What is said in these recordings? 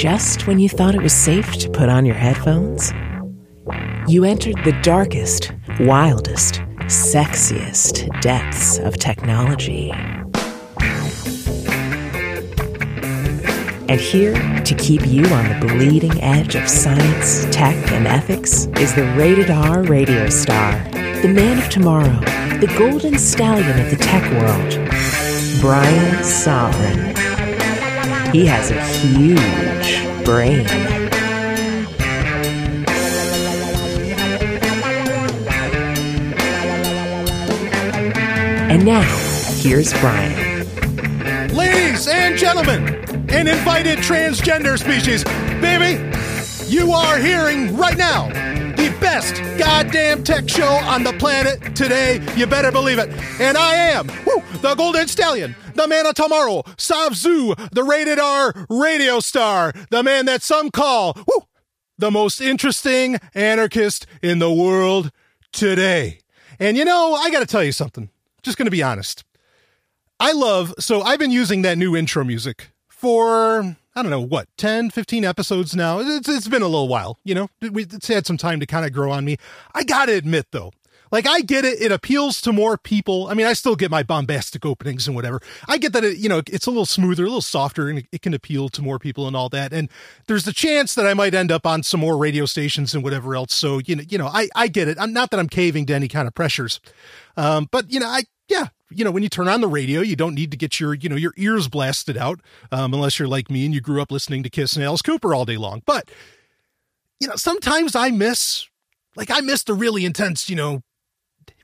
just when you thought it was safe to put on your headphones? You entered the darkest, wildest, sexiest depths of technology. And here to keep you on the bleeding edge of science, tech, and ethics is the Rated R Radio Star, the man of tomorrow, the golden stallion of the tech world, Brian Sovereign. He has a huge brain. And now, here's Brian. Ladies and gentlemen, an invited transgender species, baby, you are hearing right now the best goddamn tech show on the planet today. You better believe it. And I am whoo, the Golden Stallion, the man of tomorrow, Savzu, the rated R radio star, the man that some call whoo, the most interesting anarchist in the world today. And you know, I got to tell you something. Just going to be honest. I love, so I've been using that new intro music for, I don't know, what, 10, 15 episodes now. It's, it's been a little while, you know, it's had some time to kind of grow on me. I got to admit, though, like I get it. It appeals to more people. I mean, I still get my bombastic openings and whatever. I get that it, you know, it's a little smoother, a little softer and it can appeal to more people and all that. And there's the chance that I might end up on some more radio stations and whatever else. So, you know, you know, I, I get it. I'm not that I'm caving to any kind of pressures. Um, but you know, I, yeah, you know, when you turn on the radio, you don't need to get your, you know, your ears blasted out, um, unless you're like me and you grew up listening to Kiss and Alice Cooper all day long. But, you know, sometimes I miss, like, I miss the really intense, you know,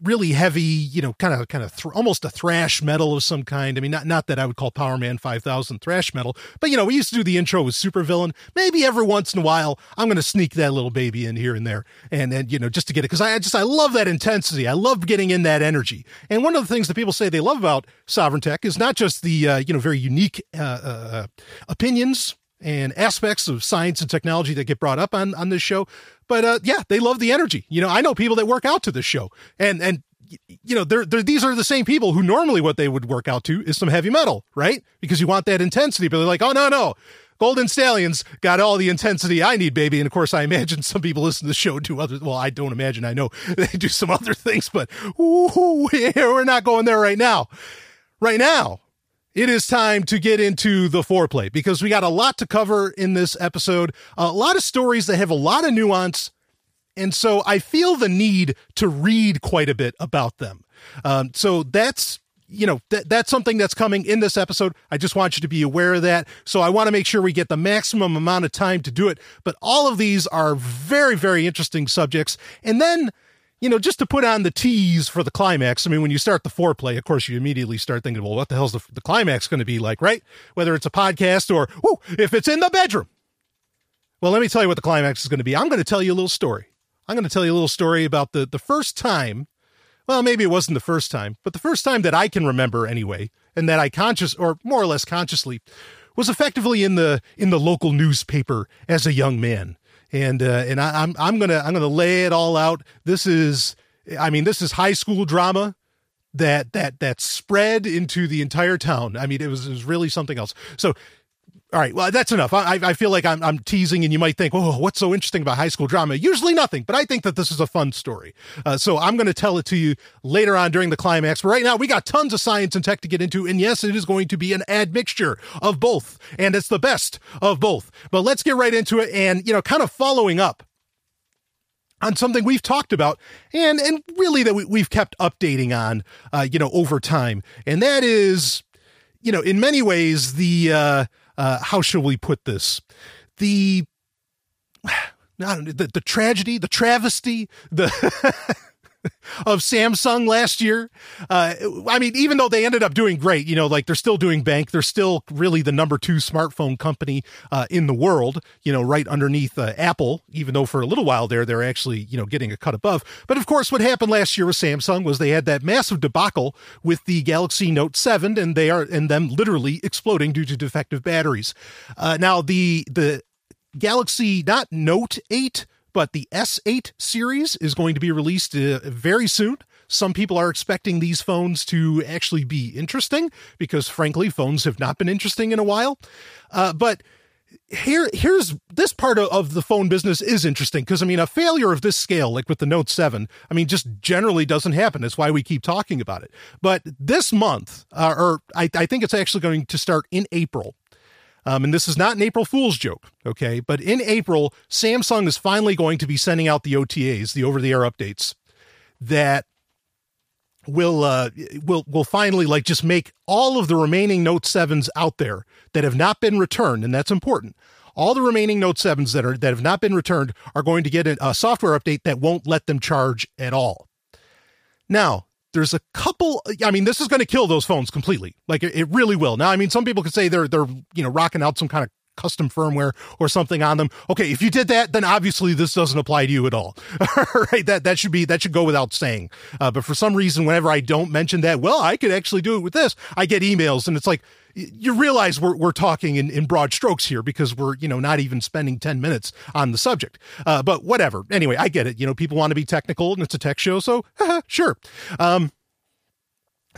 really heavy, you know, kind of kind of th- almost a thrash metal of some kind. I mean, not not that I would call Powerman 5000 thrash metal, but you know, we used to do the intro with Supervillain. Maybe every once in a while, I'm going to sneak that little baby in here and there, and then you know, just to get it because I just I love that intensity. I love getting in that energy. And one of the things that people say they love about Sovereign Tech is not just the uh, you know very unique uh, uh, opinions and aspects of science and technology that get brought up on on this show. But uh, yeah, they love the energy. You know, I know people that work out to this show, and and you know, they're, they're these are the same people who normally what they would work out to is some heavy metal, right? Because you want that intensity. But they're like, oh no no. Golden Stallions got all the intensity I need, baby. And of course, I imagine some people listen to the show do other. Well, I don't imagine. I know they do some other things, but ooh, we're not going there right now. Right now, it is time to get into the foreplay because we got a lot to cover in this episode, a lot of stories that have a lot of nuance. And so I feel the need to read quite a bit about them. Um, so that's you know that that's something that's coming in this episode. I just want you to be aware of that. So I want to make sure we get the maximum amount of time to do it. But all of these are very very interesting subjects. And then you know, just to put on the tease for the climax. I mean, when you start the foreplay, of course, you immediately start thinking, well, what the hell's the, the climax going to be like, right? Whether it's a podcast or, whoo, if it's in the bedroom. Well, let me tell you what the climax is going to be. I'm going to tell you a little story. I'm going to tell you a little story about the, the first time. Well, maybe it wasn't the first time, but the first time that I can remember anyway, and that I conscious or more or less consciously was effectively in the in the local newspaper as a young man and uh, and I, I'm I'm gonna I'm gonna lay it all out. This is I mean this is high school drama that that that spread into the entire town. I mean it was it was really something else. So all right, well, that's enough. I, I feel like I'm, I'm teasing, and you might think, oh, what's so interesting about high school drama? Usually nothing, but I think that this is a fun story. Uh, so I'm going to tell it to you later on during the climax. But right now, we got tons of science and tech to get into, and yes, it is going to be an admixture of both, and it's the best of both. But let's get right into it, and you know, kind of following up on something we've talked about and and really that we, have kept updating on uh, you know over time and that is you know in many ways the uh, uh, how shall we put this? The not the, the tragedy, the travesty, the of Samsung last year. Uh, I mean, even though they ended up doing great, you know, like they're still doing bank, they're still really the number two smartphone company uh, in the world, you know, right underneath uh, Apple, even though for a little while there, they're actually, you know, getting a cut above. But of course, what happened last year with Samsung was they had that massive debacle with the Galaxy Note 7 and they are, and them literally exploding due to defective batteries. Uh, now, the, the, Galaxy, not Note 8, but the S8 series is going to be released uh, very soon. Some people are expecting these phones to actually be interesting because, frankly, phones have not been interesting in a while. Uh, but here here's this part of, the phone business is interesting because I mean a failure of this scale, like with the Note 7, I mean just generally doesn't happen. That's why we keep talking about it. But this month, uh, or I, I think it's actually going to start in April. Um, and this is not an April Fool's joke, okay? But in April, Samsung is finally going to be sending out the OTAs, the over-the-air updates, that will uh will will finally like just make all of the remaining Note 7s out there that have not been returned and that's important. All the remaining Note 7s that are that have not been returned are going to get a, a software update that won't let them charge at all. Now, there's a couple I mean this is going to kill those phones completely. Like it, it really will. Now, I mean some people could say they're they're you know rocking out some kind of custom firmware or something on them. Okay, if you did that, then obviously this doesn't apply to you at all. right? That that should be that should go without saying. Uh, but for some reason, whenever I don't mention that, well, I could actually do it with this. I get emails, and it's like you realize we're we're talking in, in broad strokes here because we're you know not even spending ten minutes on the subject. Uh, but whatever. Anyway, I get it. You know, people want to be technical, and it's a tech show, so sure. Um,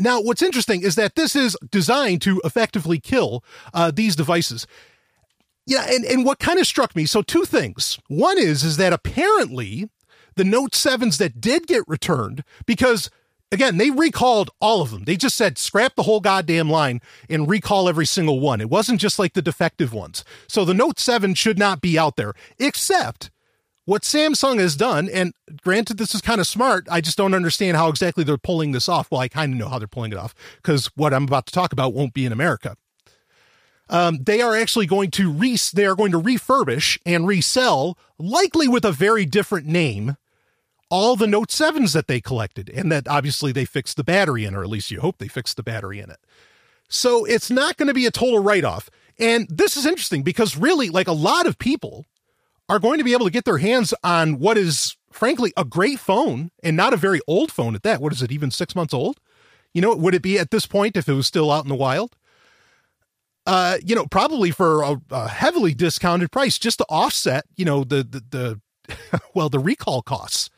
now, what's interesting is that this is designed to effectively kill uh, these devices. Yeah, and, and what kind of struck me, so two things. One is is that apparently the Note 7s that did get returned, because again, they recalled all of them. They just said scrap the whole goddamn line and recall every single one. It wasn't just like the defective ones. So the Note 7 should not be out there, except what Samsung has done, and granted, this is kind of smart. I just don't understand how exactly they're pulling this off. Well, I kind of know how they're pulling it off because what I'm about to talk about won't be in America um, they are actually going to re- they are going to refurbish and resell, likely with a very different name, all the Note 7s that they collected. And that obviously they fixed the battery in, or at least you hope they fixed the battery in it. So it's not going to be a total write off. And this is interesting because really, like a lot of people are going to be able to get their hands on what is, frankly, a great phone and not a very old phone at that. What is it, even six months old? You know, would it be at this point if it was still out in the wild? uh, you know, probably for a, a, heavily discounted price just to offset, you know, the, the, the well, the recall costs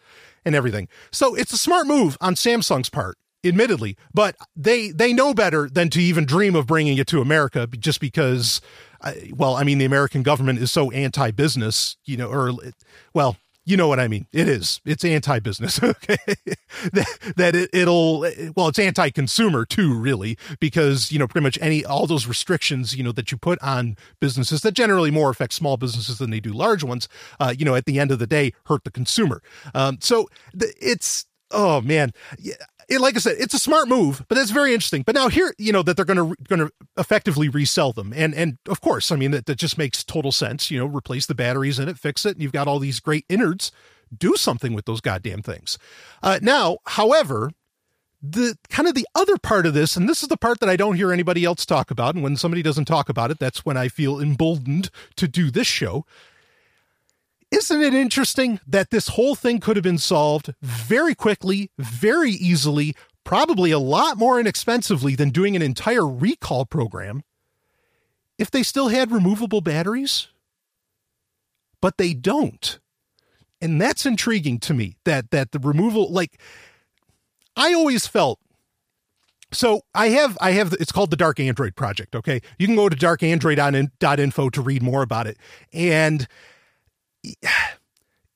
and everything. So it's a smart move on Samsung's part, admittedly, but they, they know better than to even dream of bringing it to America just because, uh, well, I mean, the American government is so anti business, you know, or, well, you know what I mean. It is. It's anti-business. Okay, that, that it, will well, it's anti-consumer too, really, because you know pretty much any all those restrictions you know that you put on businesses that generally more affect small businesses than they do large ones. Uh, you know, at the end of the day, hurt the consumer. Um, so it's oh man, it, like I said, it's a smart move, but that's very interesting. But now here, you know, that they're going to going to effectively resell them, and and of course, I mean that, that just makes total sense. You know, replace the batteries in it, fix it, and you've got all these great innards. Do something with those goddamn things. Uh, now, however, the kind of the other part of this, and this is the part that I don't hear anybody else talk about, and when somebody doesn't talk about it, that's when I feel emboldened to do this show. Isn't it interesting that this whole thing could have been solved very quickly, very easily, probably a lot more inexpensively than doing an entire recall program if they still had removable batteries? But they don't. And that's intriguing to me that that the removal like I always felt so I have I have it's called the Dark Android project, okay? You can go to darkandroid.info to read more about it. And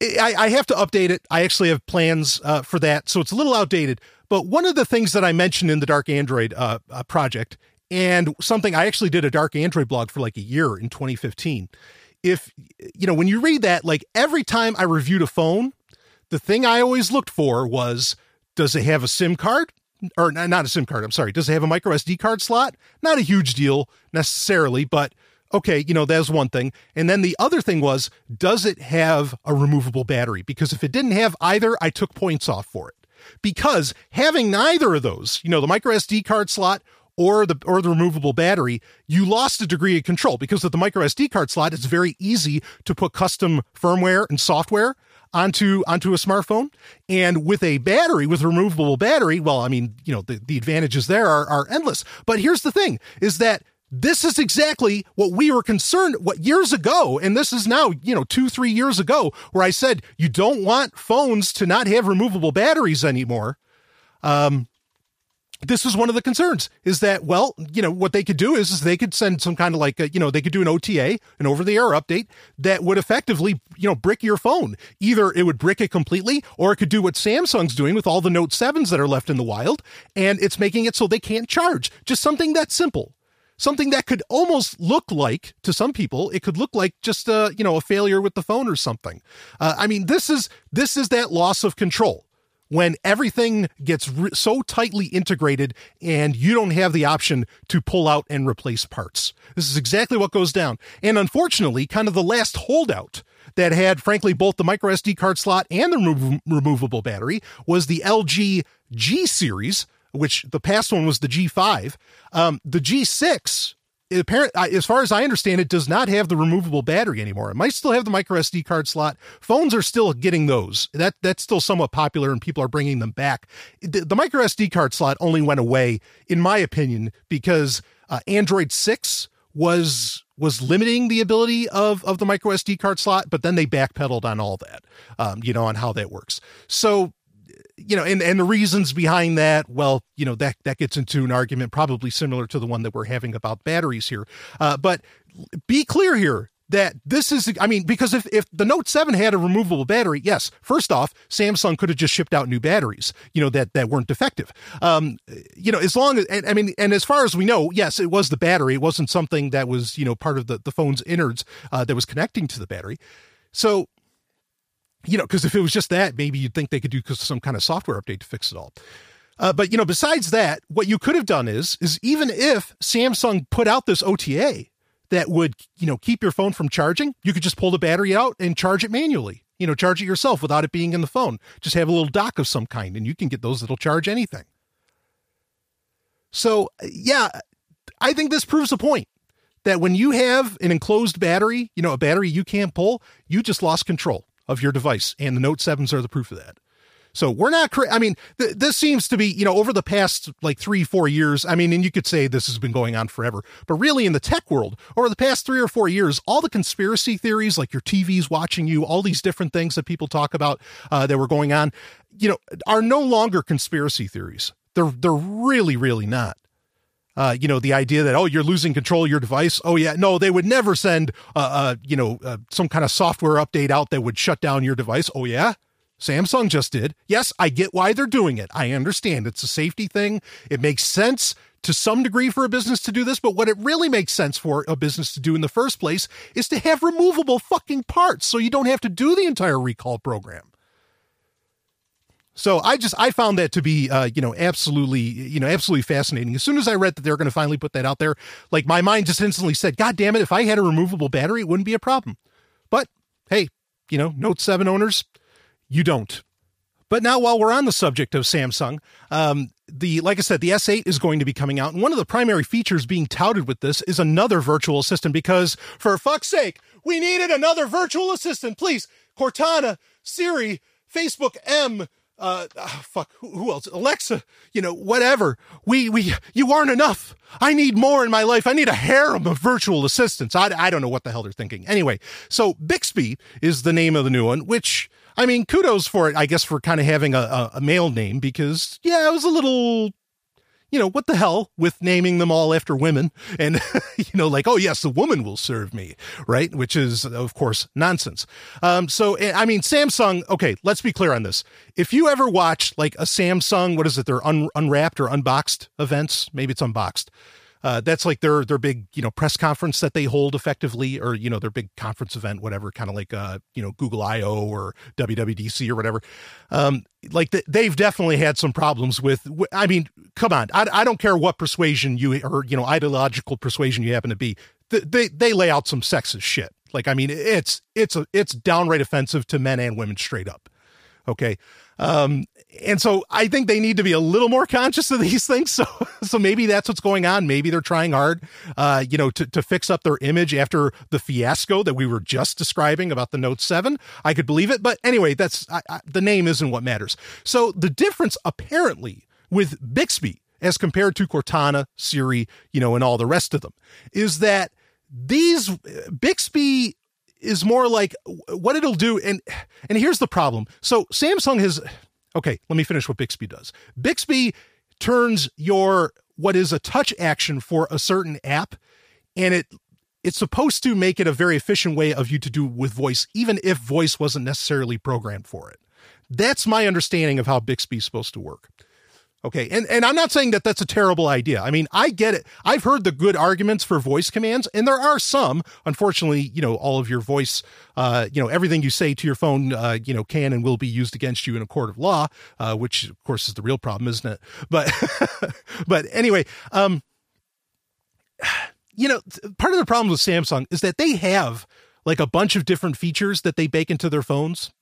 I, I, have to update it. I actually have plans uh, for that, so it's a little outdated. But one of the things that I mentioned in the Dark Android uh, uh, project, and something I actually did a Dark Android blog for like a year in 2015. If you know, when you read that, like every time I reviewed a phone, the thing I always looked for was, does it have a SIM card? Or not a SIM card. I'm sorry. Does it have a micro SD card slot? Not a huge deal necessarily, but okay, you know, that's one thing. And then the other thing was, does it have a removable battery? Because if it didn't have either, I took points off for it. Because having neither of those, you know, the micro SD card slot or the or the removable battery, you lost a degree of control because with the micro SD card slot, it's very easy to put custom firmware and software onto onto a smartphone. And with a battery, with removable battery, well, I mean, you know, the, the advantages there are, are endless. But here's the thing is that this is exactly what we were concerned what years ago and this is now you know 2 3 years ago where I said you don't want phones to not have removable batteries anymore. Um this is one of the concerns is that well you know what they could do is, is they could send some kind of like a, you know they could do an ota an over the air update that would effectively you know brick your phone. Either it would brick it completely or it could do what samsung's doing with all the note 7s that are left in the wild and it's making it so they can't charge. Just something that simple something that could almost look like to some people it could look like just a you know a failure with the phone or something uh, i mean this is this is that loss of control when everything gets re- so tightly integrated and you don't have the option to pull out and replace parts. This is exactly what goes down. And unfortunately, kind of the last holdout that had, frankly, both the micro SD card slot and the remo- removable battery was the LG G series, which the past one was the G5. Um, the G6 apparent as far as I understand it does not have the removable battery anymore. It might still have the micro SD card slot. Phones are still getting those. That that's still somewhat popular and people are bringing them back. The, the micro SD card slot only went away in my opinion because uh, Android 6 was was limiting the ability of of the micro SD card slot, but then they backpedaled on all that. Um, you know, on how that works. So you know, and, and the reasons behind that, well, you know, that, that gets into an argument probably similar to the one that we're having about batteries here. Uh, but be clear here that this is, I mean, because if, if the Note 7 had a removable battery, yes, first off, Samsung could have just shipped out new batteries, you know, that, that weren't defective. Um, you know, as long as, I mean, and as far as we know, yes, it was the battery. It wasn't something that was, you know, part of the, the phone's innards uh, that was connecting to the battery. So you know, because if it was just that, maybe you'd think they could do some kind of software update to fix it all. Uh, but you know, besides that, what you could have done is is even if Samsung put out this OTA that would you know keep your phone from charging, you could just pull the battery out and charge it manually. You know, charge it yourself without it being in the phone. Just have a little dock of some kind, and you can get those that'll charge anything. So yeah, I think this proves a point that when you have an enclosed battery, you know, a battery you can't pull, you just lost control of your device, and the Note 7s are the proof of that. So we're not, cra- I mean, th- this seems to be, you know, over the past like three, four years. I mean, and you could say this has been going on forever, but really in the tech world, over the past three or four years, all the conspiracy theories, like your TV's watching you, all these different things that people talk about uh, that were going on, you know, are no longer conspiracy theories. They're, they're really, really not. Uh, you know, the idea that, oh, you're losing control of your device. Oh, yeah. No, they would never send, uh, uh, you know, uh, some kind of software update out that would shut down your device. Oh, yeah. Samsung just did. Yes, I get why they're doing it. I understand it's a safety thing. It makes sense to some degree for a business to do this, but what it really makes sense for a business to do in the first place is to have removable fucking parts so you don't have to do the entire recall program. So I just I found that to be uh, you know absolutely you know absolutely fascinating. As soon as I read that they're going to finally put that out there, like my mind just instantly said, "God damn it! If I had a removable battery, it wouldn't be a problem." But hey, you know, Note Seven owners, you don't. But now, while we're on the subject of Samsung, um, the like I said, the S8 is going to be coming out, and one of the primary features being touted with this is another virtual assistant. Because for fuck's sake, we needed another virtual assistant. Please, Cortana, Siri, Facebook M uh, oh, fuck, who, who, else? Alexa, you know, whatever. We, we, you aren't enough. I need more in my life. I need a harem of virtual assistants. I, I don't know what the hell they're thinking. Anyway, so Bixby is the name of the new one, which, I mean, kudos for it, I guess, for kind of having a, a, a male name because, yeah, it was a little you know, what the hell with naming them all after women and, you know, like, oh, yes, the woman will serve me, right? Which is, of course, nonsense. Um, so, eh, I mean, Samsung, okay, let's be clear on this. If you ever watch like a Samsung, what is it, their un- unwrapped or unboxed events, maybe it's unboxed. Uh, that's like their their big you know press conference that they hold effectively, or you know their big conference event, whatever, kind of like uh you know Google I/O or WWDC or whatever. Um, like the, they've definitely had some problems with. I mean, come on, I, I don't care what persuasion you or you know ideological persuasion you happen to be. They they lay out some sexist shit. Like I mean, it's it's a it's downright offensive to men and women straight up. Okay. Um, and so I think they need to be a little more conscious of these things. So, so maybe that's what's going on. Maybe they're trying hard, uh, you know, to, to fix up their image after the fiasco that we were just describing about the Note 7. I could believe it. But anyway, that's I, I, the name isn't what matters. So the difference apparently with Bixby as compared to Cortana, Siri, you know, and all the rest of them is that these Bixby is more like what it'll do and and here's the problem. So samsung has okay let me finish what bixby does. Bixby turns your what is a touch action for a certain app and it it's supposed to make it a very efficient way of you to do with voice even if voice wasn't necessarily programmed for it. That's my understanding of how bixby's supposed to work Okay. And, and I'm not saying that that's a terrible idea. I mean, I get it. I've heard the good arguments for voice commands, and there are some. Unfortunately, you know, all of your voice, uh, you know, everything you say to your phone, uh, you know, can and will be used against you in a court of law, uh, which of course is the real problem, isn't it? But, but anyway, um, you know, part of the problem with Samsung is that they have like a bunch of different features that they bake into their phones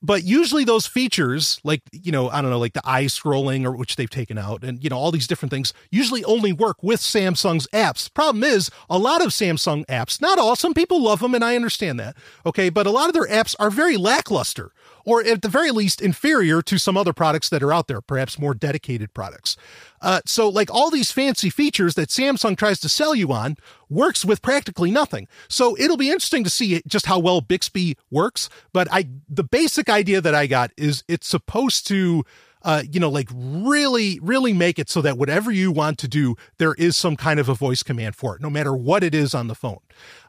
but usually those features like you know i don't know like the eye scrolling or which they've taken out and you know all these different things usually only work with samsung's apps. Problem is a lot of samsung apps not all some people love them and i understand that okay but a lot of their apps are very lackluster or at the very least inferior to some other products that are out there, perhaps more dedicated products. Uh, so, like all these fancy features that Samsung tries to sell you on works with practically nothing. So it'll be interesting to see just how well Bixby works. But I, the basic idea that I got is it's supposed to uh, you know, like really, really make it so that whatever you want to do, there is some kind of a voice command for it, no matter what it is on the phone.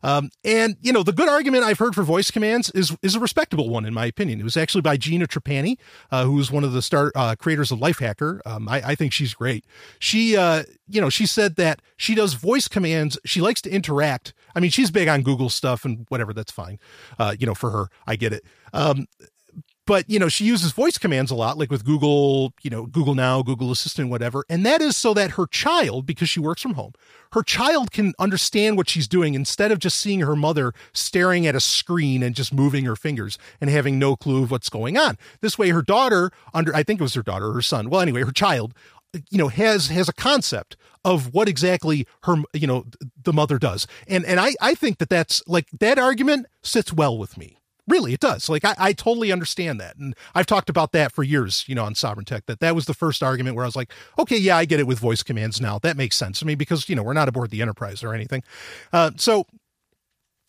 Um, and you know, the good argument I've heard for voice commands is is a respectable one in my opinion. It was actually by Gina Trapani, uh, who's one of the star uh, creators of Lifehacker. Um, I, I, think she's great. She, uh, you know, she said that she does voice commands. She likes to interact. I mean, she's big on Google stuff and whatever. That's fine. Uh, you know, for her, I get it. Um, but you know she uses voice commands a lot like with google you know google now google assistant whatever. And that is so that her child because she works from home her child can understand what she's doing instead of just seeing her mother staring at a screen and just moving her fingers and having no clue of what's going on. This way her daughter under i think it was her daughter her son well anyway her child you know has has a concept of what exactly her you know the mother does. And and i i think that that's like that argument sits well with me really it does. Like I, I totally understand that. And i've talked about that for years you know on sovereign tech that that was the first argument where i was like okay yeah i get it with voice commands now. That makes sense i mean because you know we're not aboard the enterprise or anything. Uh, so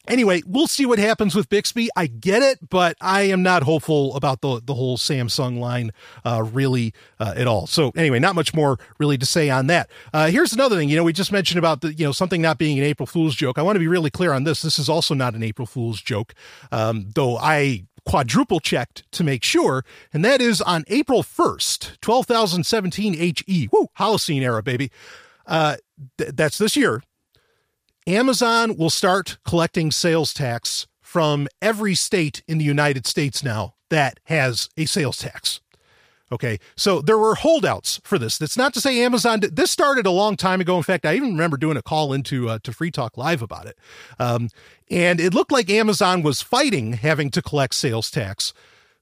anyway, we'll see what happens with Bixby. I get it, but I am not hopeful about the the whole Samsung line uh, really uh, at all. So anyway, not much more really to say on that. Uh, here's another thing. You know, we just mentioned about the you know something not being an April Fool's joke. I want to be really clear on this. This is also not an April Fool's joke, um, though I quadruple checked to make sure, and that is on April 1st, 12,017 HE. Woo, Holocene era, baby. Uh, th- that's this year. Amazon will start collecting sales tax from every state in the United States now that has a sales tax. Okay, so there were holdouts for this. That's not to say Amazon. Did, this started a long time ago. In fact, I even remember doing a call into uh, to Free Talk Live about it, um, and it looked like Amazon was fighting having to collect sales tax.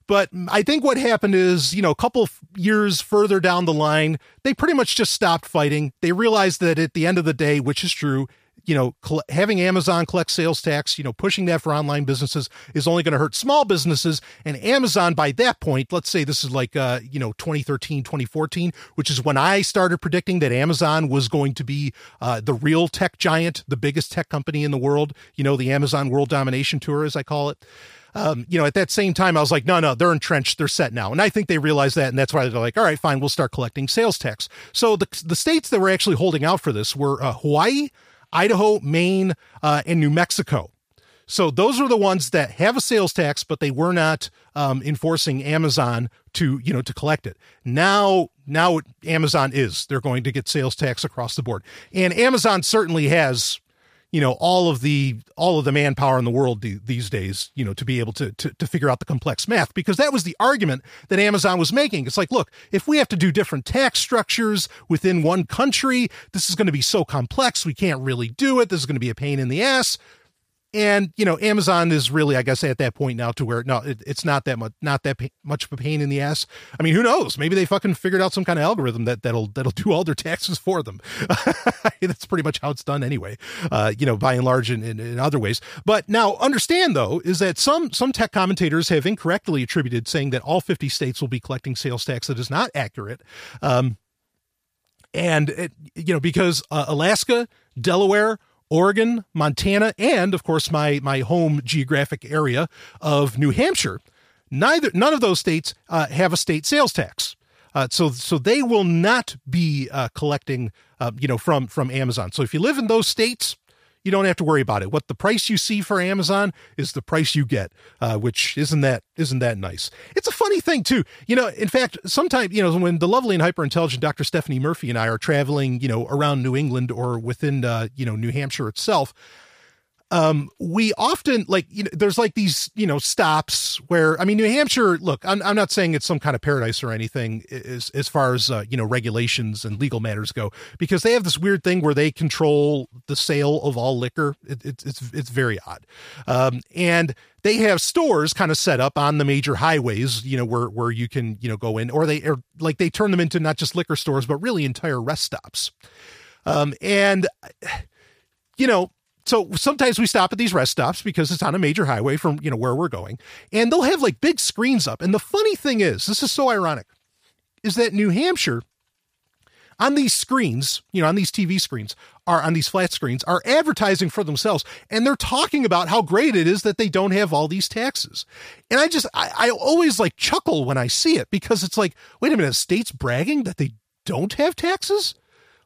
But I think what happened is, you know, a couple years further down the line, they pretty much just stopped fighting. They realized that at the end of the day, which is true, you know, cl- having Amazon collect sales tax, you know, pushing that for online businesses is only going to hurt small businesses. And Amazon, by that point, let's say this is like, uh, you know, 2013, 2014, which is when I started predicting that Amazon was going to be uh, the real tech giant, the biggest tech company in the world, you know, the Amazon World Domination Tour, as I call it. Um, you know, at that same time, I was like, no, no, they're entrenched, they're set now, and I think they realize that, and that's why they're like, all right, fine, we'll start collecting sales tax. So the the states that were actually holding out for this were uh, Hawaii, Idaho, Maine, uh, and New Mexico. So those are the ones that have a sales tax, but they were not um, enforcing Amazon to you know to collect it. Now, now Amazon is. They're going to get sales tax across the board, and Amazon certainly has you know all of the all of the manpower in the world these days you know to be able to, to to figure out the complex math because that was the argument that Amazon was making. It's like look if we have to do different tax structures within one country this is going to be so complex we can't really do it this is going to be a pain in the ass and you know amazon is really i guess at that point now to where no it, it's not that much not that much of a pain in the ass. I mean who knows? Maybe they fucking figured out some kind of algorithm that that'll that'll do all their taxes for them. That's pretty much how it's done anyway uh, you know by and large in, in, in, other ways. But now understand though is that some some tech commentators have incorrectly attributed saying that all 50 states will be collecting sales tax that is not accurate. Um, and it, you know because uh, alaska delaware Oregon, Montana, and of course my my home geographic area of New Hampshire. Neither none of those states uh, have a state sales tax. Uh, so so they will not be uh, collecting, uh, you know, from from Amazon. So if you live in those states, you don't have to worry about it. What the price you see for Amazon is the price you get, uh, which isn't that isn't that nice. It's a funny thing too. You know, in fact, sometimes you know when the lovely and hyper intelligent Dr. Stephanie Murphy and I are traveling, you know, around New England or within uh, you know New Hampshire itself um, we often like you know there's like these you know stops where I mean New Hampshire look I'm, I'm not saying it's some kind of paradise or anything as as far as uh, you know regulations and legal matters go because they have this weird thing where they control the sale of all liquor. It, it, it's it's very odd. Um, and they have stores kind of set up on the major highways you know where where you can you know go in or they are like they turn them into not just liquor stores but really entire rest stops. Um, and you know so sometimes we stop at these rest stops because it's on a major highway from you know where we're going and they'll have like big screens up. And the funny thing is this is so ironic is that new hampshire on these screens you know on these tv screens are on these flat screens are advertising for themselves and they're talking about how great it is that they don't have all these taxes. And i just i, I always like chuckle when i see it because it's like wait a minute states bragging that they don't have taxes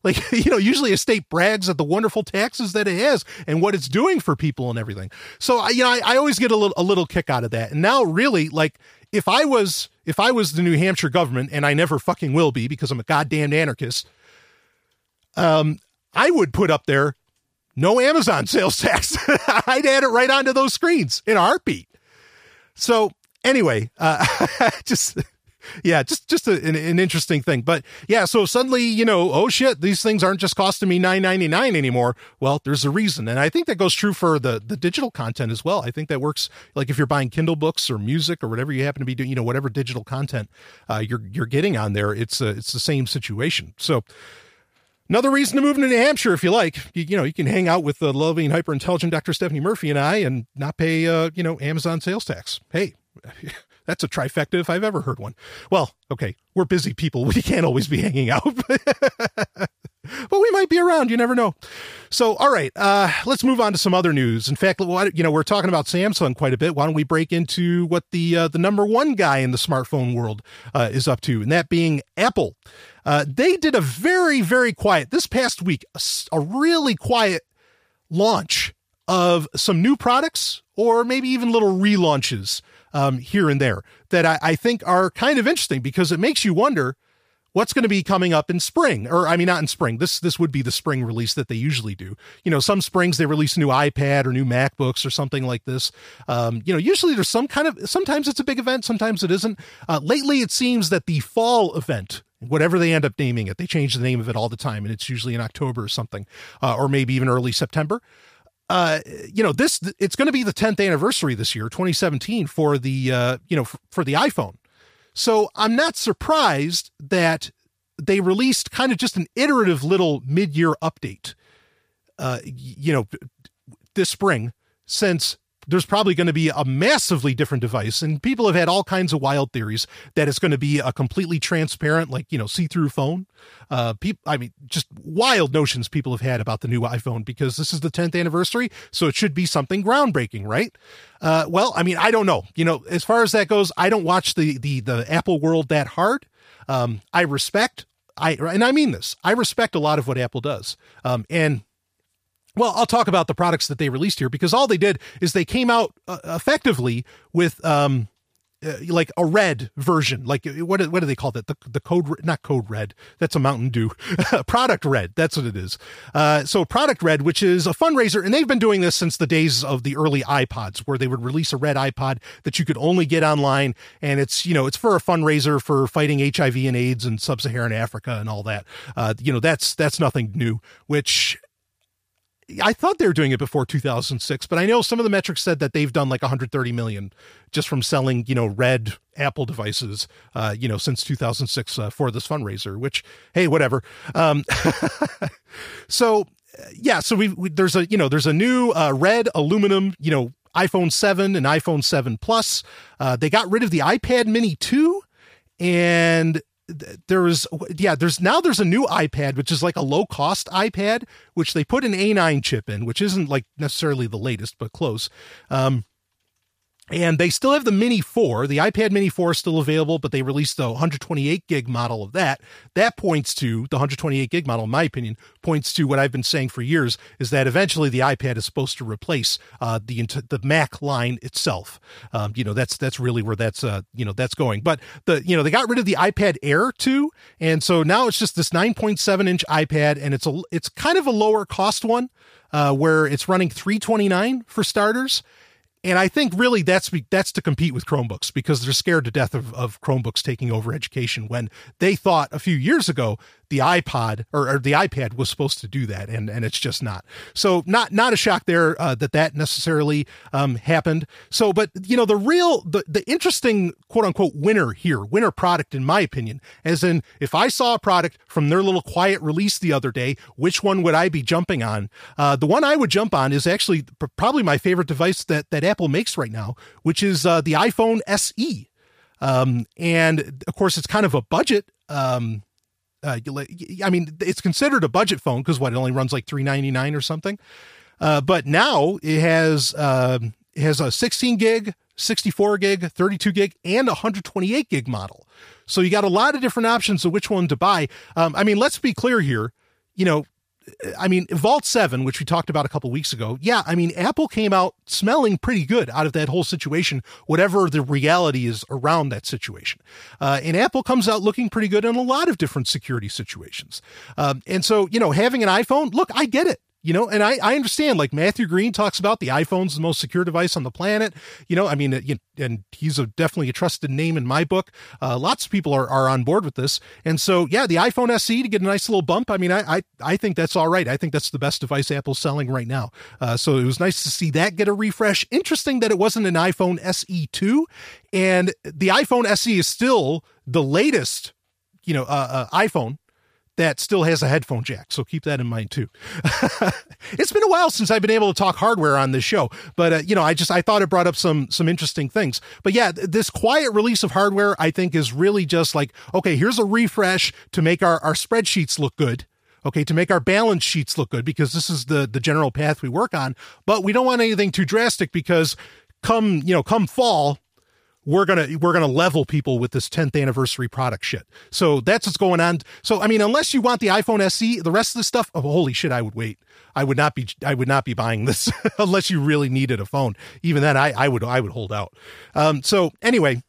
like, you know, usually a state brags at the wonderful taxes that it has and what it's doing for people and everything. So, I, you know, I, I always get a little, a little kick out of that. And now really like, if I was, if I was the New Hampshire government and I never fucking will be because I'm a goddamn anarchist, um, I would put up there no Amazon sales tax. I'd add it right onto those screens in a heartbeat. So anyway, uh, just yeah, just just a, an, an, interesting thing. But yeah, so suddenly you know, oh shit, these things aren't just costing me nine ninety nine anymore. Well, there's a reason, and I think that goes true for the the digital content as well. I think that works like if you're buying Kindle books or music or whatever you happen to be doing, you know, whatever digital content uh, you're you're getting on there, it's a, it's the same situation. So. Another reason to move to New Hampshire, if you like, you, you know, you can hang out with the loving, hyper intelligent Dr. Stephanie Murphy and I, and not pay, uh, you know, Amazon sales tax. Hey, that's a trifecta if I've ever heard one. Well, okay, we're busy people. We can't always be hanging out. but we might be around. You never know. So, all right, uh, let's move on to some other news. In fact, you know, we're talking about Samsung quite a bit. Why don't we break into what the uh, the number one guy in the smartphone world uh, is up to, and that being Apple. Uh, they did a very, very quiet this past week, a, a really quiet launch of some new products, or maybe even little relaunches um, here and there that I, I think are kind of interesting because it makes you wonder what's going to be coming up in spring or i mean not in spring. This this would be the spring release that they usually do. You know some springs they release a new ipad or new macbooks or something like this. Um, you know usually there's some kind of sometimes it's a big event sometimes it isn't. Uh, lately it seems that the fall event whatever they end up naming it they change the name of it all the time and it's usually in october or something uh, or maybe even early september uh, you know, this it's going to be the 10th anniversary this year, 2017, for the uh, you know for, for the iPhone. So I'm not surprised that they released kind of just an iterative little mid-year update. Uh, you know, this spring, since there's probably going to be a massively different device and people have had all kinds of wild theories that it's going to be a completely transparent like you know see-through phone uh people i mean just wild notions people have had about the new iphone because this is the 10th anniversary so it should be something groundbreaking right uh well i mean i don't know you know as far as that goes i don't watch the the the apple world that hard um i respect I and I mean this. I respect a lot of what Apple does. Um, and well, I'll talk about the products that they released here because all they did is they came out uh, effectively with um, uh, like a red version. Like what what do they call that? The the code not code red. That's a Mountain Dew. product red. That's what it is. Uh, so product red, which is a fundraiser, and they've been doing this since the days of the early iPods, where they would release a red iPod that you could only get online, and it's you know it's for a fundraiser for fighting HIV and AIDS in sub-Saharan Africa and all that. Uh, you know that's that's nothing new. Which I thought they were doing it before 2006, but I know some of the metrics said that they've done like 130 million just from selling, you know, red Apple devices, uh, you know, since 2006 uh, for this fundraiser. Which, hey, whatever. Um, so, yeah, so we, we, there's a you know there's a new uh, red aluminum, you know, iPhone 7 and iPhone 7 Plus. Uh, they got rid of the iPad Mini 2 and there was yeah there's now there's a new ipad which is like a low cost ipad which they put an a9 chip in which isn't like necessarily the latest but close. Um and they still have the Mini 4. The iPad Mini 4 is still available, but they released the 128 gig model of that. That points to the 128 gig model, in my opinion, points to what I've been saying for years is that eventually the iPad is supposed to replace uh, the the Mac line itself. Um, you know, that's that's really where that's uh, you know that's going. But the you know they got rid of the iPad Air too, and so now it's just this 9.7 inch iPad, and it's a it's kind of a lower cost one, uh, where it's running 329 for starters and I think really that's that's to compete with Chromebooks because they're scared to death of, of Chromebooks taking over education when they thought a few years ago the iPod or, or, the iPad was supposed to do that, and and it's just not. So not not a shock there uh, that that necessarily um, happened. So, but you know the real the the interesting quote unquote winner here, winner product in my opinion, as in if I saw a product from their little quiet release the other day, which one would I be jumping on? Uh, the one I would jump on is actually probably my favorite device that that Apple makes right now, which is uh, the iPhone SE. Um, and of course, it's kind of a budget um, uh, I mean, it's considered a budget phone because what it only runs like three ninety nine or something. Uh, but now it has uh, it has a 16 gig, 64 gig, 32 gig, and 128 gig model. So you got a lot of different options of which one to buy. Um, I mean, let's be clear here. You know, I mean, Vault 7, which we talked about a couple weeks ago, yeah, I mean, Apple came out smelling pretty good out of that whole situation, whatever the reality is around that situation. Uh, and Apple comes out looking pretty good in a lot of different security situations. Um, and so, you know, having an iPhone, look, I get it you know and I, I understand like matthew green talks about the iphone's the most secure device on the planet. You know i mean you, and he's a, definitely a trusted name in my book. Uh, lots of people are, are on board with this. And so yeah the iphone se to get a nice little bump i mean i i, I think that's all right. I think that's the best device apple's selling right now. Uh, so it was nice to see that get a refresh. Interesting that it wasn't an iphone se2 and the iphone se is still the latest you know uh, uh iphone that still has a headphone jack. So keep that in mind too. it's been a while since I've been able to talk hardware on this show, but uh, you know, I just I thought it brought up some some interesting things. But yeah, this quiet release of hardware I think is really just like okay, here's a refresh to make our our spreadsheets look good. Okay, to make our balance sheets look good because this is the the general path we work on, but we don't want anything too drastic because come, you know, come fall, we're gonna we're gonna level people with this 10th anniversary product shit. So that's what's going on. So I mean, unless you want the iPhone SE, the rest of the stuff, oh, holy shit, I would wait. I would not be I would not be buying this unless you really needed a phone. Even then, I I would I would hold out. Um, so anyway.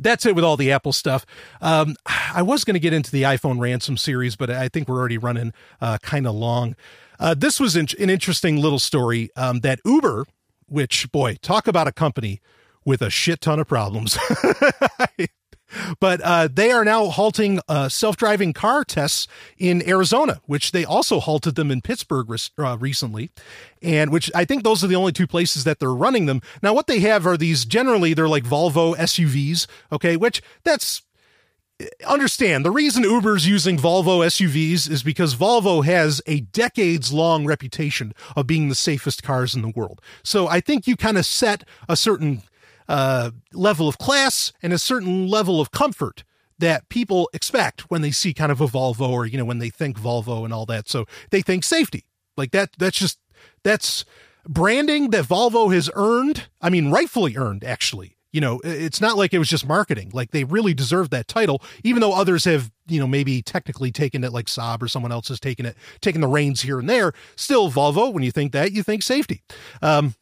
That's it with all the Apple stuff. Um, I was going to get into the iPhone ransom series, but I think we're already running uh, kind of long. Uh, this was an interesting little story um, that Uber, which boy, talk about a company with a shit ton of problems. but uh, they are now halting uh, self-driving car tests in Arizona, which they also halted them in Pittsburgh uh, recently, and which I think those are the only two places that they're running them. Now, what they have are these generally they're like Volvo SUVs, okay, which that's understand the reason Uber's using Volvo SUVs is because Volvo has a decades long reputation of being the safest cars in the world. So I think you kind of set a certain uh, level of class and a certain level of comfort that people expect when they see kind of a Volvo or you know when they think Volvo and all that. So they think safety like that. That's just that's branding that Volvo has earned. I mean, rightfully earned actually. You know, it's not like it was just marketing. Like they really deserve that title, even though others have, you know, maybe technically taken it, like Saab or someone else has taken it, taken the reins here and there. Still, Volvo, when you think that, you think safety. Um,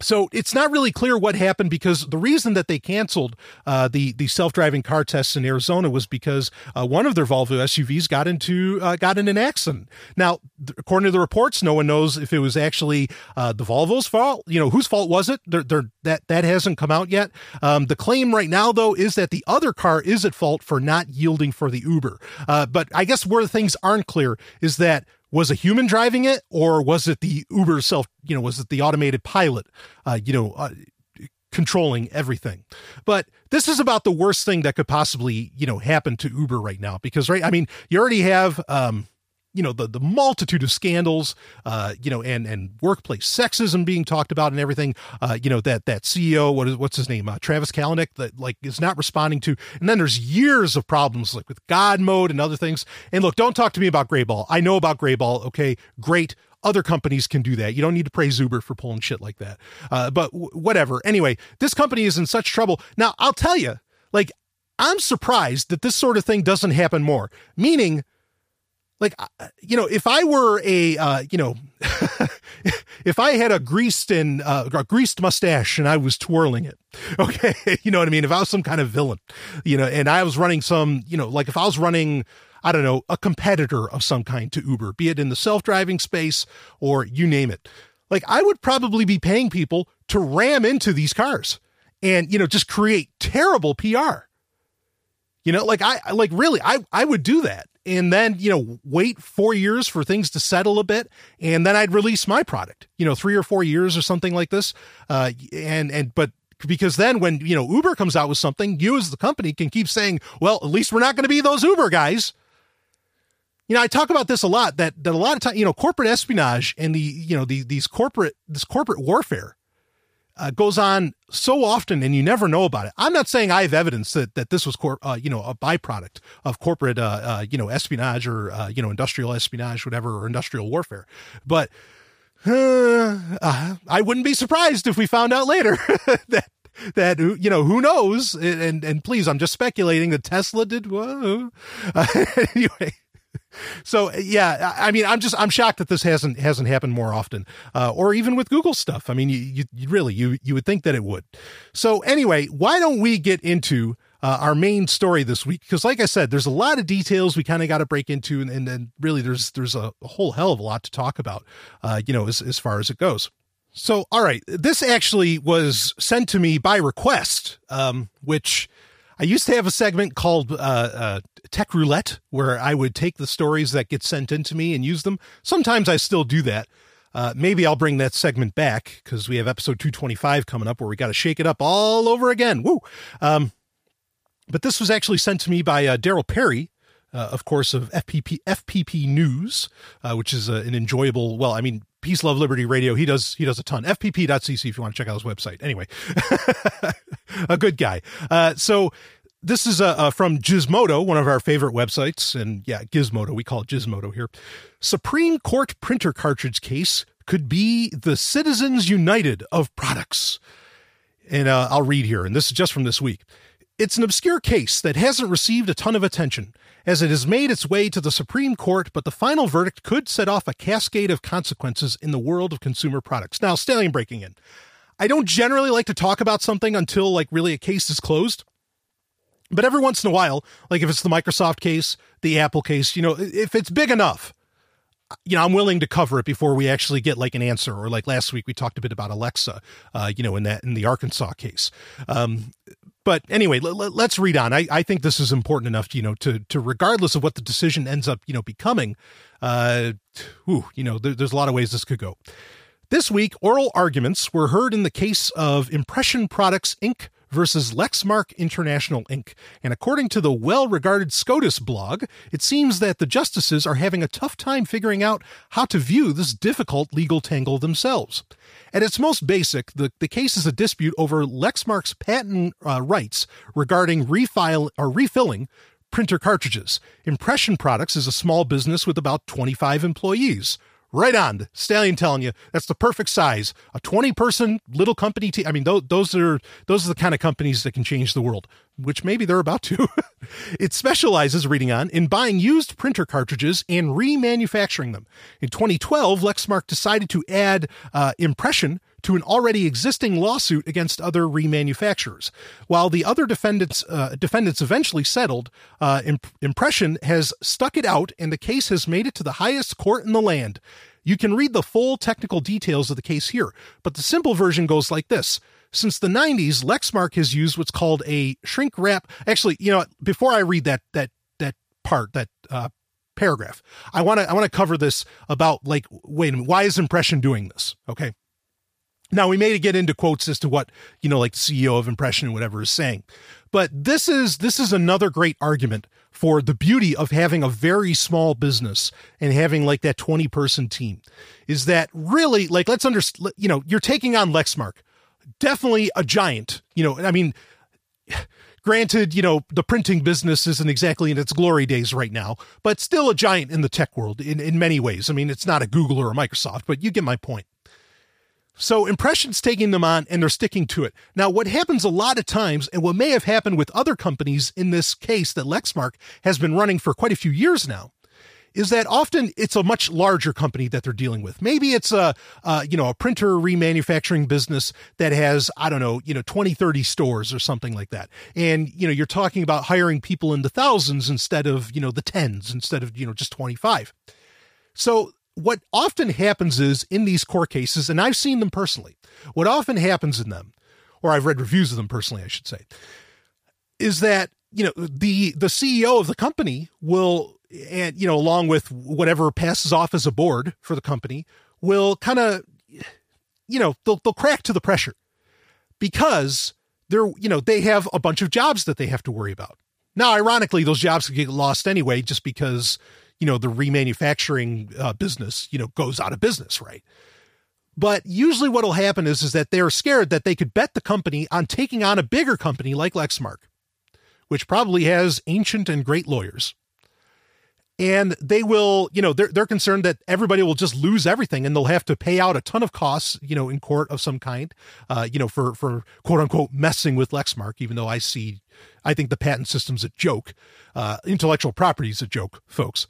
so it's not really clear what happened because the reason that they canceled uh, the the self driving car tests in Arizona was because uh, one of their Volvo SUVs got into uh, got in an accident. Now, th- according to the reports, no one knows if it was actually uh, the Volvo's fault. You know, whose fault was it? They're, they're, that that hasn't come out yet. Um, the claim right now, though, is that the other car is at fault for not yielding for the Uber. Uh, but I guess where things aren't clear is that was a human driving it or was it the Uber self, you know, was it the automated pilot, uh, you know, uh, controlling everything. But this is about the worst thing that could possibly, you know, happen to Uber right now because, right, I mean, you already have, um, you know the the multitude of scandals uh you know and and workplace sexism being talked about and everything uh you know that that ceo what is what's his name uh, travis kalanick that like is not responding to and then there's years of problems like with god mode and other things and look don't talk to me about greyball i know about greyball okay great other companies can do that. You don't need to praise Uber for pulling shit like that. Uh, but w- whatever. Anyway, this company is in such trouble. Now, I'll tell you, like, I'm surprised that this sort of thing doesn't happen more. Meaning, like uh, you know if i were a uh, you know if i had a greased and uh, a greased mustache and i was twirling it okay you know what i mean? If i was some kind of villain you know and i was running some you know like if i was running i don't know a competitor of some kind to uber be it in the self-driving space or you name it. Like i would probably be paying people to ram into these cars and you know just create terrible pr you know like i like really i i would do that and then you know wait four years for things to settle a bit and then i'd release my product you know three or four years or something like this. Uh, and and but because then when you know uber comes out with something you as the company can keep saying well at least we're not going to be those uber guys. You know i talk about this a lot that that a lot of time you know corporate espionage and the you know the, these corporate this corporate warfare uh, goes on so often and you never know about it. I'm not saying I have evidence that, that this was, cor- uh, you know, a byproduct of corporate, uh, uh you know, espionage or, uh, you know, industrial espionage, whatever, or industrial warfare. But uh, I wouldn't be surprised if we found out later that that you know who knows and and please i'm just speculating that tesla did. Uh, anyway so yeah, I mean, I'm just I'm shocked that this hasn't hasn't happened more often, uh, or even with Google stuff. I mean, you, you, really you you would think that it would. So anyway, why don't we get into uh, our main story this week? Because like I said, there's a lot of details we kind of got to break into, and, then really there's there's a, whole hell of a lot to talk about, uh, you know, as as far as it goes. So all right, this actually was sent to me by request, um, which I used to have a segment called uh, uh, Tech Roulette where I would take the stories that get sent into me and use them. Sometimes I still do that. Uh, maybe I'll bring that segment back because we have episode 225 coming up where we got to shake it up all over again. Woo! Um, but this was actually sent to me by uh, Darryl Perry, uh, of course, of FPP FPP News, uh, which is uh, an enjoyable. Well, I mean, Peace, Love, Liberty Radio. He does he does a ton. FPP.cc if you want to check out his website. Anyway, a good guy. Uh, so this is uh, uh, from Gizmodo, one of our favorite websites, and yeah, Gizmodo. We call it Gizmodo here. Supreme Court printer cartridge case could be the Citizens United of products. And uh, I'll read here, and this is just from this week. It's an obscure case that hasn't received a ton of attention, as it has made its way to the Supreme Court, but the final verdict could set off a cascade of consequences in the world of consumer products. Now, stallion breaking in. I don't generally like to talk about something until like really a case is closed. But every once in a while, like if it's the Microsoft case, the Apple case, you know, if it's big enough, you know, I'm willing to cover it before we actually get like an answer. Or like last week, we talked a bit about Alexa, uh, you know, in that in the Arkansas case. Um, but anyway, l- l- let's read on. I, I think this is important enough, you know, to to regardless of what the decision ends up, you know, becoming. Uh, whew, you know, there, there's a lot of ways this could go. This week, oral arguments were heard in the case of Impression Products Inc versus Lexmark International Inc. And according to the well regarded SCOTUS blog, it seems that the justices are having a tough time figuring out how to view this difficult legal tangle themselves. At its most basic, the, the case is a dispute over Lexmark's patent uh, rights regarding refile or refilling printer cartridges. Impression Products is a small business with about 25 employees. Right on. Stallion telling you that's the perfect size. A 20 person little company team. I mean, those, those are those are the kind of companies that can change the world, which maybe they're about to. it specializes, reading on, in buying used printer cartridges and remanufacturing them. In 2012, Lexmark decided to add uh, impression to an already existing lawsuit against other remanufacturers. While the other defendants uh, defendants eventually settled, uh, Imp- Impression has stuck it out, and the case has made it to the highest court in the land. You can read the full technical details of the case here, but the simple version goes like this. Since the 90s, Lexmark has used what's called a shrink wrap. Actually, you know, before I read that that that part, that uh, paragraph, I want to I want to cover this about like wait a minute, why is Impression doing this? Okay. Now we may get into quotes as to what you know, like the CEO of Impression and whatever is saying, but this is this is another great argument for the beauty of having a very small business and having like that 20 person team is that really like let's understand you know you're taking on lexmark definitely a giant you know i mean granted you know the printing business isn't exactly in its glory days right now but still a giant in the tech world in, in many ways. I mean it's not a google or a microsoft but you get my point so Impression's taking them on and they're sticking to it. Now, what happens a lot of times, and what may have happened with other companies in this case that Lexmark has been running for quite a few years now, is that often it's a much larger company that they're dealing with. Maybe it's a, uh, you know, a printer remanufacturing business that has, I don't know, you know, 20, 30 stores or something like that. And, you know, you're talking about hiring people in the thousands instead of, you know, the tens instead of, you know, just 25. So what often happens is in these court cases, and I've seen them personally, what often happens in them, or I've read reviews of them personally, I should say, is that you know the the CEO of the company will and you know along with whatever passes off as a board for the company will kind of you know they'll they'll crack to the pressure because they're you know they have a bunch of jobs that they have to worry about. Now, ironically, those jobs get lost anyway, just because you know the remanufacturing uh, business you know goes out of business right? But usually what will happen is is that they're scared that they could bet the company on taking on a bigger company like lexmark which probably has ancient and great lawyers. And they will you know they're, they're concerned that everybody will just lose everything and they'll have to pay out a ton of costs you know in court of some kind uh, you know for for quote unquote messing with lexmark even though i see i think the patent system's a joke uh, intellectual property is a joke folks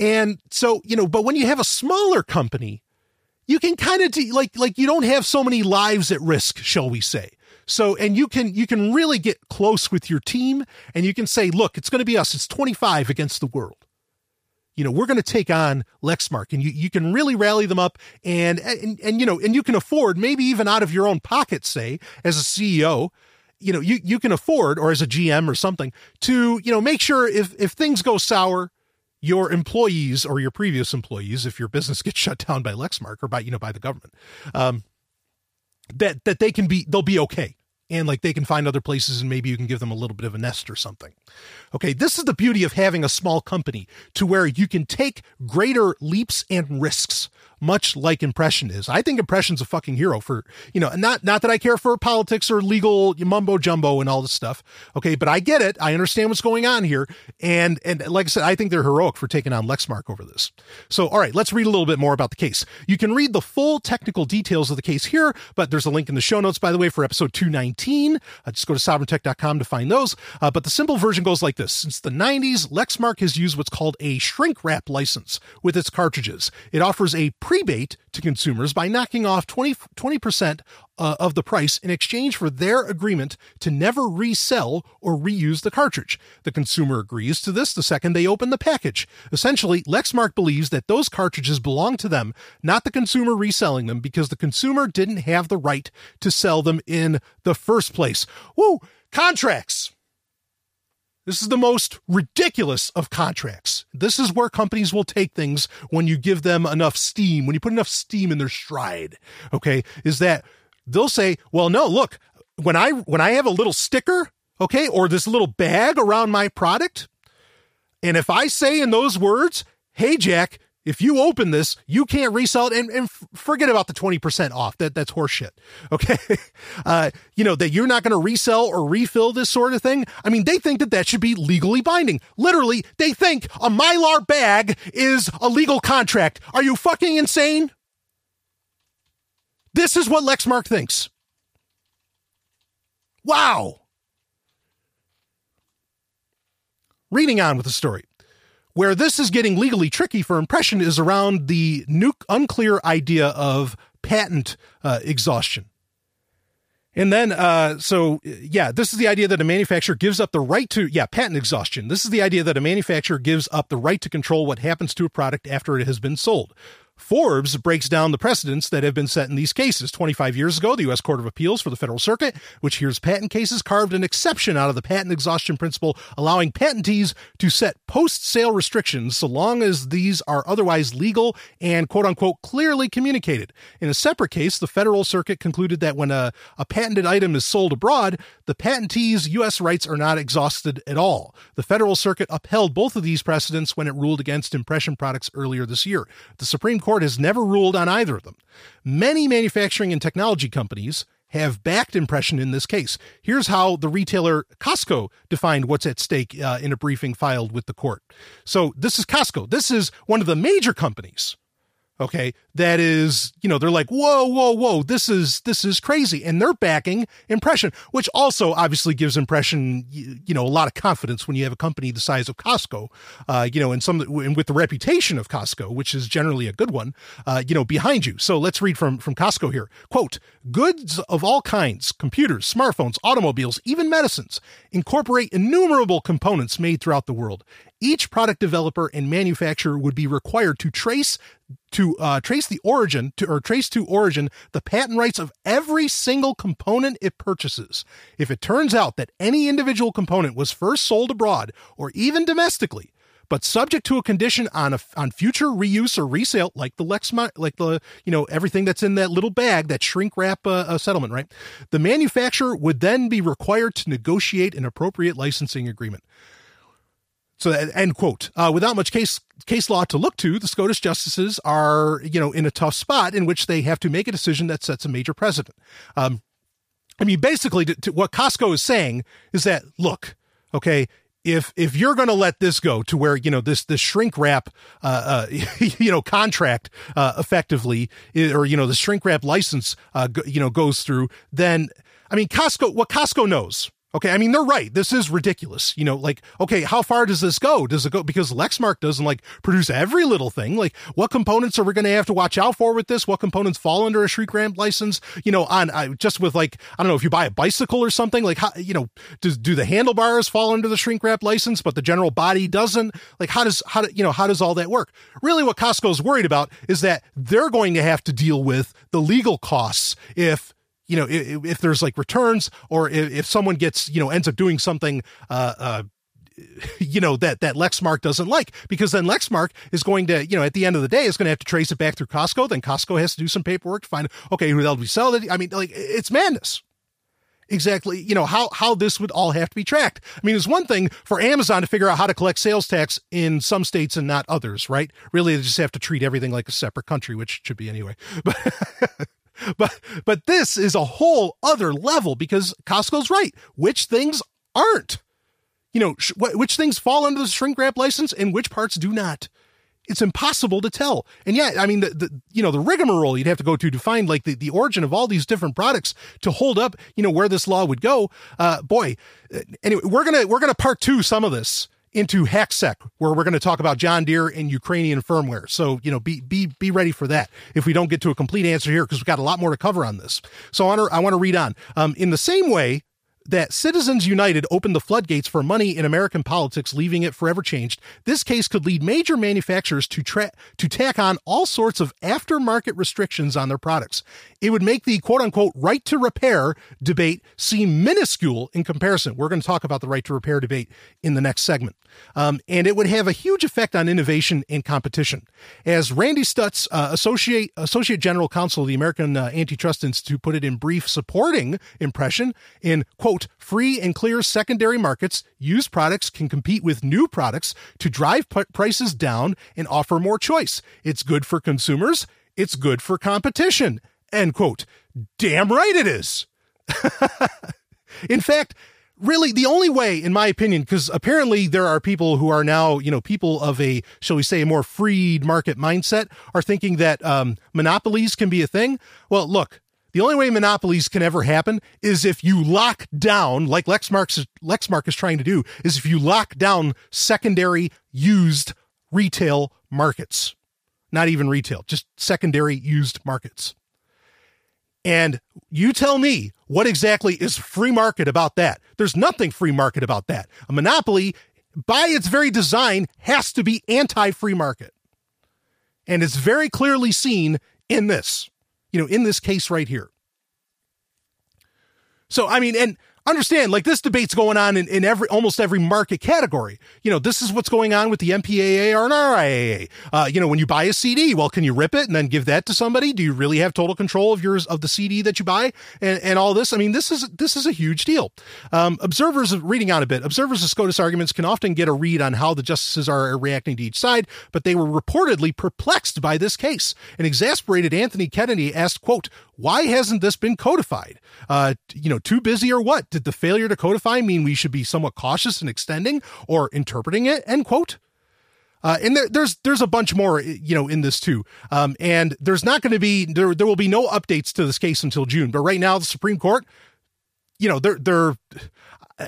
and so, you know, but when you have a smaller company, you can kind of de- like like you don't have so many lives at risk, shall we say. So and you can you can really get close with your team and you can say, look, it's going to be us. It's 25 against the world. You know, we're going to take on Lexmark and you, you can really rally them up and, and and you know, and you can afford maybe even out of your own pocket, say, as a CEO, you know, you, you can afford or as a GM or something to, you know, make sure if if things go sour, your employees or your previous employees, if your business gets shut down by Lexmark or by you know by the government, um, that that they can be they'll be okay and like they can find other places and maybe you can give them a little bit of a nest or something. Okay, this is the beauty of having a small company to where you can take greater leaps and risks much like Impression is. I think Impression's a fucking hero for, you know, not not that I care for politics or legal mumbo jumbo and all this stuff. Okay, but I get it. I understand what's going on here. And and like I said, I think they're heroic for taking on Lexmark over this. So all right, let's read a little bit more about the case. You can read the full technical details of the case here, but there's a link in the show notes, by the way, for episode 219. Uh, just go to sovereigntech.com to find those. Uh, but the simple version goes like this. Since the 90s, Lexmark has used what's called a shrink wrap license with its cartridges. It offers a prebate to consumers by knocking off 20, 20% uh, of the price in exchange for their agreement to never resell or reuse the cartridge. The consumer agrees to this the second they open the package. Essentially, Lexmark believes that those cartridges belong to them, not the consumer reselling them, because the consumer didn't have the right to sell them in the first place. Woo! Contracts! This is the most ridiculous of contracts. This is where companies will take things when you give them enough steam, when you put enough steam in their stride. Okay. Is that they'll say, well, no, look, when I, when I have a little sticker, okay, or this little bag around my product, and if I say in those words, hey, Jack, if you open this, you can't resell it and, and forget about the 20% off. That that's horseshit. Okay. Uh, you know, that you're not going to resell or refill this sort of thing. I mean, they think that that should be legally binding. Literally, they think a Mylar bag is a legal contract. Are you fucking insane? This is what Lexmark thinks. Wow. Reading on with the story. Where this is getting legally tricky for impression is around the nu- unclear idea of patent uh, exhaustion. And then, uh, so yeah, this is the idea that a manufacturer gives up the right to, yeah, patent exhaustion. This is the idea that a manufacturer gives up the right to control what happens to a product after it has been sold. Forbes breaks down the precedents that have been set in these cases. 25 years ago, the U.S. Court of Appeals for the Federal Circuit, which hears patent cases, carved an exception out of the patent exhaustion principle, allowing patentees to set post sale restrictions so long as these are otherwise legal and quote unquote clearly communicated. In a separate case, the Federal Circuit concluded that when a, a patented item is sold abroad, the patentee's U.S. rights are not exhausted at all. The Federal Circuit upheld both of these precedents when it ruled against impression products earlier this year. The Supreme Court Court has never ruled on either of them. Many manufacturing and technology companies have backed impression in this case. Here's how the retailer Costco defined what's at stake uh, in a briefing filed with the court. So, this is Costco. This is one of the major companies okay that is you know they're like whoa whoa whoa this is this is crazy. And they're backing impression which also obviously gives impression you, you know a lot of confidence when you have a company the size of costco uh, you know and some and with the reputation of costco which is generally a good one uh, you know behind you. So let's read from from costco here. Quote goods of all kinds computers smartphones automobiles even medicines incorporate innumerable components made throughout the world. Each product developer and manufacturer would be required to trace to uh, trace the origin to or trace to origin the patent rights of every single component it purchases. If it turns out that any individual component was first sold abroad or even domestically, but subject to a condition on a, on future reuse or resale, like the Lex, like the you know everything that's in that little bag, that shrink wrap uh, uh, settlement, right? The manufacturer would then be required to negotiate an appropriate licensing agreement. So end quote. Uh, without much case case law to look to, the SCOTUS justices are you know in a tough spot in which they have to make a decision that sets a major precedent. Um, I mean, basically, to, to what Costco is saying is that look, okay, if if you're going to let this go to where you know this this shrink wrap uh, uh you know contract uh, effectively or you know the shrink wrap license uh you know goes through then I mean Costco what Costco knows Okay, I mean they're right. This is ridiculous. You know, like okay, how far does this go? Does it go because Lexmark doesn't like produce every little thing? Like what components are we going to have to watch out for with this? What components fall under a shrink wrap license? You know, on just with like I don't know if you buy a bicycle or something, like how you know, does do the handlebars fall under the shrink wrap license but the general body doesn't? Like how does how do, you know, how does all that work? Really what Costco is worried about is that they're going to have to deal with the legal costs if you know, if, if there's like returns or if, if, someone gets, you know, ends up doing something, uh, uh, you know that that Lexmark doesn't like because then Lexmark is going to you know at the end of the day is going to have to trace it back through Costco. Then Costco has to do some paperwork to find okay who they'll be selling it. I mean, like it's madness. Exactly, you know how how this would all have to be tracked. I mean, it's one thing for Amazon to figure out how to collect sales tax in some states and not others, right? Really, they just have to treat everything like a separate country, which should be anyway. But but but this is a whole other level because Costco's right. Which things aren't? You know, sh- which things fall under the shrink wrap license and which parts do not. It's impossible to tell. And yet, I mean, the, the you know the rigmarole you'd have to go to to find like the, the origin of all these different products to hold up, you know, where this law would go. Uh, boy, uh, anyway, we're gonna we're gonna part two some of this into HackSec, where we're going to talk about John Deere and Ukrainian firmware. So, you know, be be be ready for that. If we don't get to a complete answer here, because we've got a lot more to cover on this. So, Honor, I want to read on. Um, in the same way that Citizens United opened the floodgates for money in American politics, leaving it forever changed. This case could lead major manufacturers to tra- to tack on all sorts of aftermarket restrictions on their products. It would make the quote unquote right to repair debate seem minuscule in comparison. We're going to talk about the right to repair debate in the next segment. Um, and it would have a huge effect on innovation and competition. As Randy Stutz, uh, Associate, Associate General Counsel of the American uh, Antitrust Institute, put it in brief supporting impression in, quote, free and clear secondary markets, used products can compete with new products to drive p- prices down and offer more choice. It's good for consumers. It's good for competition. End quote. Damn right it is. in fact, really the only way in my opinion because apparently there are people who are now you know people of a shall we say a more freed market mindset are thinking that um, monopolies can be a thing well look the only way monopolies can ever happen is if you lock down like lexmark lexmark is trying to do is if you lock down secondary used retail markets not even retail just secondary used markets and you tell me what exactly is free market about that? There's nothing free market about that. A monopoly, by its very design, has to be anti free market. And it's very clearly seen in this, you know, in this case right here. So, I mean, and understand like this debate's going on in, in every almost every market category. You know this is what's going on with the mpaa or an riaa uh, you know when you buy a cd well can you rip it and then give that to somebody? Do you really have total control of yours of the cd that you buy and, and all this? I mean this is this is a huge deal. Um, observers reading on a bit. Observers of scotus arguments can often get a read on how the justices are reacting to each side but they were reportedly perplexed by this case. An exasperated anthony kennedy asked quote why hasn't this been codified? Uh, you know too busy or what the failure to codify mean we should be somewhat cautious in extending or interpreting it? End quote. Uh, and there, there's there's a bunch more you know in this too. Um, and there's not going to be there there will be no updates to this case until June. But right now the Supreme Court, you know, they're they're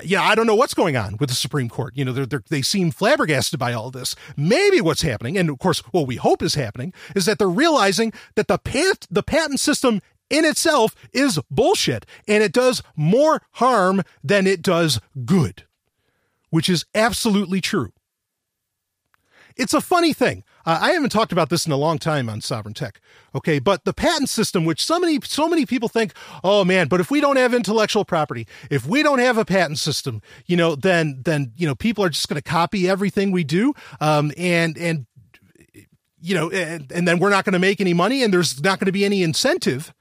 yeah, I don't know what's going on with the Supreme Court. You know, they're, they seem flabbergasted by all this. Maybe what's happening, and of course, what we hope is happening, is that they're realizing that the pat the patent system in itself is bullshit and it does more harm than it does good, which is absolutely true. It's a funny thing. Uh, I haven't talked about this in a long time on Sovereign Tech. Okay, but the patent system, which so many so many people think, oh man, but if we don't have intellectual property, if we don't have a patent system, you know, then then you know people are just going to copy everything we do, um, and and you know, and, and then we're not going to make any money, and there's not going to be any incentive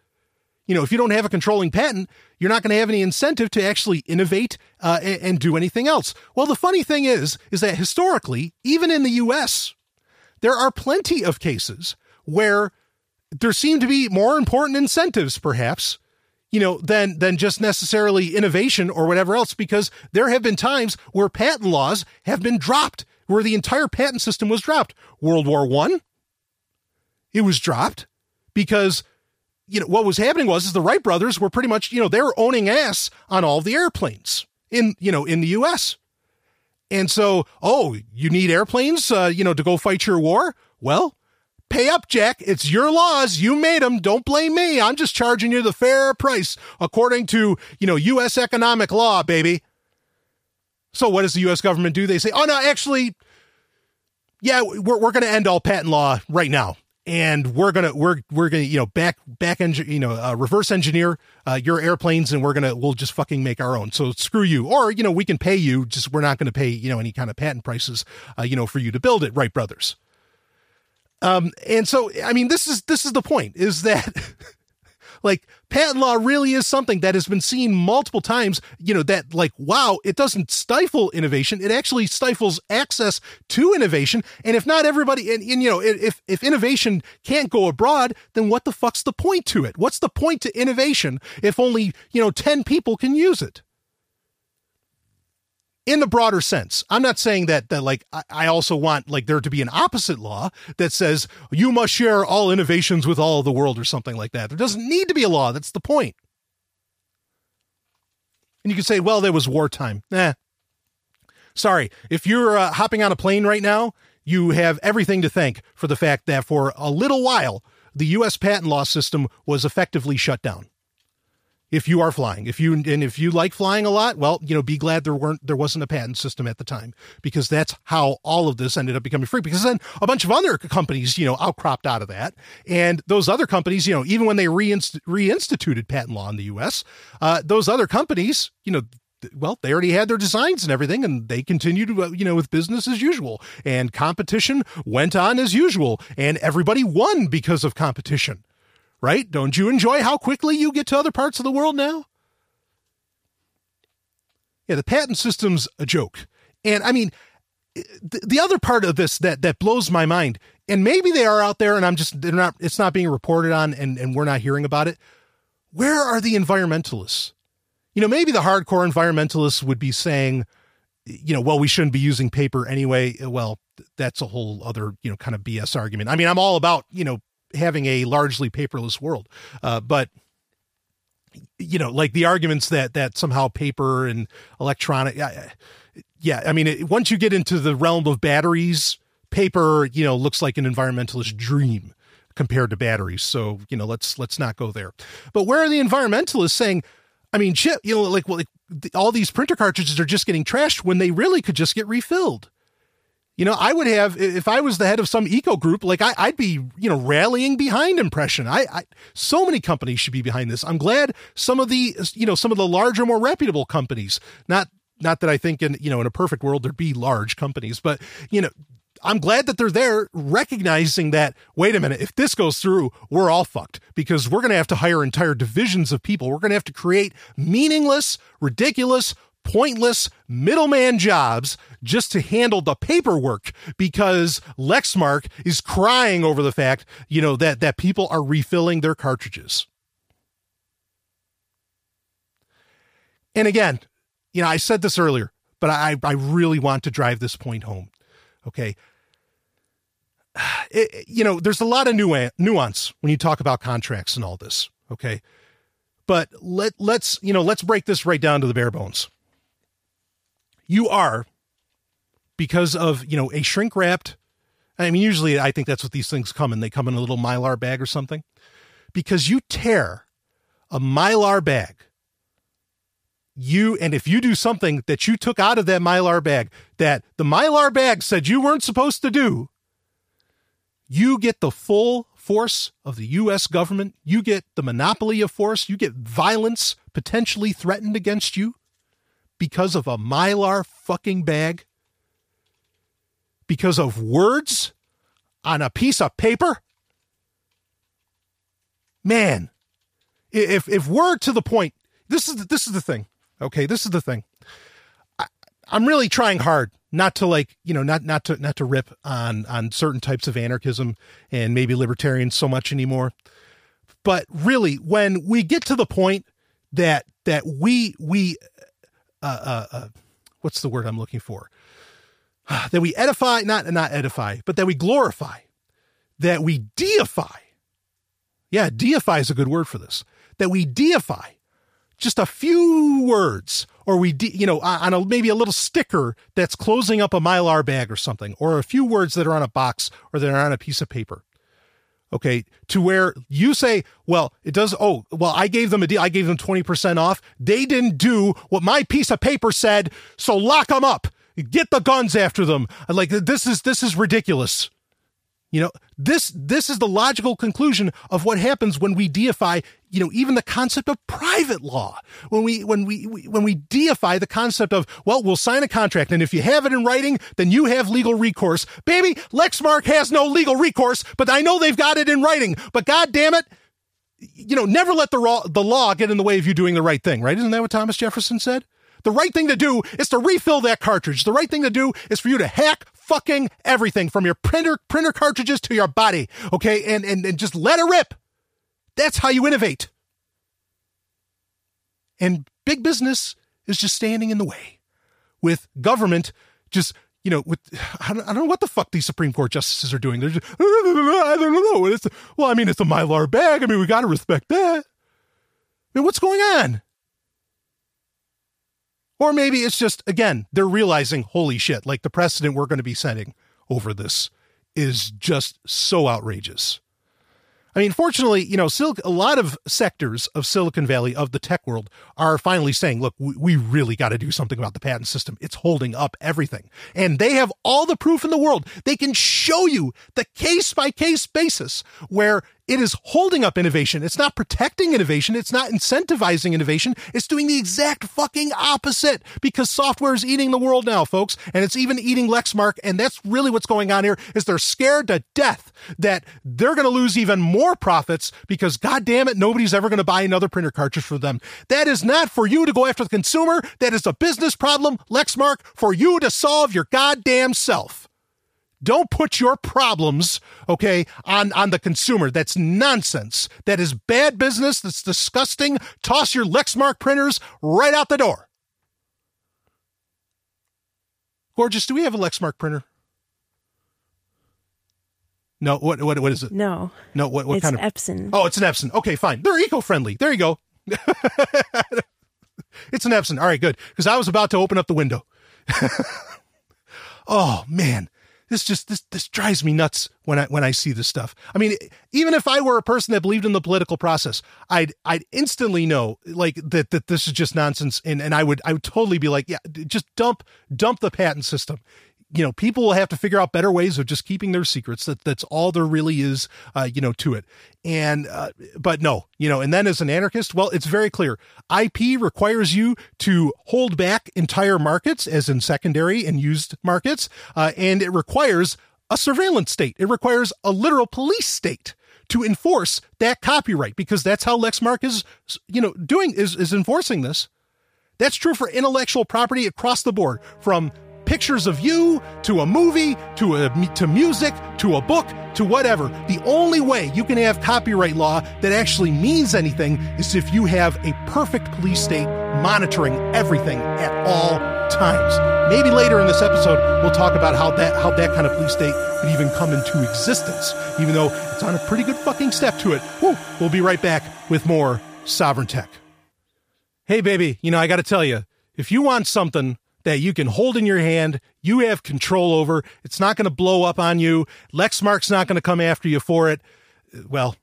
you know, if you don't have a controlling patent, you're not going to have any incentive to actually innovate uh, and, and do anything else. Well, the funny thing is, is that historically, even in the U.S., there are plenty of cases where there seem to be more important incentives, perhaps, you know, than than just necessarily innovation or whatever else. Because there have been times where patent laws have been dropped, where the entire patent system was dropped. World War One, it was dropped because you know, what was happening was is the Wright brothers were pretty much, you know, they were owning ass on all the airplanes in, you know, in the U.S. And so, oh, you need airplanes, uh, you know, to go fight your war? Well, pay up, Jack. It's your laws. You made them. Don't blame me. I'm just charging you the fair price according to, you know, U.S. economic law, baby. So what does the U.S. government do? They say, oh, no, actually, yeah, we're, we're going to end all patent law right now and we're gonna we're we're gonna you know back back engine you know uh, reverse engineer uh, your airplanes and we're gonna we'll just fucking make our own. So screw you. Or you know we can pay you just we're not gonna pay you know any kind of patent prices uh, you know for you to build it. Wright brothers? Um and so i mean this is this is the point is that Like patent law really is something that has been seen multiple times, you know, that like, wow, it doesn't stifle innovation. It actually stifles access to innovation. And if not everybody, and, and you know, if, if innovation can't go abroad, then what the fuck's the point to it? What's the point to innovation if only, you know, 10 people can use it? In the broader sense. I'm not saying that that like I, I, also want like there to be an opposite law that says you must share all innovations with all of the world or something like that. There doesn't need to be a law. That's the point. And you can say, well, there was wartime. Eh. Sorry, if you're uh, hopping on a plane right now, you have everything to thank for the fact that for a little while the U.S. patent law system was effectively shut down if you are flying. If you and if you like flying a lot, well, you know, be glad there weren't there wasn't a patent system at the time because that's how all of this ended up becoming free. Because then a bunch of other companies, you know, outcropped out of that, and those other companies, you know, even when they reinst- reinstituted patent law in the U.S., uh, those other companies, you know, well, they already had their designs and everything, and they continued, uh, you know, with business as usual. And competition went on as usual, and everybody won because of competition right? Don't you enjoy how quickly you get to other parts of the world now? Yeah, the patent system's a joke. And I mean, the, the other part of this that that blows my mind, and maybe they are out there and I'm just they're not it's not being reported on and, and we're not hearing about it. Where are the environmentalists? You know, maybe the hardcore environmentalists would be saying, you know, well, we shouldn't be using paper anyway. Well, that's a whole other, you know, kind of BS argument. I mean, I'm all about, you know, having a largely paperless world. Uh, but you know, like the arguments that that somehow paper and electronic, yeah, I mean, it, once you get into the realm of batteries, paper, you know, looks like an environmentalist dream compared to batteries. So you know, let's let's not go there. But where are the environmentalists saying? I mean, shit, you know, like well, like all these printer cartridges are just getting trashed when they really could just get refilled. You know, I would have if I was the head of some eco group, like I, would be, you know, rallying behind impression. I, I, so many companies should be behind this. I'm glad some of the, you know, some of the larger, more reputable companies. Not, not that I think in, you know, in a perfect world there'd be large companies, but you know, I'm glad that they're there recognizing that, wait a minute, if this goes through, we're all fucked because we're going to have to hire entire divisions of people. We're going to have to create meaningless, ridiculous, pointless middleman jobs just to handle the paperwork because Lexmark is crying over the fact, you know, that, that people are refilling their cartridges. And again, you know, I said this earlier, but I, I really want to drive this point home. Okay it, you know, there's a lot of nuance when you talk about contracts and all this. Okay. But let, let's, you know, let's break this right down to the bare bones. You are, because of, you know, a shrink wrapped, I mean, usually I think that's what these things come in. They come in a little mylar bag or something. Because you tear a mylar bag, you, and if you do something that you took out of that mylar bag that the mylar bag said you weren't supposed to do, you get the full force of the U.S. government. You get the monopoly of force. You get violence potentially threatened against you because of a mylar fucking bag, because of words on a piece of paper. Man, if if we're to the point, this is this is the thing. Okay, this is the thing. I, I'm really trying hard not to like you know not not to not to rip on on certain types of anarchism and maybe libertarians so much anymore but really when we get to the point that that we we uh, uh, uh what's the word i'm looking for? That we edify not not edify but that we glorify that we deify. Yeah deify is a good word for this. That we deify. Just a few words or we de- you know on a maybe a little sticker that's closing up a mylar bag or something or a few words that are on a box or that are on a piece of paper okay to where you say well it does oh well i gave them a deal. I gave them 20% off. They didn't do what my piece of paper said so lock them up. Get the guns after them. Like this is this is ridiculous you know, this this is the logical conclusion of what happens when we deify, you know, even the concept of private law. When we when we, when we deify the concept of, well, we'll sign a contract and if you have it in writing, then you have legal recourse. Baby, Lexmark has no legal recourse, but I know they've got it in writing. But god damn it, you know, never let the law, the law get in the way of you doing the right thing, right? Isn't that what Thomas Jefferson said? The right thing to do is to refill that cartridge. The right thing to do is for you to hack fucking everything from your printer printer cartridges to your body. Okay, and and, and just let it rip. That's how you innovate. And big business is just standing in the way, with government just you know, with I don't, I don't know what the fuck these Supreme Court justices are doing. They're just I don't know. It's, well, I mean, it's a mylar bag. I mean, we got to respect that. I mean, what's going on? Or maybe it's just, again, they're realizing, holy shit, like the precedent we're going to be setting over this is just so outrageous. I mean, fortunately, you know, Sil- a lot of sectors of Silicon Valley, of the tech world, are finally saying, look, we, we really got to do something about the patent system. It's holding up everything. And they have all the proof in the world. They can show you the case by case basis where it is holding up innovation. It's not protecting innovation. It's not incentivizing innovation. It's doing the exact fucking opposite because software is eating the world now, folks. And it's even eating Lexmark. And that's really what's going on here is they're scared to death that they're going to lose even more profits because God damn it, nobody's ever going to buy another printer cartridge for them. That is not for you to go after the consumer. That is a business problem, Lexmark, for you to solve your goddamn self. Don't put your problems, okay, on, on the consumer. That's nonsense. That is bad business. That's disgusting. Toss your Lexmark printers right out the door. Gorgeous, do we have a Lexmark printer? No, what what what is it? No. No, what what it's kind of Epson. Oh, it's an Epson. Okay, fine. They're eco-friendly. There you go. it's an Epson. All right, good. Because I was about to open up the window. oh man this just this this drives me nuts when I when I see this stuff. I mean, even if I were a person that believed in the political process, I'd I'd instantly know like that that this is just nonsense, and and I would I would totally be like, yeah, just dump dump the patent system. You know, people will have to figure out better ways of just keeping their secrets. That that's all there really is, uh, you know, to it. And uh, but no, you know, and then as an anarchist, well, it's very clear. IP requires you to hold back entire markets, as in secondary and used markets, uh, and it requires a surveillance state. It requires a literal police state to enforce that copyright because that's how Lexmark is, you know, doing is is enforcing this. That's true for intellectual property across the board, from pictures of you to a movie to a to music to a book to whatever. The only way you can have copyright law that actually means anything is if you have a perfect police state monitoring everything at all times. Maybe later in this episode we'll talk about how that how that kind of police state could even come into existence, even though it's on a pretty good fucking step to it. Woo, we'll be right back with more Sovereign Tech. Hey, baby, you know, I got to tell you, if you want something that you can hold in your hand, you have control over, it's not going to blow up on you, Lexmark's not going to come after you for it. Well,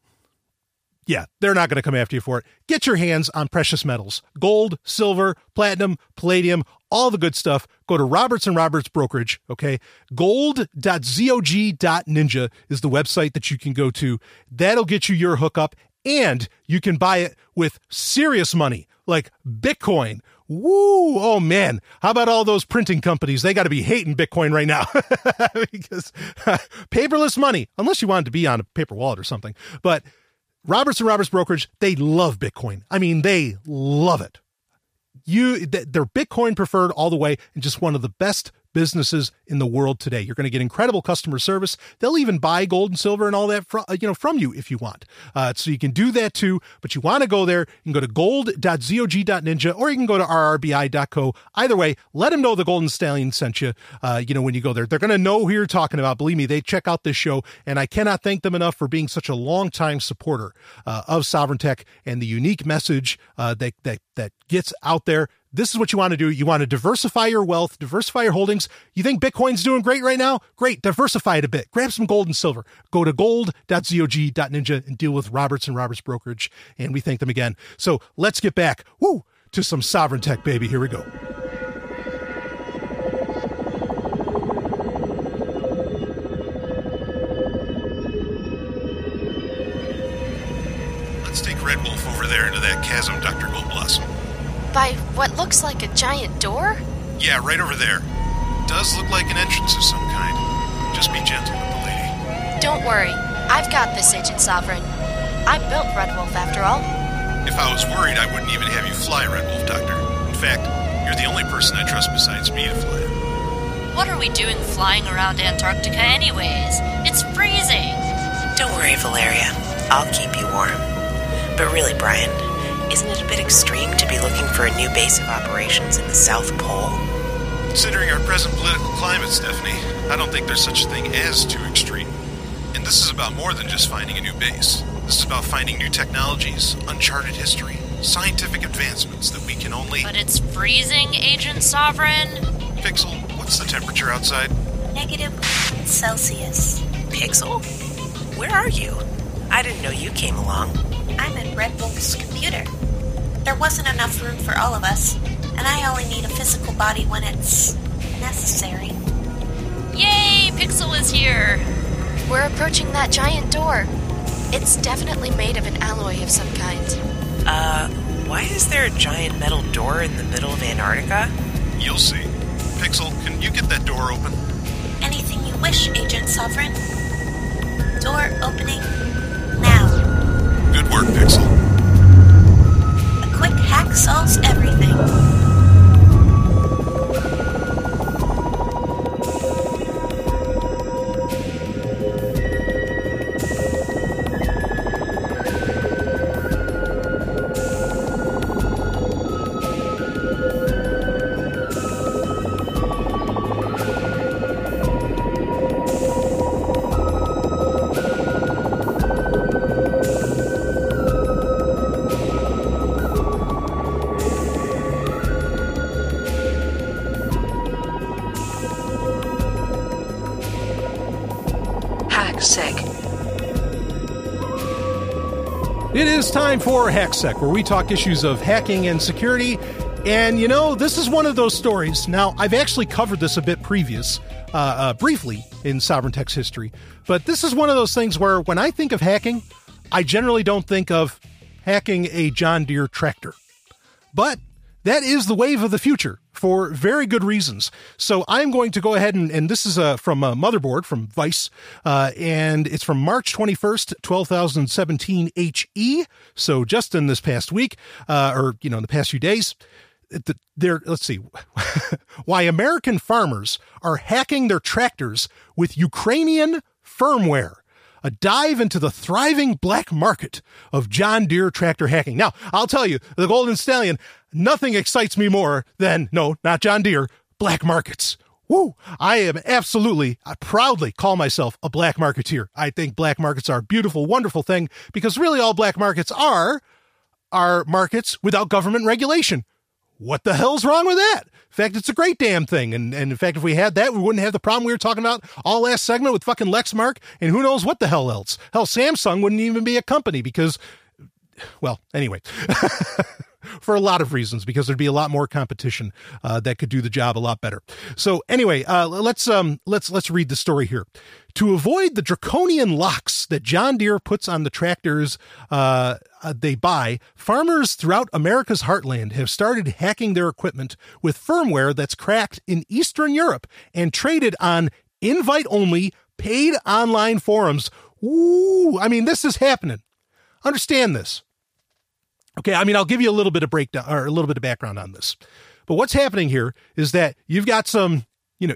yeah, they're not going to come after you for it. Get your hands on precious metals gold, silver, platinum, palladium, all the good stuff. Go to Roberts and Roberts Brokerage, okay? Gold.zog.ninja is the website that you can go to. That'll get you your hookup, and you can buy it with serious money like Bitcoin. Woo! Oh man, how about all those printing companies? They got to be hating Bitcoin right now because paperless money, unless you wanted to be on a paper wallet or something. But Roberts and Roberts Brokerage, they love Bitcoin. I mean, they love it. You, they're Bitcoin preferred all the way, and just one of the best businesses in the world today. You're going to get incredible customer service. They'll even buy gold and silver and all that from, you know, from you if you want. Uh, so you can do that too. But you want to go there, you can go to gold.zog.ninja or you can go to rrbi.co. Either way, let them know the Golden Stallion sent you, uh, you know, when you go there. They're going to know who you're talking about. Believe me, they check out this show. And I cannot thank them enough for being such a long-time supporter uh, of Sovereign Tech and the unique message uh, that, that, that gets out there this is what you want to do. You want to diversify your wealth, diversify your holdings. You think Bitcoin's doing great right now? Great. Diversify it a bit. Grab some gold and silver. Go to gold.zog.ninja and deal with Roberts and Roberts Brokerage. And we thank them again. So let's get back woo, to some sovereign tech, baby. Here we go. Let's take Red Wolf over there into that chasm, Dr. Goldblossom. By what looks like a giant door? Yeah, right over there. Does look like an entrance of some kind. Just be gentle with the lady. Don't worry. I've got this, Agent Sovereign. I built Red Wolf, after all. If I was worried, I wouldn't even have you fly Red Wolf, Doctor. In fact, you're the only person I trust besides me to fly it. What are we doing flying around Antarctica, anyways? It's freezing. Don't worry, Valeria. I'll keep you warm. But really, Brian, isn't it a bit extreme to be looking for a new base of operations in the South Pole? Considering our present political climate, Stephanie, I don't think there's such a thing as too extreme. And this is about more than just finding a new base. This is about finding new technologies, uncharted history, scientific advancements that we can only. But it's freezing, Agent Sovereign. Pixel, what's the temperature outside? Negative Celsius. Pixel? Where are you? I didn't know you came along. I'm in Red Wolf's computer. There wasn't enough room for all of us, and I only need a physical body when it's necessary. Yay! Pixel is here! We're approaching that giant door. It's definitely made of an alloy of some kind. Uh, why is there a giant metal door in the middle of Antarctica? You'll see. Pixel, can you get that door open? Anything you wish, Agent Sovereign. Door opening now. Good work, Pixel. A quick hack solves everything. Hacksec. It is time for HackSec, where we talk issues of hacking and security. And you know, this is one of those stories. Now, I've actually covered this a bit previous, uh, uh, briefly in Sovereign Tech's history. But this is one of those things where when I think of hacking, I generally don't think of hacking a John Deere tractor. But that is the wave of the future for very good reasons. So I'm going to go ahead and, and this is uh, from a motherboard from Vice, uh, and it's from March 21st, 2017 HE. So just in this past week, uh, or, you know, in the past few days, the, there, let's see, why American farmers are hacking their tractors with Ukrainian firmware a dive into the thriving black market of John Deere tractor hacking. Now, I'll tell you, the Golden Stallion, nothing excites me more than, no, not John Deere, black markets. Woo! I am absolutely, I proudly call myself a black marketeer. I think black markets are a beautiful, wonderful thing because really all black markets are are markets without government regulation. What the hell's wrong with that? In fact, it's a great damn thing. And, and in fact, if we had that, we wouldn't have the problem we were talking about all last segment with fucking Lexmark and who knows what the hell else. Hell, Samsung wouldn't even be a company because, well, anyway. for a lot of reasons because there'd be a lot more competition uh, that could do the job a lot better. So anyway, uh, let's um, let's let's read the story here. To avoid the draconian locks that John Deere puts on the tractors uh, uh, they buy, farmers throughout America's heartland have started hacking their equipment with firmware that's cracked in Eastern Europe and traded on invite only paid online forums. Ooh, I mean, this is happening. Understand this. Okay, I mean, I'll give you a little bit of breakdown or a little bit of background on this. But what's happening here is that you've got some, you know,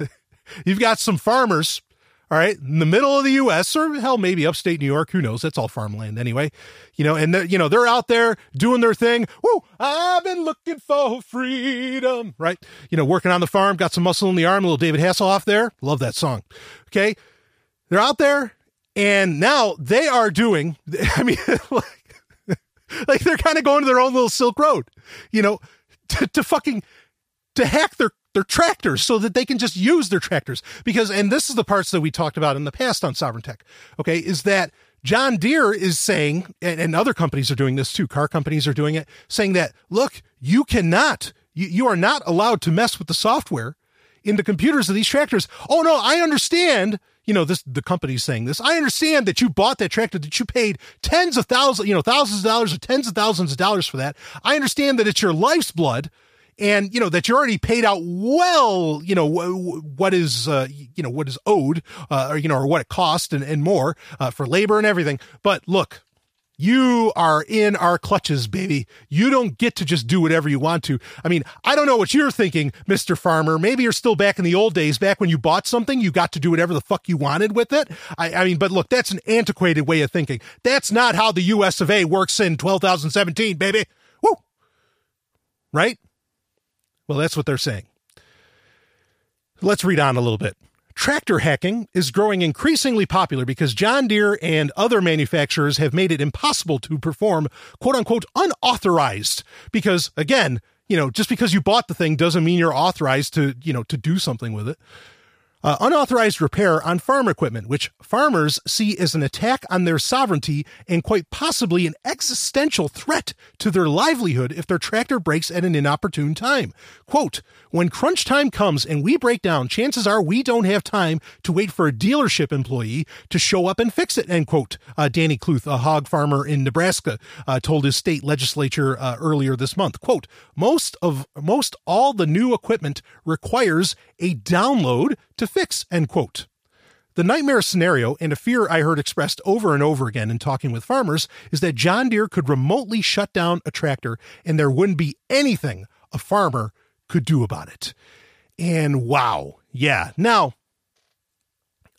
you've got some farmers, all right, in the middle of the U.S. or hell, maybe upstate New York. Who knows? That's all farmland anyway. You know, and you know they're out there doing their thing. Woo! I've been looking for freedom, right? You know, working on the farm, got some muscle in the arm. A little David Hasselhoff there. Love that song. Okay, they're out there, and now they are doing. I mean. like they're kind of going to their own little Silk Road, you know, to, to fucking to hack their their tractors so that they can just use their tractors because and this is the parts that we talked about in the past on Sovereign Tech. Okay, is that John Deere is saying, and, and other companies are doing this too. Car companies are doing it, saying that look, you cannot, you, you are not allowed to mess with the software in the computers of these tractors. Oh no, I understand you know, this the company's saying this. I understand that you bought that tractor, that you paid tens of thousands, you know, thousands of dollars or tens of thousands of dollars for that. I understand that it's your life's blood and you know that you already paid out well you know what is uh, you know what is owed uh, or you know or what it cost and, and more uh, for labor and everything but look you are in our clutches, baby. You don't get to just do whatever you want to. I mean, I don't know what you're thinking, Mr. Farmer. Maybe you're still back in the old days, back when you bought something, you got to do whatever the fuck you wanted with it. I, I mean, but look, that's an antiquated way of thinking. That's not how the US of A works in 2017, baby. Woo! Right? Well, that's what they're saying. Let's read on a little bit. Tractor hacking is growing increasingly popular because John Deere and other manufacturers have made it impossible to perform quote unquote unauthorized. Because again, you know, just because you bought the thing doesn't mean you're authorized to, you know, to do something with it uh, unauthorized repair on farm equipment, which farmers see as an attack on their sovereignty and quite possibly an existential threat to their livelihood if their tractor breaks at an inopportune time. Quote, when crunch time comes and we break down, chances are we don't have time to wait for a dealership employee to show up and fix it, end quote. Uh, Danny Kluthe, a hog farmer in Nebraska, uh, told his state legislature uh, earlier this month. Quote, most of, most all the new equipment requires a download to fix, end quote. The nightmare scenario and a fear I heard expressed over and over again in talking with farmers is that John Deere could remotely shut down a tractor and there wouldn't be anything a farmer could do about it. And wow, yeah. Now,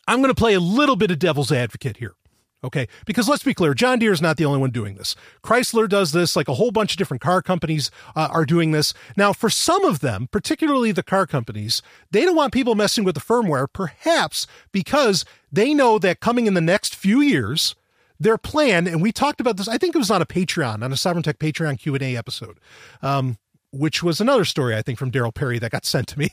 I'm going to play a little bit of devil's advocate here. Okay. Because let's be clear, John Deere is not the only one doing this. Chrysler does this, like a whole bunch of different car companies uh, are doing this. Now, for some of them, particularly the car companies, they don't want people messing with the firmware, perhaps because they know that coming in the next few years, their plan, and we talked about this, I think it was on a Patreon, on a Sovereign Tech Patreon Q&A episode. Um, which was another story I think from Darryl Perry that got sent to me,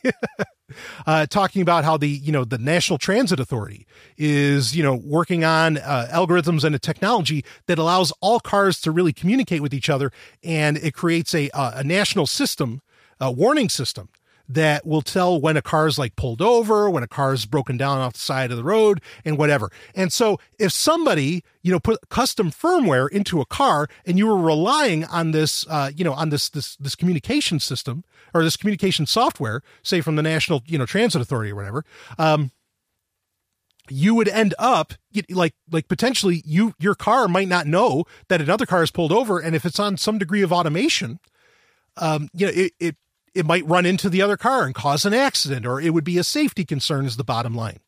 uh, talking about how the you know the National Transit Authority is you know working on uh, algorithms and a technology that allows all cars to really communicate with each other, and it creates a uh, a national system, a warning system that will tell when a car is like pulled over, when a car is broken down off the side of the road, and whatever. And so if somebody, you know, put custom firmware into a car and you were relying on this, uh, you know, on this this this communication system or this communication software, say from the National, you know, Transit Authority or whatever, um, you would end up like like potentially you your car might not know that another car is pulled over and if it's on some degree of automation um you know it, it it might run into the other car and cause an accident or it would be a safety concern is the bottom line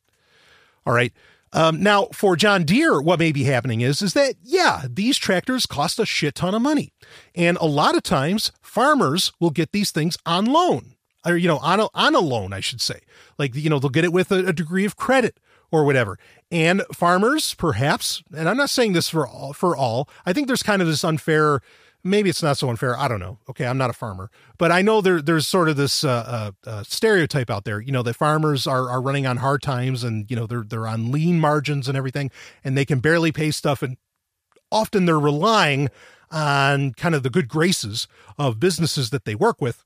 all right um, now for john deere what may be happening is is that yeah these tractors cost a shit ton of money and a lot of times farmers will get these things on loan or you know on a, on a loan i should say like you know they'll get it with a, a degree of credit or whatever. And farmers, perhaps, and I'm not saying this for all, for all. I think there's kind of this unfair. Maybe it's not so unfair. I don't know. Okay, I'm not a farmer, but I know there there's sort of this uh, uh, uh, stereotype out there. You know, that farmers are are running on hard times, and you know they're they're on lean margins and everything, and they can barely pay stuff, and often they're relying on kind of the good graces of businesses that they work with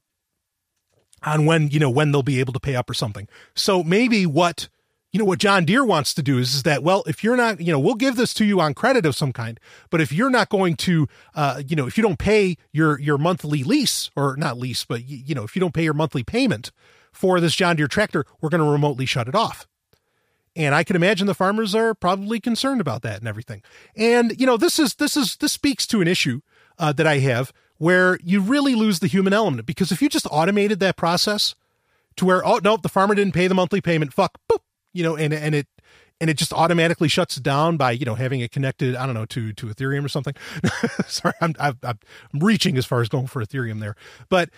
on when you know when they'll be able to pay up or something. So maybe what you know what John Deere wants to do is, is that well if you're not you know we'll give this to you on credit of some kind but if you're not going to uh, you know if you don't pay your your monthly lease or not lease but you, know if you don't pay your monthly payment for this John Deere tractor we're going to remotely shut it off. And I can imagine the farmers are probably concerned about that and everything. And you know this is this is this speaks to an issue uh, that I have where you really lose the human element because if you just automated that process to where oh no the farmer didn't pay the monthly payment fuck boop you know, and and it and it just automatically shuts down by you know having it connected i don't know to to ethereum or something. Sorry I'm, I'm i'm reaching as far as going for ethereum there. But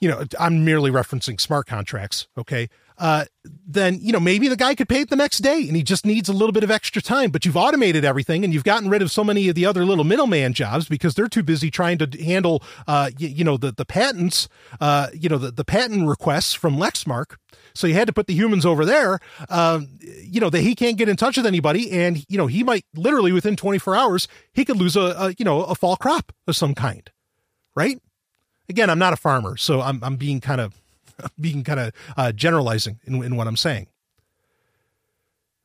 you know i'm merely referencing smart contracts okay uh, then you know maybe the guy could pay it the next day and he just needs a little bit of extra time. But you've automated everything and you've gotten rid of so many of the other little middleman jobs because they're too busy trying to handle uh, you, you know the the patents uh, you know the, the patent requests from lexmark. So you had to put the humans over there um, you know that he can't get in touch with anybody and you know he might literally within 24 hours he could lose a, a you know a fall crop of some kind right? Again i'm not a farmer so i'm, I'm being kind of being kind of uh, generalizing in, in what I'm saying.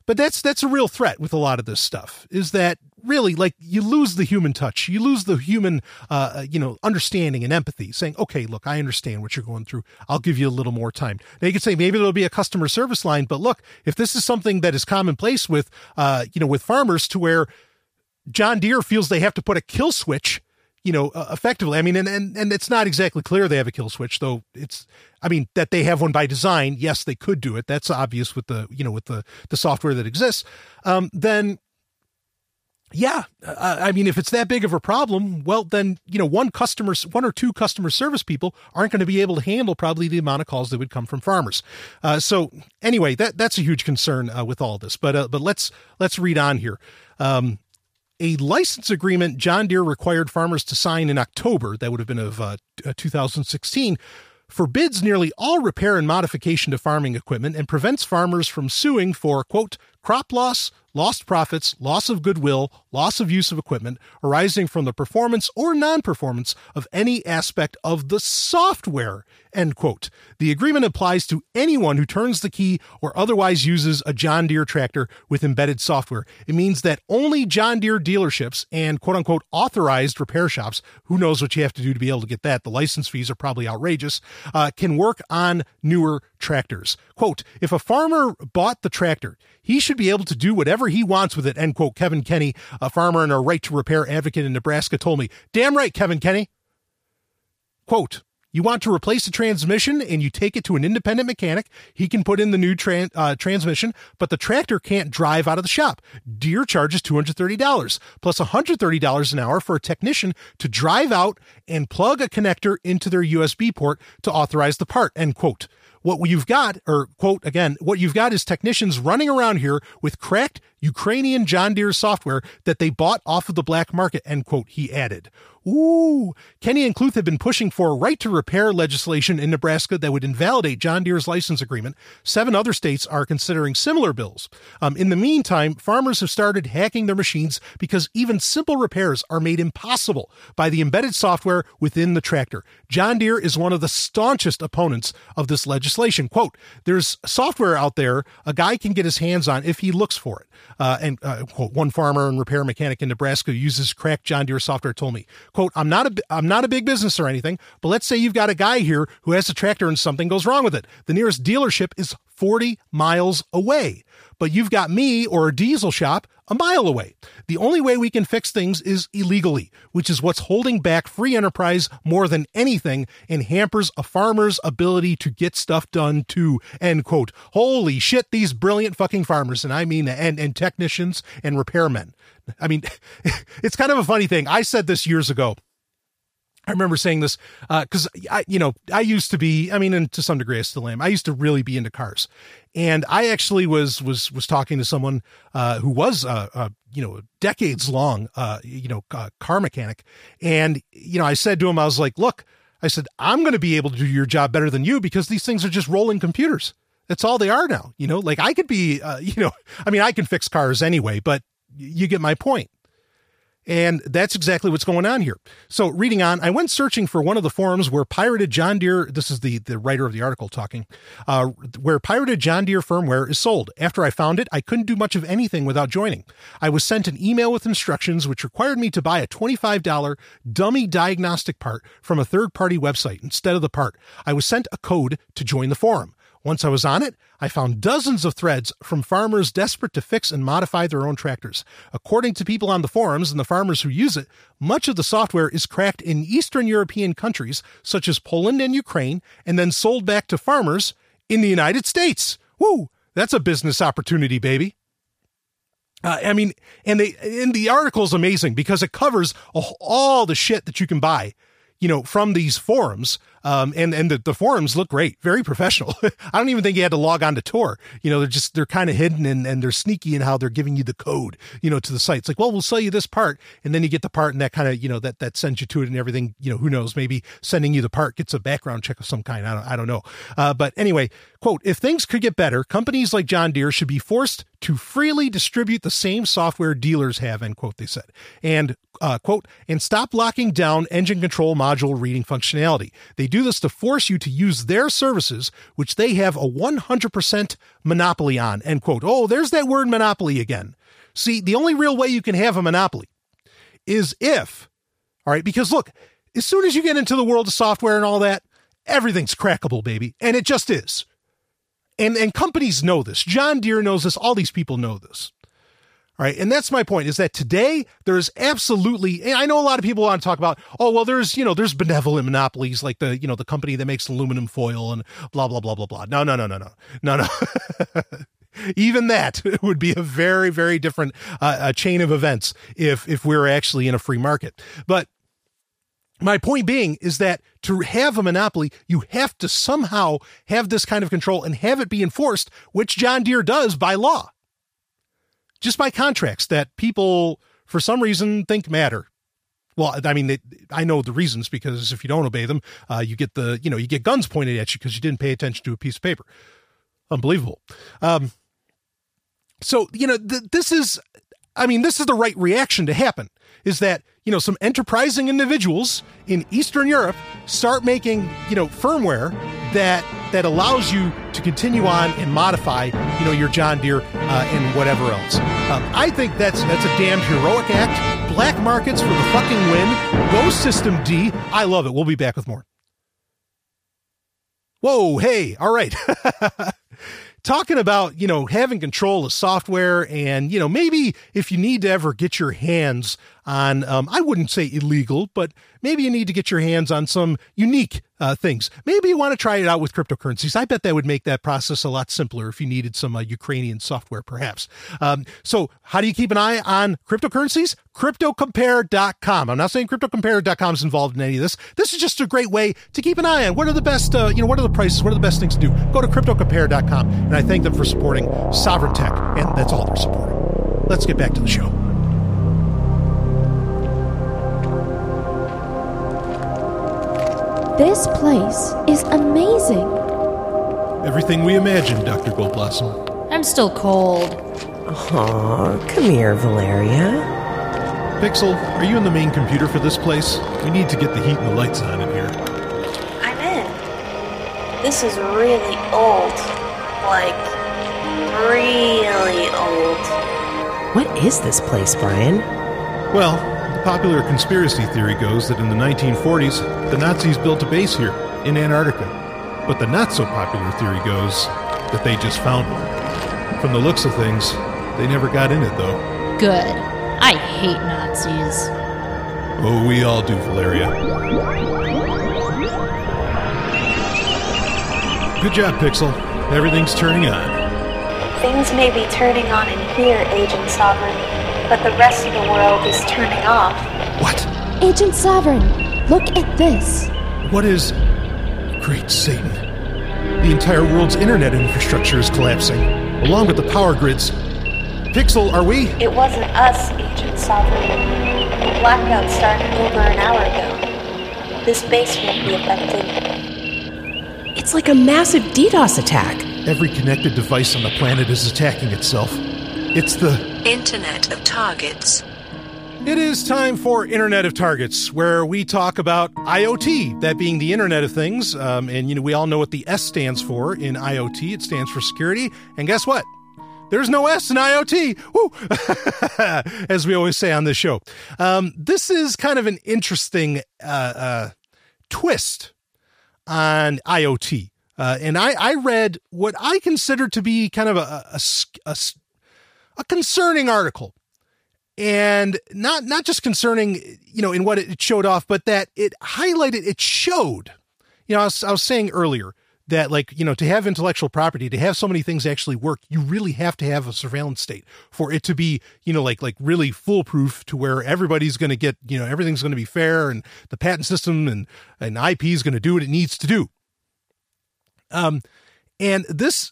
But that's that's a real threat with a lot of this stuff. Is that really like you lose the human touch, you lose the human, uh, uh, you know, understanding and empathy. Saying, okay, look, I understand what you're going through. I'll give you a little more time. Now you could say maybe there'll be a customer service line, but look, if this is something that is commonplace with, uh, you know, with farmers to where John Deere feels they have to put a kill switch you know, uh, effectively. I mean, and, and, and it's not exactly clear they have a kill switch, though it's, I mean, that they have one by design. Yes, they could do it. That's obvious with the, you know, with the, the software that exists. Um, then, yeah, uh, I mean, if it's that big of a problem, well, then, you know, one customer, one or two customer service people aren't going to be able to handle probably the amount of calls that would come from farmers. Uh, so anyway, that, that's a huge concern uh, with all this, but, uh, but let's, let's read on here. Um, a license agreement John Deere required farmers to sign in October, that would have been of uh, uh 2016, forbids nearly all repair and modification to farming equipment and prevents farmers from suing for, quote, crop loss, lost profits, loss of goodwill, loss of use of equipment arising from the performance or non performance of any aspect of the software. End quote. The agreement applies to anyone who turns the key or otherwise uses a John Deere tractor with embedded software. It means that only John Deere dealerships and quote unquote authorized repair shops, who knows what you have to do to be able to get that, the license fees are probably outrageous, uh, can work on newer tractors. Quote, if a farmer bought the tractor, he should be able to do whatever he wants with it, end quote. Kevin Kenny, a farmer and a right to repair advocate in Nebraska, told me. Damn right, Kevin Kenny. Quote, you want to replace the transmission and you take it to an independent mechanic. He can put in the new uh, transmission, but the tractor can't drive out of the shop. Deere charges $230 plus $130 an hour for a technician to drive out and plug a connector into their USB port to authorize the part. End quote. What you've got, or quote again, what you've got is technicians running around here with cracked Ukrainian John Deere software that they bought off of the black market, end quote, he added. Ooh, Kenny and Kluthe have been pushing for right to repair legislation in Nebraska that would invalidate John Deere's license agreement. Seven other states are considering similar bills. Um, in the meantime, farmers have started hacking their machines because even simple repairs are made impossible by the embedded software within the tractor. John Deere is one of the staunchest opponents of this legislation. Quote, there's software out there a guy can get his hands on if he looks for it. Uh, and uh, quote, one farmer and repair mechanic in Nebraska uses cracked John Deere software told me, quote, I'm not a, I'm not a big business or anything, but let's say you've got a guy here who has a tractor and something goes wrong with it. The nearest dealership is 40 miles away, but you've got me or a diesel shop a mile away. The only way we can fix things is illegally, which is what's holding back free enterprise more than anything and hampers a farmer's ability to get stuff done too. End quote. Holy shit, these brilliant fucking farmers, and I mean and, and technicians and repairmen. I mean, it's kind of a funny thing. I said this years ago. I remember saying this because uh, I, you know, I used to be. I mean, and to some degree, I still am. I used to really be into cars, and I actually was was was talking to someone uh, who was uh, uh, you know decades long uh, you know car mechanic, and you know, I said to him, I was like, "Look, I said I'm going to be able to do your job better than you because these things are just rolling computers. That's all they are now. You know, like I could be, uh, you know, I mean, I can fix cars anyway, but you get my point." And that's exactly what's going on here. So, reading on, I went searching for one of the forums where pirated John Deere, this is the, the writer of the article talking, uh, where pirated John Deere firmware is sold. After I found it, I couldn't do much of anything without joining. I was sent an email with instructions which required me to buy a $25 dummy diagnostic part from a third party website instead of the part. I was sent a code to join the forum. Once I was on it, I found dozens of threads from farmers desperate to fix and modify their own tractors. According to people on the forums and the farmers who use it, much of the software is cracked in Eastern European countries such as Poland and Ukraine and then sold back to farmers in the United States. Woo! That's a business opportunity, baby. Uh, I mean, and they and the article is amazing because it covers all the shit that you can buy, you know, from these forums um, and and the, the forums look great, very professional. I don't even think you had to log on to Tor. You know, they're just they're kind of hidden and, and they're sneaky in how they're giving you the code, you know, to the site. It's like, well, we'll sell you this part, and then you get the part, and that kind of you know that that sends you to it and everything. You know, who knows? Maybe sending you the part gets a background check of some kind. I don't I don't know. Uh, but anyway, quote: If things could get better, companies like John Deere should be forced to freely distribute the same software dealers have, end quote, they said. And, uh, quote, and stop locking down engine control module reading functionality. They do this to force you to use their services, which they have a 100% monopoly on, end quote. Oh, there's that word monopoly again. See, the only real way you can have a monopoly is if, all right, because look, as soon as you get into the world of software and all that, everything's crackable, baby. And it just is and and companies know this. John Deere knows this. All these people know this. All right. And that's my point is that today there's absolutely, I know a lot of people want to talk about, oh, well, there's, you know, there's benevolent monopolies like the, you know, the company that makes aluminum foil and blah, blah, blah, blah, blah. No, no, no, no, no, no, no. Even that would be a very, very different uh, a chain of events if, if we we're actually in a free market. But my point being is that to have a monopoly, you have to somehow have this kind of control and have it be enforced, which John Deere does by law. Just by contracts that people, for some reason, think matter. Well, I mean, they, I know the reasons because if you don't obey them, uh, you get the, you know, you get guns pointed at you because you didn't pay attention to a piece of paper. Unbelievable. Um, so, you know, th- this is, I mean, this is the right reaction to happen is that you know some enterprising individuals in Eastern Europe start making you know firmware that that allows you to continue on and modify you know your John Deere uh, and whatever else. Um, I think that's that's a damned heroic act. Black markets for the fucking win. Go System D. I love it. We'll be back with more. Whoa, hey, all right. talking about, you know, having control of software and, you know, maybe if you need to ever get your hands on, um, I wouldn't say illegal, but maybe you need to get your hands on some unique uh, things. Maybe you want to try it out with cryptocurrencies. I bet that would make that process a lot simpler if you needed some uh, Ukrainian software, perhaps. Um, so, how do you keep an eye on cryptocurrencies? CryptoCompare.com. I'm not saying CryptoCompare.com is involved in any of this. This is just a great way to keep an eye on what are the best, uh, you know, what are the prices, what are the best things to do. Go to CryptoCompare.com, and I thank them for supporting Sovereign Tech, and that's all they're supporting. Let's get back to the show. This place is amazing. Everything we imagined, Dr. Goldblossom. I'm still cold. Aw, come here, Valeria. Pixel, are you in the main computer for this place? We need to get the heat and the lights on in here. I'm in. This is really old. Like, really old. What is this place, Brian? Well, the popular conspiracy theory goes that in the 1940s, the Nazis built a base here in Antarctica. But the not so popular theory goes that they just found one. From the looks of things, they never got in it, though. Good. I hate Nazis. Oh, we all do, Valeria. Good job, Pixel. Everything's turning on. Things may be turning on in here, Agent Sovereign, but the rest of the world is turning off. What? Agent Sovereign, look at this. What is. Great Satan. The entire world's internet infrastructure is collapsing, along with the power grids. Pixel, are we? It wasn't us, Agent Sovereign. The blackout started over an hour ago. This base won't be affected. It's like a massive DDoS attack. Every connected device on the planet is attacking itself. It's the. Internet of Targets. It is time for Internet of Targets, where we talk about IoT, that being the Internet of Things. Um, and, you know, we all know what the S stands for in IoT. It stands for security. And guess what? There's no S in IoT. Woo! As we always say on this show. Um, this is kind of an interesting uh, uh, twist on IoT. Uh, and I, I read what I consider to be kind of a, a, a, a, concerning article. And not not just concerning you know in what it showed off but that it highlighted it showed you know I was, I was saying earlier that like you know to have intellectual property to have so many things actually work you really have to have a surveillance state for it to be you know like like really foolproof to where everybody's going to get you know everything's going to be fair and the patent system and and IP is going to do what it needs to do. Um and this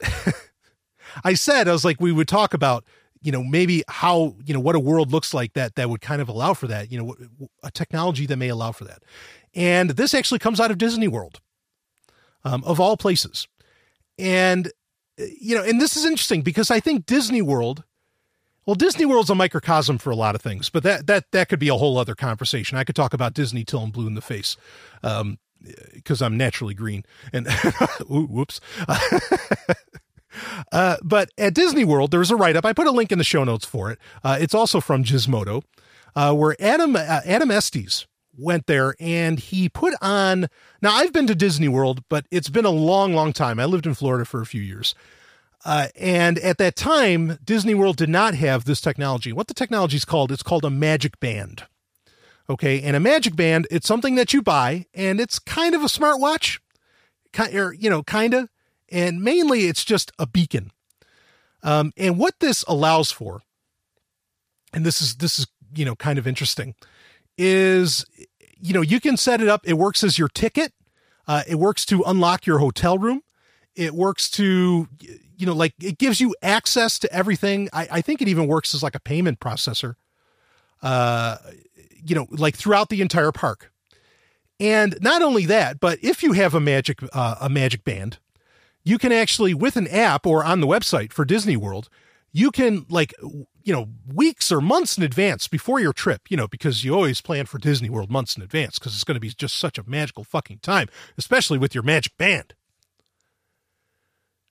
I said I was like we would talk about you know maybe how you know what a world looks like that that would kind of allow for that you know a technology that may allow for that. And this actually comes out of disney world um, of all places. And you know and this is interesting because i think disney world well disney world's a microcosm for a lot of things but that that that could be a whole other conversation. I could talk about disney till i'm blue in the face um because i'm naturally green and whoops Uh, but at Disney World, there's a write up. I put a link in the show notes for it. Uh, it's also from Gizmodo, uh, where Adam uh, Adam Estes went there and he put on. Now I've been to Disney World, but it's been a long, long time. I lived in Florida for a few years. Uh, and at that time, Disney World did not have this technology. What the technology is called, it's called a magic band. Okay. And a magic band, it's something that you buy and it's kind of a smartwatch, kind, or, you know, kind of and mainly it's just a beacon. Um, and what this allows for, and this is this is you know kind of interesting, is you know you can set it up. It works as your ticket. Uh, it works to unlock your hotel room. It works to you know like it gives you access to everything. I, I think it even works as like a payment processor. Uh, you know, like throughout the entire park. And not only that, but if you have a magic uh, a magic band, you can actually with an app or on the website for Disney World, you can like you know weeks or months in advance before your trip, you know, because you always plan for Disney World months in advance because it's going to be just such a magical fucking time, especially with your magic band.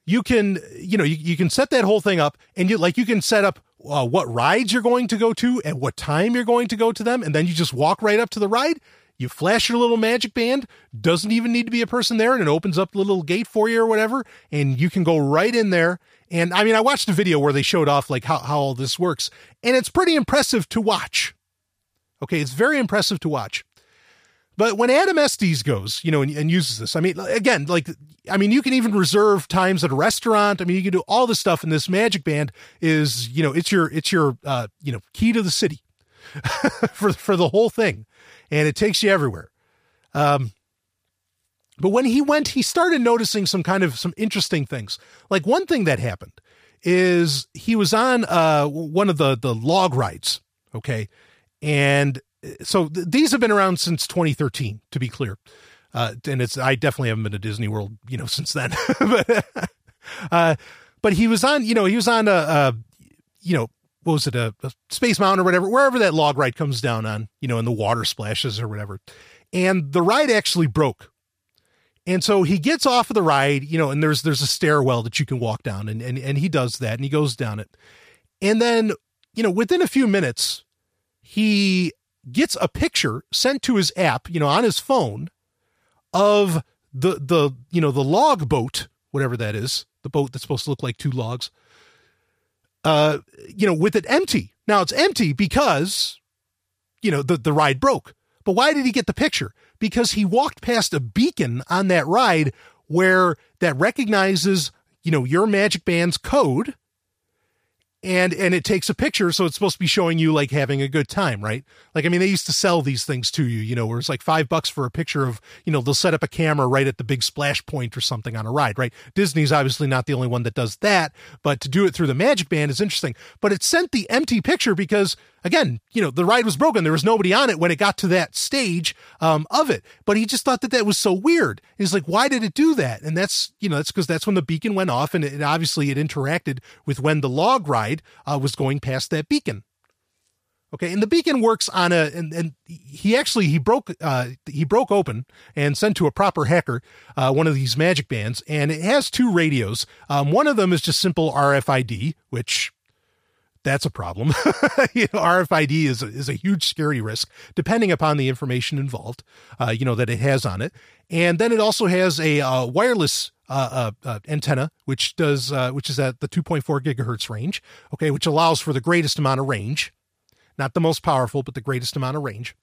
You can, you know, you, you can set that whole thing up and you like you can set up uh, what rides you're going to go to and what time you're going to go to them and then you just walk right up to the ride you flash your little magic band, doesn't even need to be a person there, and it opens up the little gate for you or whatever, and you can go right in there. And I mean, I watched a video where they showed off like how, how all this works, and it's pretty impressive to watch. Okay, it's very impressive to watch. But when Adam Estes goes, you know, and, and, uses this, I mean, again, like, I mean, you can even reserve times at a restaurant. I mean, you can do all this stuff. And this Magic Band is, you know, it's your, it's your, uh, you know, key to the city for for the whole thing, and it takes you everywhere. Um, but when he went, he started noticing some kind of some interesting things. Like one thing that happened is he was on uh, one of the the log rides, okay, and so th- these have been around since 2013, to be clear. Uh, and it's I definitely haven't been to Disney World, you know, since then. but, uh, but he was on, you know, he was on a, a you know, what was it, a, a, Space Mountain or whatever, wherever that log ride comes down on, you know, and the water splashes or whatever. And the ride actually broke. And so he gets off of the ride, you know, and there's there's a stairwell that you can walk down, and and, and he does that, and he goes down it. And then, you know, within a few minutes, he gets a picture sent to his app, you know, on his phone of the the you know the log boat, whatever that is, the boat that's supposed to look like two logs. Uh, you know, with it empty. Now it's empty because you know the the ride broke. But why did he get the picture? Because he walked past a beacon on that ride where that recognizes, you know, your Magic Band's code and and it takes a picture so it's supposed to be showing you like having a good time right? Like i mean they used to sell these things to you you know where it's like five bucks for a picture of you know they'll set up a camera right at the big splash point or something on a ride right? Disney's obviously not the only one that does that but to do it through the magic band is interesting. But it sent the empty picture because again, you know, the ride was broken. There was nobody on it when it got to that stage um, of it. But he just thought that that was so weird. He's like, why did it do that? And that's, you know, that's because that's when the beacon went off and it, obviously it interacted with when the log ride uh, was going past that beacon. Okay, and the beacon works on a and, and he actually he broke uh he broke open and sent to a proper hacker uh, one of these magic bands and it has two radios. Um, one of them is just simple RFID, which that's a problem. you know, RFID is a, is a huge security risk, depending upon the information involved. Uh, you know that it has on it, and then it also has a uh, wireless uh, uh, uh antenna, which does uh, which is at the 2.4 gigahertz range. Okay, which allows for the greatest amount of range, not the most powerful, but the greatest amount of range.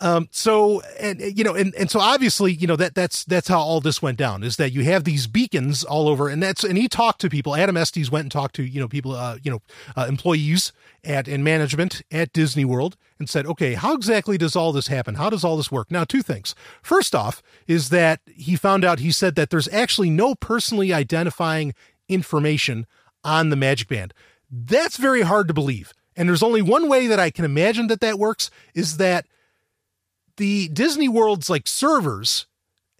Um, so and you know, and and so obviously, you know that that's that's how all this went down is that you have these beacons all over, and that's and he talked to people. Adam Estes went and talked to you know people, uh, you know, uh, employees at in management at Disney World, and said, okay, how exactly does all this happen? How does all this work? Now, two things. First off, is that he found out he said that there's actually no personally identifying information on the Magic Band. That's very hard to believe. And there's only one way that I can imagine that that works is that the Disney World's like servers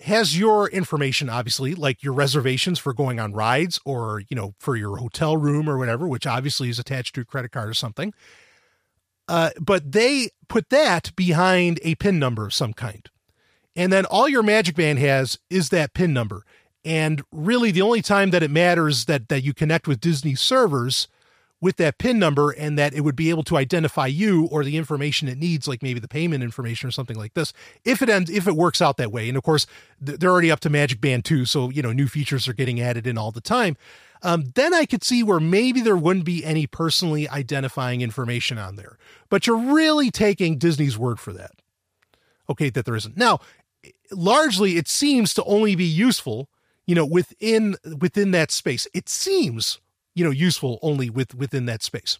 has your information obviously like your reservations for going on rides or you know for your hotel room or whatever which obviously is attached to a credit card or something. Uh, but they put that behind a pin number of some kind. And then all your magic band has is that pin number. And really the only time that it matters that that you connect with disney servers with that PIN number and that it would be able to identify you or the information it needs, like maybe the payment information or something like this, if it ends, if it works out that way. And of course, they're already up to Magic Band 2, so you know new features are getting added in all the time. Um, then I could see where maybe there wouldn't be any personally identifying information on there. But you're really taking Disney's word for that. Okay, that there isn't. Now, largely it seems to only be useful, you know, within within that space. It seems you know useful only with within that space.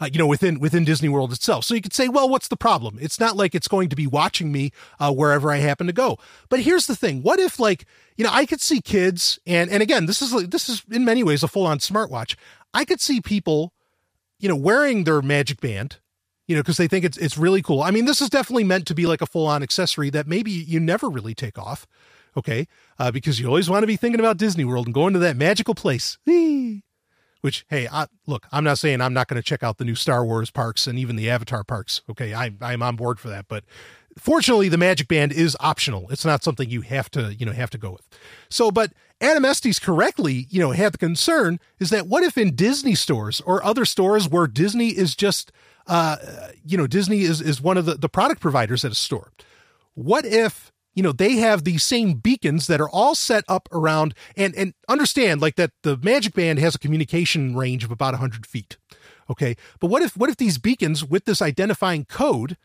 Uh, you know, within within Disney World itself. So you could say, well, what's the problem? It's not like it's going to be watching me uh, wherever I happen to go. But here's the thing: what if, like, you know, I could see kids, and and again, this is this is in many ways a full on smartwatch. I could see people, you know, wearing their Magic Band, you know, because they think it's it's really cool. I mean, this is definitely meant to be like a full on accessory that maybe you never really take off okay? Uh, because you always want to be thinking about Disney World and going to that magical place. Which, hey, I, look, I'm not saying I'm not going to check out the new Star Wars parks and even the Avatar parks. Okay, I, I'm on board for that, but fortunately, the Magic Band is optional. It's not something you have to, you know, have to go with. So, but Adam Estes correctly, you know, had the concern is that what if in Disney stores or other stores where Disney is just, uh, you know, Disney is is one of the the product providers at a store. What if you know they have these same beacons that are all set up around and and understand like that the magic band has a communication range of about 100 feet Okay, but what if what if these beacons with this identifying code,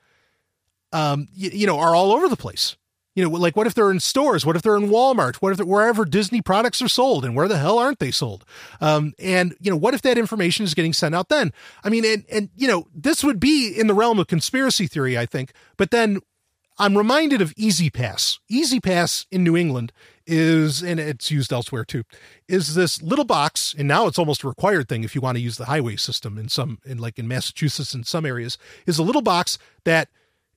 um, you, you know, are all over the place? You know, like what if they're in stores? What if they're in Walmart? What if wherever Disney products are sold? And where the hell aren't they sold? Um, and you know, what if that information is getting sent out then? I mean, and and you know, this would be in the realm of conspiracy theory, I think. But then I'm reminded of E-ZPass. Easy Pass in New England is, and it's used elsewhere too, is this little box, and now it's almost a required thing if you want to use the highway system in some, in like in Massachusetts in some areas, is a little box that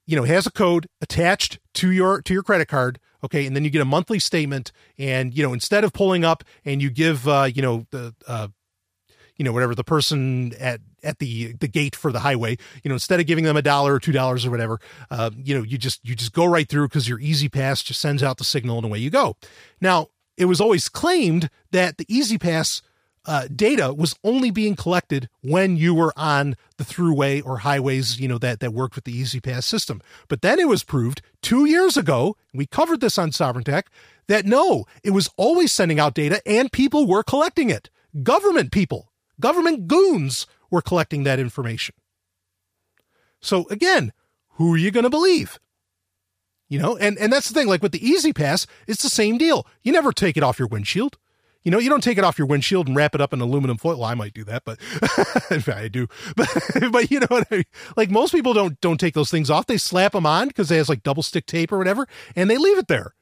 you know has a code attached to your to your credit card. Okay, and then you get a monthly statement, and you know instead of pulling up and you give uh, you know the uh, you know whatever the person at at the the gate for the highway you know instead of giving them a dollar or two dollars or whatever uh, you know you just you just go right through because your E-ZPass just sends out the signal and away you go now it was always claimed that the E-ZPass uh, data was only being collected when you were on the throughway or highways, you know, that, that worked with the E-ZPass system. But then it was proved two years ago, we covered this on Sovereign Tech, that no, it was always sending out data and people were collecting it. Government people Government goons were collecting that information. So again, who are you going to believe? You know, and, and that's the thing, like with the E-ZPass, it's the same deal. You never take it off your windshield. You know, you don't take it off your windshield and wrap it up in aluminum foil. Well, I might do that, but in fact, I do. But, but you know what I mean? Like most people don't don't take those things off. They slap them on because they has like double stick tape or whatever, and they leave it there.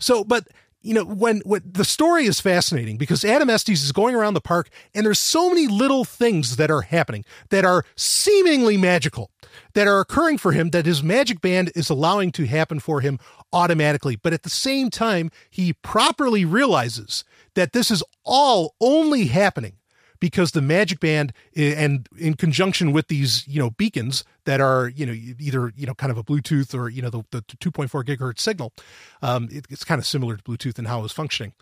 So, but you know, when, when the story is fascinating because Adam Estes is going around the park and there's so many little things that are happening that are seemingly magical that are occurring for him that his magic band is allowing to happen for him automatically. But at the same time, he properly realizes that this is all only happening because the magic band and in conjunction with these you know beacons that are you know either you know kind of a bluetooth or you know the, the 2.4 gigahertz signal um, it, it's kind of similar to bluetooth and how it's functioning.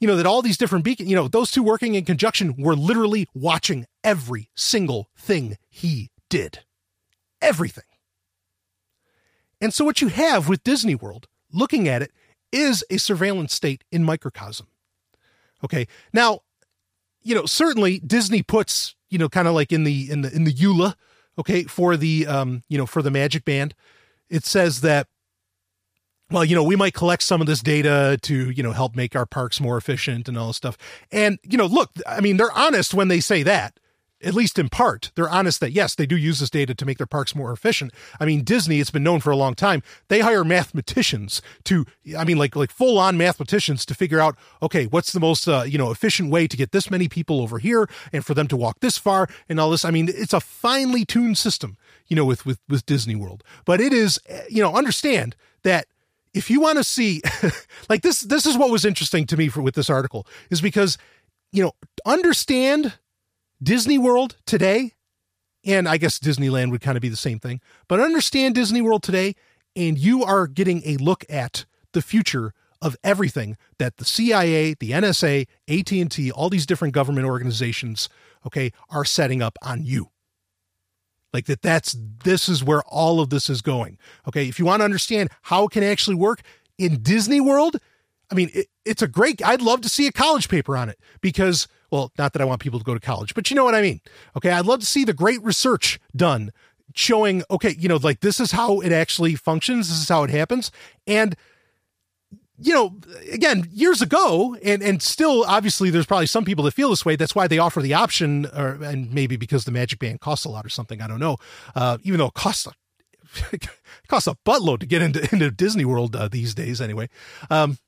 You know that all these different beacons you know those two working in conjunction were literally watching every single thing he did. Everything. And so what you have with disney world looking at it is a surveillance state in microcosm. Okay? Now you know, certainly Disney puts, you know, kind of like in the in the in the EULA, okay, for the um, you know, for the Magic Band, it says that well, you know, we might collect some of this data to, you know, help make our parks more efficient and all this stuff. And, you know, look, I mean, they're honest when they say that at least in part, they're honest that yes, they do use this data to make their parks more efficient. I mean, Disney, it's been known for a long time. They hire mathematicians to, I mean, like like full on mathematicians to figure out, okay, what's the most uh, you know efficient way to get this many people over here and for them to walk this far and all this. I mean, it's a finely tuned system, you know, with with with Disney World. But it is, you know, understand that if you want to see, like this, this is what was interesting to me for with this article is because you know understand Disney World today, and I guess Disneyland would kind of be the same thing, but understand Disney World today, and you are getting a look at the future of everything that the CIA, the NSA, AT&T, all these different government organizations, okay, are setting up on you. Like that that's this is where all of this is going. Okay, if you want to understand how it can actually work in Disney World, I mean, it, it's a great I'd love to see a college paper on it because well, not that I want people to go to college, but you know what I mean. Okay. I'd love to see the great research done showing, okay, you know, like this is how it actually functions. This is how it happens. And, you know, again, years ago, and, and still, obviously, there's probably some people that feel this way. That's why they offer the option, or, and maybe because the Magic Band costs a lot or something. I don't know. Uh, even though it costs a, it costs a buttload to get into, into Disney World uh, these days, anyway. Um,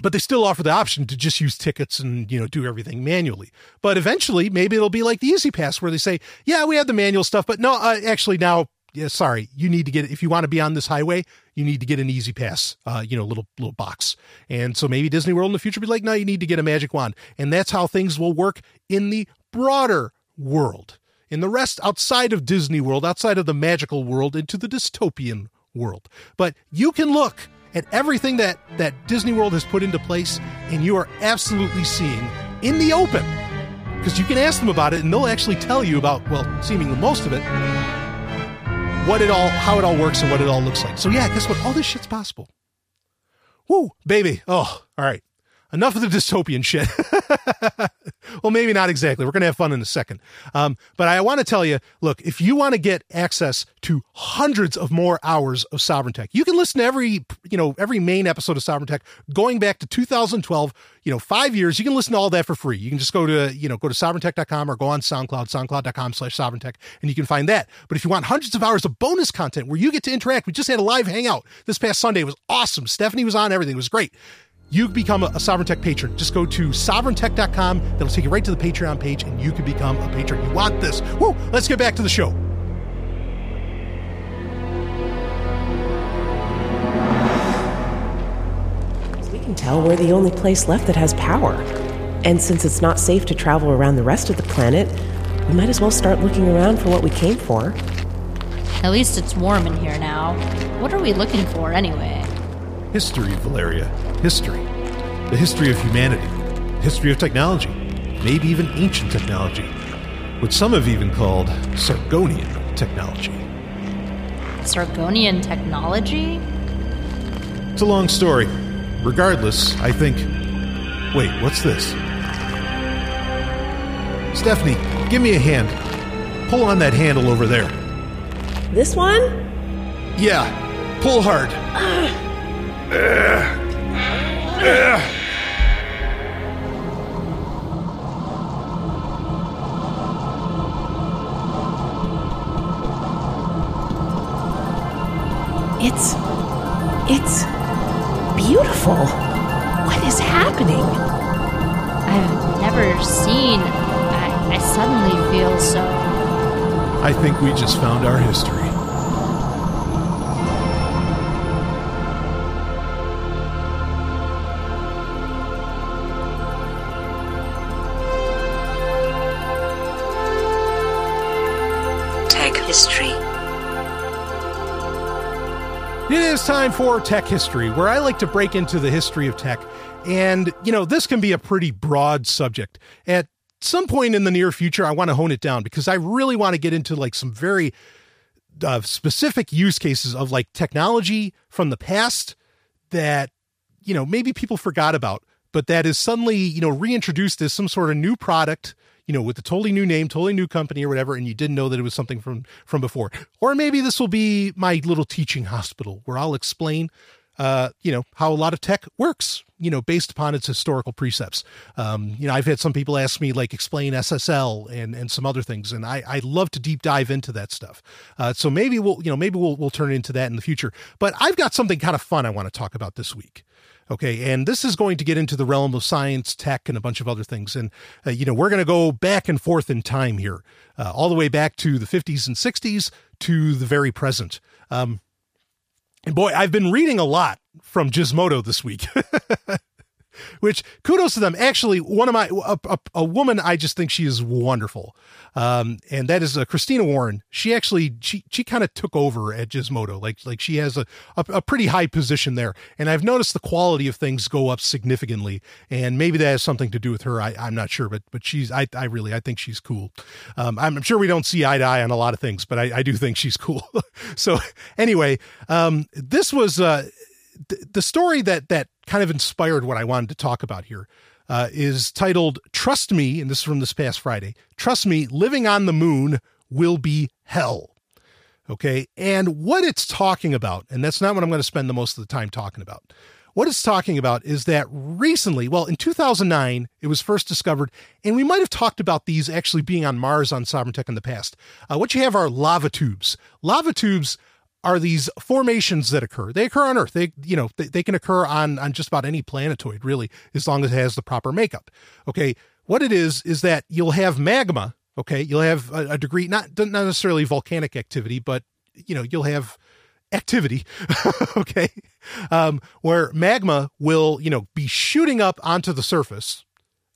but they still offer the option to just use tickets and you know do everything manually. But eventually maybe it'll be like the E-ZPass where they say yeah we have the manual stuff but no uh, actually now yeah, sorry you need to get if you want to be on this highway you need to get an E-ZPass uh, you know little little box. And so maybe disney world in the future be like no you need to get a magic wand. And that's how things will work in the broader world. In the rest outside of disney world outside of the magical world into the dystopian world. But you can look at everything that, that Disney World has put into place, and you are absolutely seeing in the open. Because you can ask them about it, and they'll actually tell you about, well, seemingly most of it, what it all, how it all works, and what it all looks like. So yeah, guess what? All this shit's possible. Woo, baby. Oh, all right. Enough of the dystopian shit. well, maybe not exactly. We're going to have fun in a second. Um, but I want to tell you look, if you want to get access to hundreds of more hours of Sovereign Tech, you can listen to every, you know, every main episode of Sovereign Tech going back to 2012, you know, five years. You can listen to all that for free. You can just go to, you know, go to sovereigntech.com or go on SoundCloud, soundcloud.com slash sovereign tech, and you can find that. But if you want hundreds of hours of bonus content where you get to interact, we just had a live hangout this past Sunday. It was awesome. Stephanie was on, everything it was great you become a, a Sovereign Tech patron. Just go to sovereigntech.com. That'll take you right to the Patreon page, and you can become a patron. You want this. Woo! Let's get back to the show. We can tell we're the only place left that has power. And since it's not safe to travel around the rest of the planet, we might as well start looking around for what we came for. At least it's warm in here now. What are we looking for anyway? History, Valeria. History. The history of humanity. History of technology. Maybe even ancient technology. What some have even called Sargonian technology. Sargonian technology? It's a long story. Regardless, I think. Wait, what's this? Stephanie, give me a hand. Pull on that handle over there. This one? Yeah, pull hard. It's. It's. beautiful. What is happening? I've never seen. I, I suddenly feel so. I think we just found our history. History. It is time for Tech History, where I like to break into the history of tech. And, you know, this can be a pretty broad subject. At some point in the near future, I want to hone it down because I really want to get into like some very uh, specific use cases of like technology from the past that, you know, maybe people forgot about, but that is suddenly, you know, reintroduced as some sort of new product you know, with a totally new name, totally new company or whatever, and you didn't know that it was something from from before. Or maybe this will be my little teaching hospital where I'll explain, uh, you know, how a lot of tech works, you know, based upon its historical precepts. Um, you know, I've had some people ask me like explain SSL and and some other things, and I I love to deep dive into that stuff. Uh, so maybe we'll you know maybe we'll we'll turn into that in the future. But I've got something kind of fun I want to talk about this week. Okay, and this is going to get into the realm of science, tech, and a bunch of other things. And, uh, you know, we're going to go back and forth in time here, uh, all the way back to the 50s and 60s to the very present. Um, and boy, I've been reading a lot from Gizmodo this week. which kudos to them. Actually, one of my a, a, a woman I just think she is wonderful, um, and that is uh, Christina Warren. She actually she she kind of took over at Gizmodo, like like she has a, a, a pretty high position there, and I've noticed the quality of things go up significantly, and maybe that has something to do with her. I, I'm not sure, but but she's I I really I think she's cool. Um, I'm sure we don't see eye to eye on a lot of things, but I, I do think she's cool. so anyway, um, this was. Uh, the story that that kind of inspired what I wanted to talk about here uh, is titled "Trust Me," and this is from this past Friday. Trust me, living on the moon will be hell. Okay, and what it's talking about, and that's not what I'm going to spend the most of the time talking about. What it's talking about is that recently, well, in 2009, it was first discovered, and we might have talked about these actually being on Mars on Sovereign Tech in the past. Uh, what you have are lava tubes. Lava tubes are these formations that occur. They occur on Earth. They, you know, they, they can occur on on just about any planetoid, really, as long as it has the proper makeup. Okay, what it is is that you'll have magma. Okay, you'll have a, a degree, not not necessarily volcanic activity, but you know, you'll have activity. okay, um, where magma will, you know, be shooting up onto the surface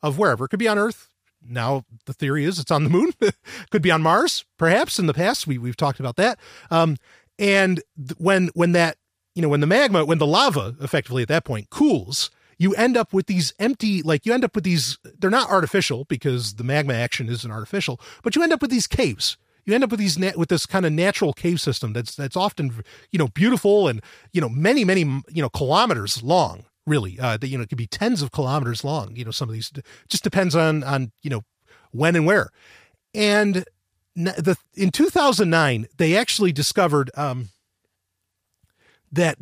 of wherever. It could be on Earth. Now the theory is it's on the moon. could be on Mars, perhaps. In the past, we we've talked about that. Um, and when when that you know when the magma when the lava effectively at that point cools, you end up with these empty like you end up with these they're not artificial because the magma action isn't artificial, but you end up with these caves. You end up with these with this kind of natural cave system that's that's often you know beautiful and you know many many you know kilometers long. really. Uh, that you know, it could be tens of kilometers long. You know, some of these just depends on on you know when and where. And the in 2009 they actually discovered um, that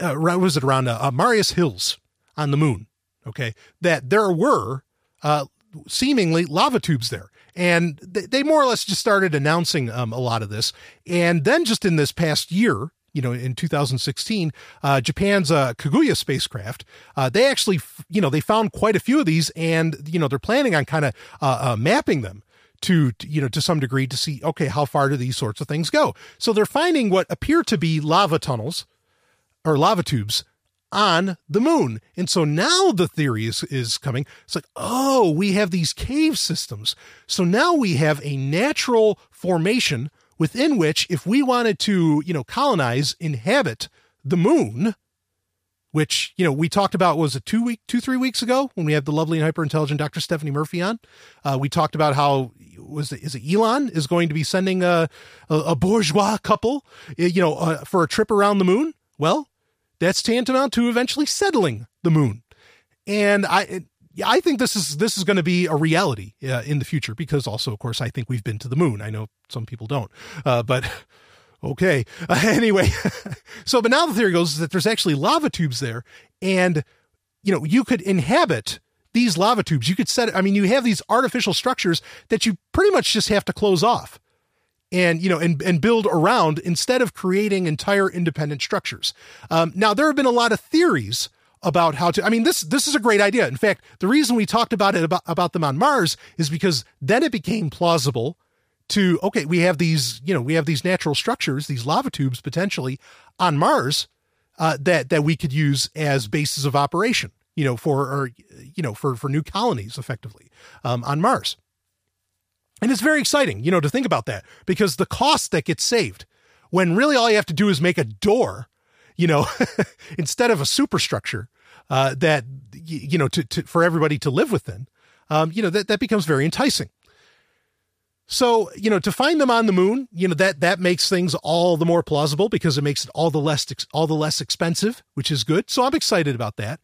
uh, was it around uh, uh, Marius Hills on the moon? Okay, that there were uh, seemingly lava tubes there. And they, they more or less just started announcing um, a lot of this. And then just in this past year, you know, in 2016, uh, Japan's uh, Kaguya spacecraft, uh, they actually, you know, they found quite a few of these, and you know, they're planning on kind of uh, uh, mapping them to, you know, to some degree to see, okay, how far do these sorts of things go? So they're finding what appear to be lava tunnels or lava tubes on the moon. And so now the theory is, is coming. It's like, oh, we have these cave systems. So now we have a natural formation within which, if we wanted to, you know, colonize, inhabit the moon, which, you know, we talked about, was a two week, two, three weeks ago when we had the lovely and hyper intelligent Dr. Stephanie Murphy on? Uh, we talked about how was it, is it Elon is going to be sending a, a, a bourgeois couple, you know, uh, for a trip around the moon. Well, that's tantamount to eventually settling the moon. And I, I think this is this is going to be a reality uh, in the future because also, of course, I think we've been to the moon. I know some people don't, uh, but okay. Uh, anyway, so but now the theory goes that there's actually lava tubes there, and you know you could inhabit these lava tubes. You could set. I mean, you have these artificial structures that you pretty much just have to close off and you know and and build around instead of creating entire independent structures. Um, now there have been a lot of theories about how to. I mean this this is a great idea. In fact, the reason we talked about it about about them on Mars is because then it became plausible to okay we have these you know we have these natural structures these lava tubes potentially on Mars uh, that that we could use as bases of operation you know for or you know for for new colonies effectively um, on Mars. And it's very exciting, you know, to think about that because the cost that gets saved when really all you have to do is make a door, you know, instead of a superstructure uh, that, you know, to, to, for everybody to live within, um, you know, that, that becomes very enticing. So, you know, to find them on the moon, you know, that, that makes things all the more plausible because it makes it all the less, all the less expensive, which is good. So I'm excited about that.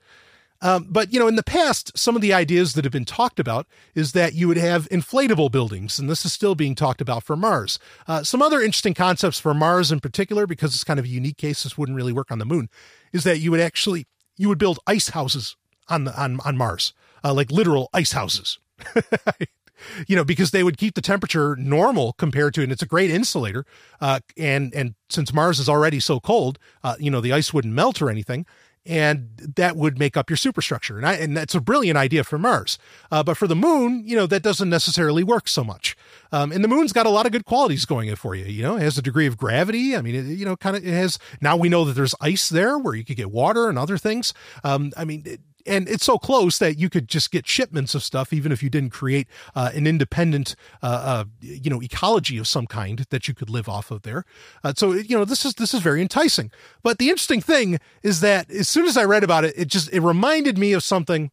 Um, but you know, in the past, some of the ideas that have been talked about is that you would have inflatable buildings, and this is still being talked about for Mars. Uh, some other interesting concepts for Mars, in particular, because it's kind of a unique case, this wouldn't really work on the Moon, is that you would actually you would build ice houses on the on on Mars, uh, like literal ice houses. you know, because they would keep the temperature normal compared to, and it's a great insulator. Uh, and and since Mars is already so cold, uh, you know, the ice wouldn't melt or anything and that would make up your superstructure. And, I, and that's a brilliant idea for Mars. Uh, but for the moon, you know, that doesn't necessarily work so much. Um, and the moon's got a lot of good qualities going it for you. You know, it has a degree of gravity. I mean, it, you know, kind of, it has, now we know that there's ice there where you could get water and other things. Um, I mean, it, and it's so close that you could just get shipments of stuff even if you didn't create uh, an independent uh, uh, you know ecology of some kind that you could live off of there. Uh, so you know this is this is very enticing. But the interesting thing is that as soon as i read about it it just it reminded me of something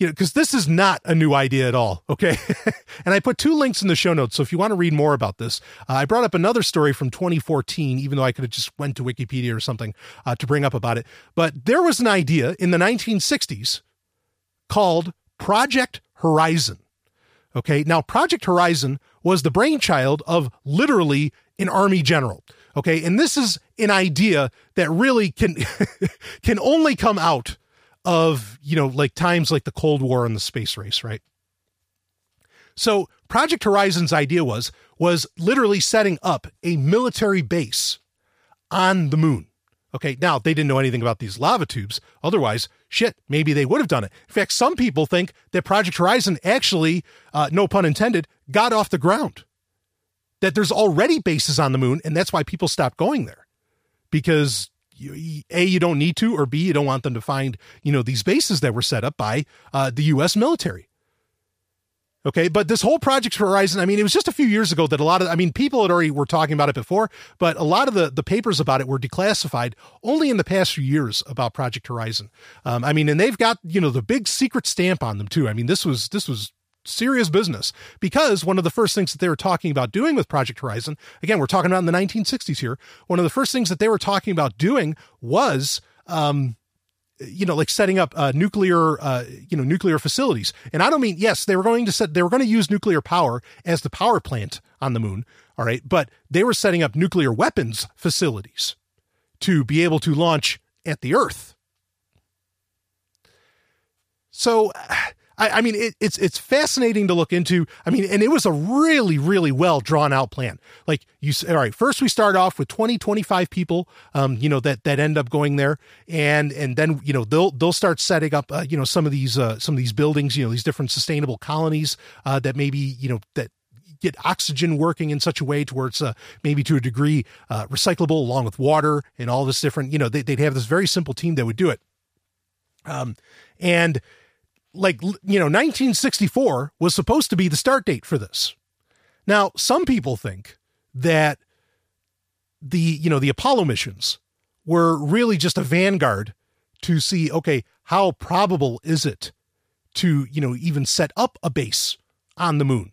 you know, because this is not a new idea at all. Okay. and I put two links in the show notes. So if you want to read more about this, uh, I brought up another story from 2014, even though I could have just went to Wikipedia or something uh, to bring up about it. But there was an idea in the 1960s called Project Horizon. Okay. Now, Project Horizon was the brainchild of literally an army general. Okay. And this is an idea that really can, can only come out of, you know, like times like the Cold War and the space race, right? So Project Horizon's idea was was literally setting up a military base on the moon. Okay, now they didn't know anything about these lava tubes. Otherwise, shit, maybe they would have done it. In fact, some people think that Project Horizon actually, uh, no pun intended, got off the ground. That there's already bases on the moon, and that's why people stopped going there because you, a you don't need to or b you don't want them to find you know these bases that were set up by uh, the us military. Okay but this whole project horizon i mean it was just a few years ago that a lot of i mean people had already were talking about it before but a lot of the the papers about it were declassified only in the past few years about project horizon. Um, i mean and they've got you know the big secret stamp on them too. I mean this was this was serious business because one of the first things that they were talking about doing with Project Horizon, again, we're talking about in the 1960s here, one of the first things that they were talking about doing was um, you know, like setting up uh, nuclear, uh, you know, nuclear facilities. And I don't mean yes, they were going to set, they were going to use nuclear power as the power plant on the moon. All right, but they were setting up nuclear weapons facilities to be able to launch at the Earth. So I, I mean, it, it's it's fascinating to look into. I mean, and it was a really, really well drawn out plan. Like you, all right, first we start off with 20, 25 people, um, you know, that that end up going there, and and then you know they'll they'll start setting up, uh, you know, some of these uh, some of these buildings, you know, these different sustainable colonies uh, that maybe you know that get oxygen working in such a way to where it's uh, maybe to a degree uh, recyclable along with water and all this different you know they, would have this very simple team that would do it um, and like you know 1964 was supposed to be the start date for this. Now some people think that the you know the apollo missions were really just a vanguard to see okay how probable is it to you know even set up a base on the moon?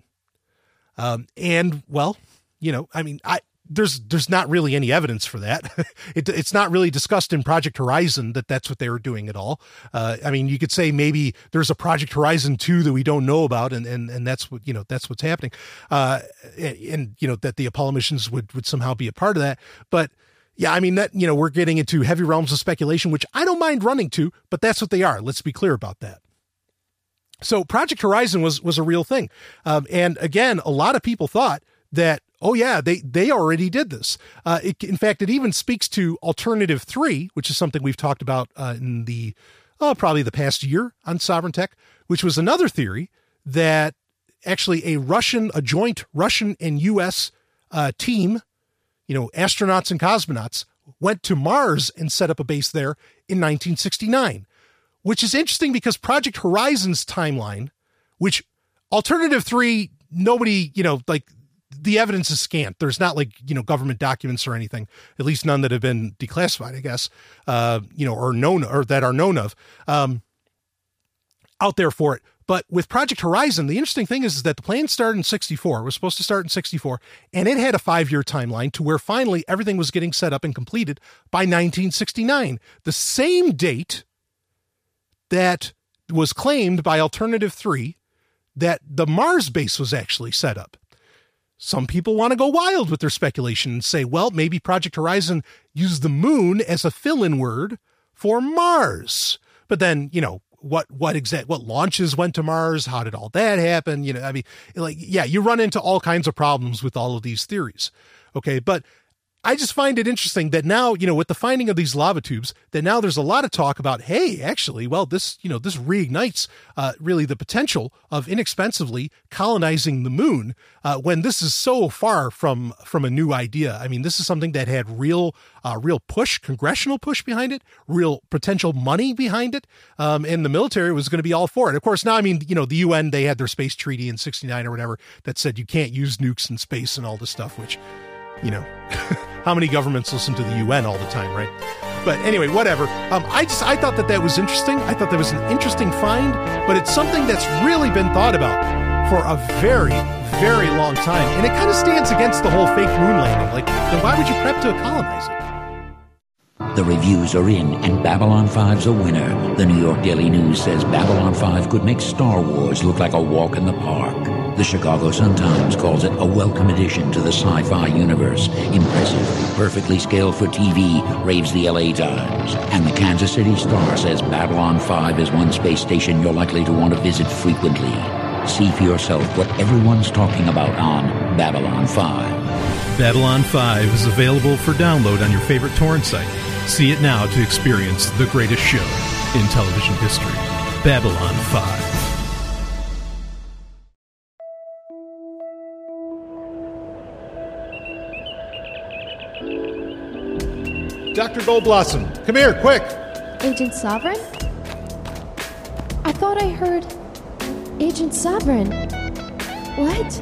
Um, and well you know i mean i there's there's not really any evidence for that. it, it's not really discussed in Project Horizon that that's what they were doing at all. Uh, I mean, you could say maybe there's a Project Horizon two that we don't know about, and and and that's what you know that's what's happening, uh, and, and you know that the Apollo missions would would somehow be a part of that, but. Yeah, I mean that you know we're getting into heavy realms of speculation, which I don't mind running to, but that's what they are. Let's be clear about that. So Project Horizon was was a real thing, um, and again, a lot of people thought that oh yeah they they already did this. Uh, it, in fact it even speaks to alternative 3 which is something we've talked about uh, in the oh, probably the past year on sovereign tech which was another theory that actually a russian a joint russian and us uh, team you know astronauts and cosmonauts went to mars and set up a base there in 1969 which is interesting because project horizon's timeline which alternative 3 nobody you know like the evidence is scant. There's not like you know government documents or anything, at least none that have been declassified, I guess, uh, you know, or known or that are known of, um, out there for it. But with Project Horizon, the interesting thing is, is that the plan started in 64, it was supposed to start in 64, and it had a five year timeline to where finally everything was getting set up and completed by 1969, the same date that was claimed by Alternative 3 that the Mars base was actually set up. Some people want to go wild with their speculation and say, well, maybe Project Horizon used the moon as a fill in word for Mars. But then, you know, what what exact what launches went to Mars? How did all that happen? You know, I mean, like, yeah, you run into all kinds of problems with all of these theories. Okay, but I just find it interesting that now, you know, with the finding of these lava tubes, that now there's a lot of talk about, hey, actually, well, this, you know, this reignites uh, really the potential of inexpensively colonizing the moon uh, when this is so far from from a new idea. I mean, this is something that had real, uh, real push, congressional push behind it, real potential money behind it, um, and the military was going to be all for it. Of course, now, I mean, you know, the UN they had their space treaty in '69 or whatever that said you can't use nukes in space and all this stuff, which you know, how many governments listen to the UN all the time, right? But anyway, whatever. Um, I just I thought that that was interesting. I thought that was an interesting find, but it's something that's really been thought about for a very, very long time, and it kind of stands against the whole fake moon landing. Like, then why would you prep to colonize it? The reviews are in, and Babylon 5's a winner. The New York Daily News says Babylon 5 could make Star Wars look like a walk in the park. The Chicago Sun-Times calls it a welcome addition to the sci-fi universe. Impressive, perfectly scaled for TV, raves the LA Times. And the Kansas City Star says Babylon 5 is one space station you're likely to want to visit frequently. See for yourself what everyone's talking about on Babylon 5. Babylon 5 is available for download on your favorite torrent site. See it now to experience the greatest show in television history Babylon 5. Dr. Goldblossom, come here, quick! Agent Sovereign? I thought I heard. Agent Sovereign. What?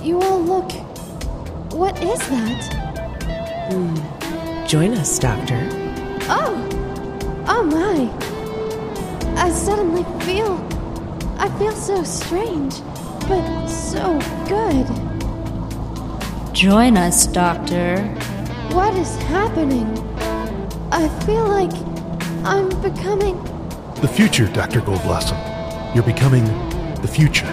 You all look. What is that? Hmm. Join us, Doctor. Oh! Oh my! I suddenly feel. I feel so strange, but so good. Join us, Doctor. What is happening? I feel like I'm becoming. The future, Dr. Goldblossom. You're becoming the future.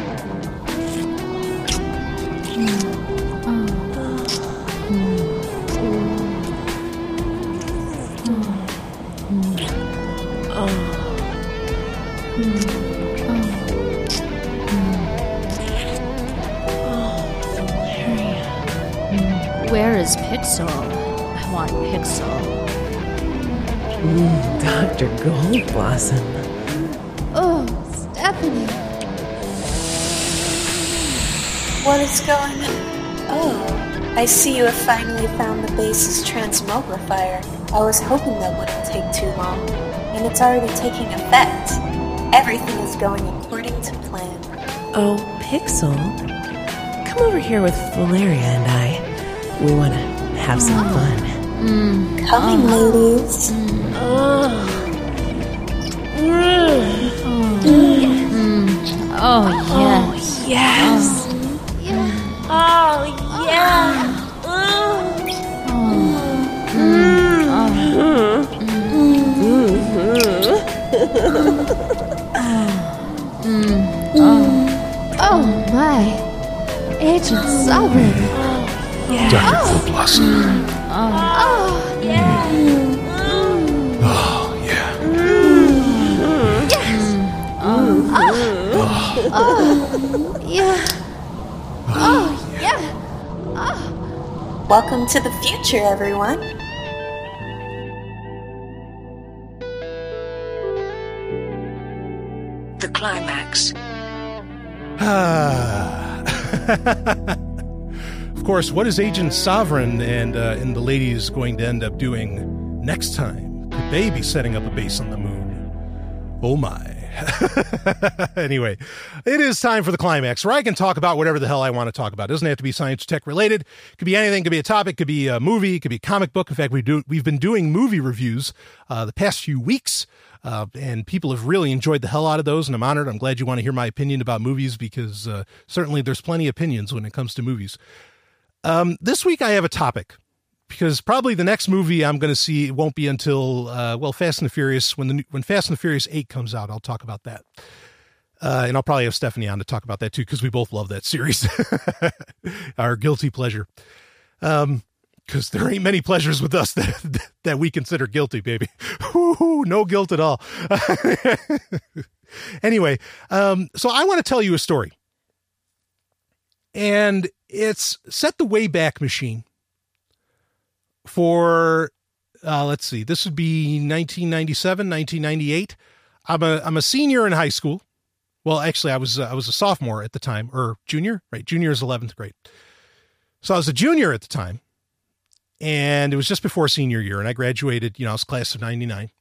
Where is Pixel? Dr. Goldblossom. Oh, Stephanie. What is going on? Oh, I see you have finally found the base's transmogrifier. I was hoping that wouldn't take too long, and it's already taking effect. Everything is going according to plan. Oh, Pixel. Come over here with Valeria and I. We want to have some oh. fun. Mm. Coming, oh. ladies. Oh, yes. Oh, oh, yes. Oh my. Agent Sovereign. Dr. Goldblossom. Oh, yeah. Yeah. Oh, yeah. Oh. Welcome to the future, everyone. The climax. Ah. of course, what is Agent Sovereign and uh, and the ladies going to end up doing next time? Could they be setting up a base on the moon? Oh my. anyway, it is time for the climax where I can talk about whatever the hell I want to talk about. It doesn't have to be science tech related. It could be anything. It could be a topic. It could be a movie. It could be comic book. In fact, we do we've been doing movie reviews uh, the past few weeks. Uh, and people have really enjoyed the hell out of those, and I'm honored. I'm glad you want to hear my opinion about movies because uh, certainly there's plenty of opinions when it comes to movies. Um, this week I have a topic because probably the next movie I'm going to see won't be until uh, well, Fast and the Furious. When the when Fast and the Furious Eight comes out, I'll talk about that. Uh, and I'll probably have Stephanie on to talk about that too because we both love that series, our guilty pleasure. Um, because there ain't many pleasures with us that that we consider guilty, baby. Woo-hoo, no guilt at all. anyway, um, so I want to tell you a story, and it's set the Wayback Machine for uh, let's see, this would be 1997, 1998. I'm a I'm a senior in high school. Well, actually, I was uh, I was a sophomore at the time, or junior, right? Junior is 11th grade. So I was a junior at the time and it was just before senior year and i graduated you know i was class of 99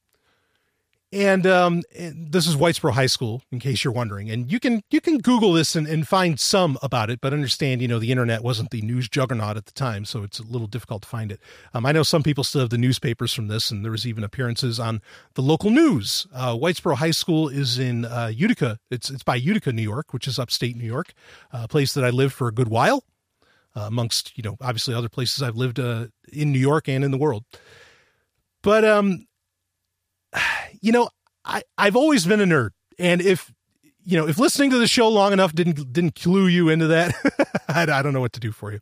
and um this is whitesboro high school in case you're wondering. And you can you can google this and, and find some about it but understand you know the internet wasn't the news juggernaut at the time so it's a little difficult to find it. Um, i know some people still have the newspapers from this and there was even appearances on the local news. Uh, whitesboro high school is in uh, utica. It's it's by utica new york which is upstate new york a place that i lived for a good while uh, amongst you know obviously other places I've lived uh, in New York and in the world. But um, you know, I I've always been a nerd, and if you know if listening to the show long enough didn't didn't clue you into that, I, I don't know what to do for you.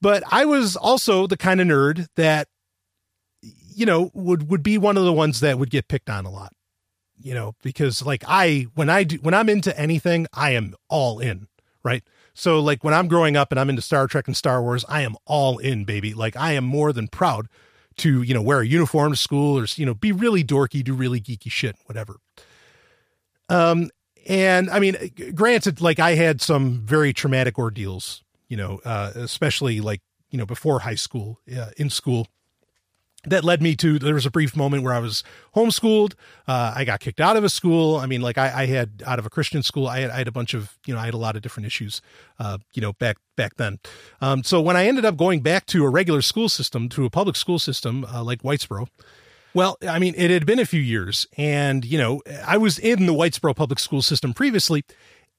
But I was also the kind of nerd that you know would would be one of the ones that would get picked on a lot you know because like i when i do when i'm into anything i am all in right so like when I'm growing up and I'm into Star Trek and Star Wars, I am all in, baby. Like I am more than proud to, you know, wear a uniform to school or, you know, be really dorky, do really geeky shit, whatever. Um, and I mean, granted, like I had some very traumatic ordeals, you know, uh, especially like, you know, before high school, uh, in school that led me to there was a brief moment where I was homeschooled. Uh, I got kicked out of a school. I mean, like I, I, had out of a Christian school. I had, I had a bunch of you know I had a lot of different issues. Uh, you know back back then. Um, so when I ended up going back to a regular school system, to a public school system uh, like Whitesboro. Well, I mean, it had been a few years, and you know, I was in the Whitesboro public school system previously,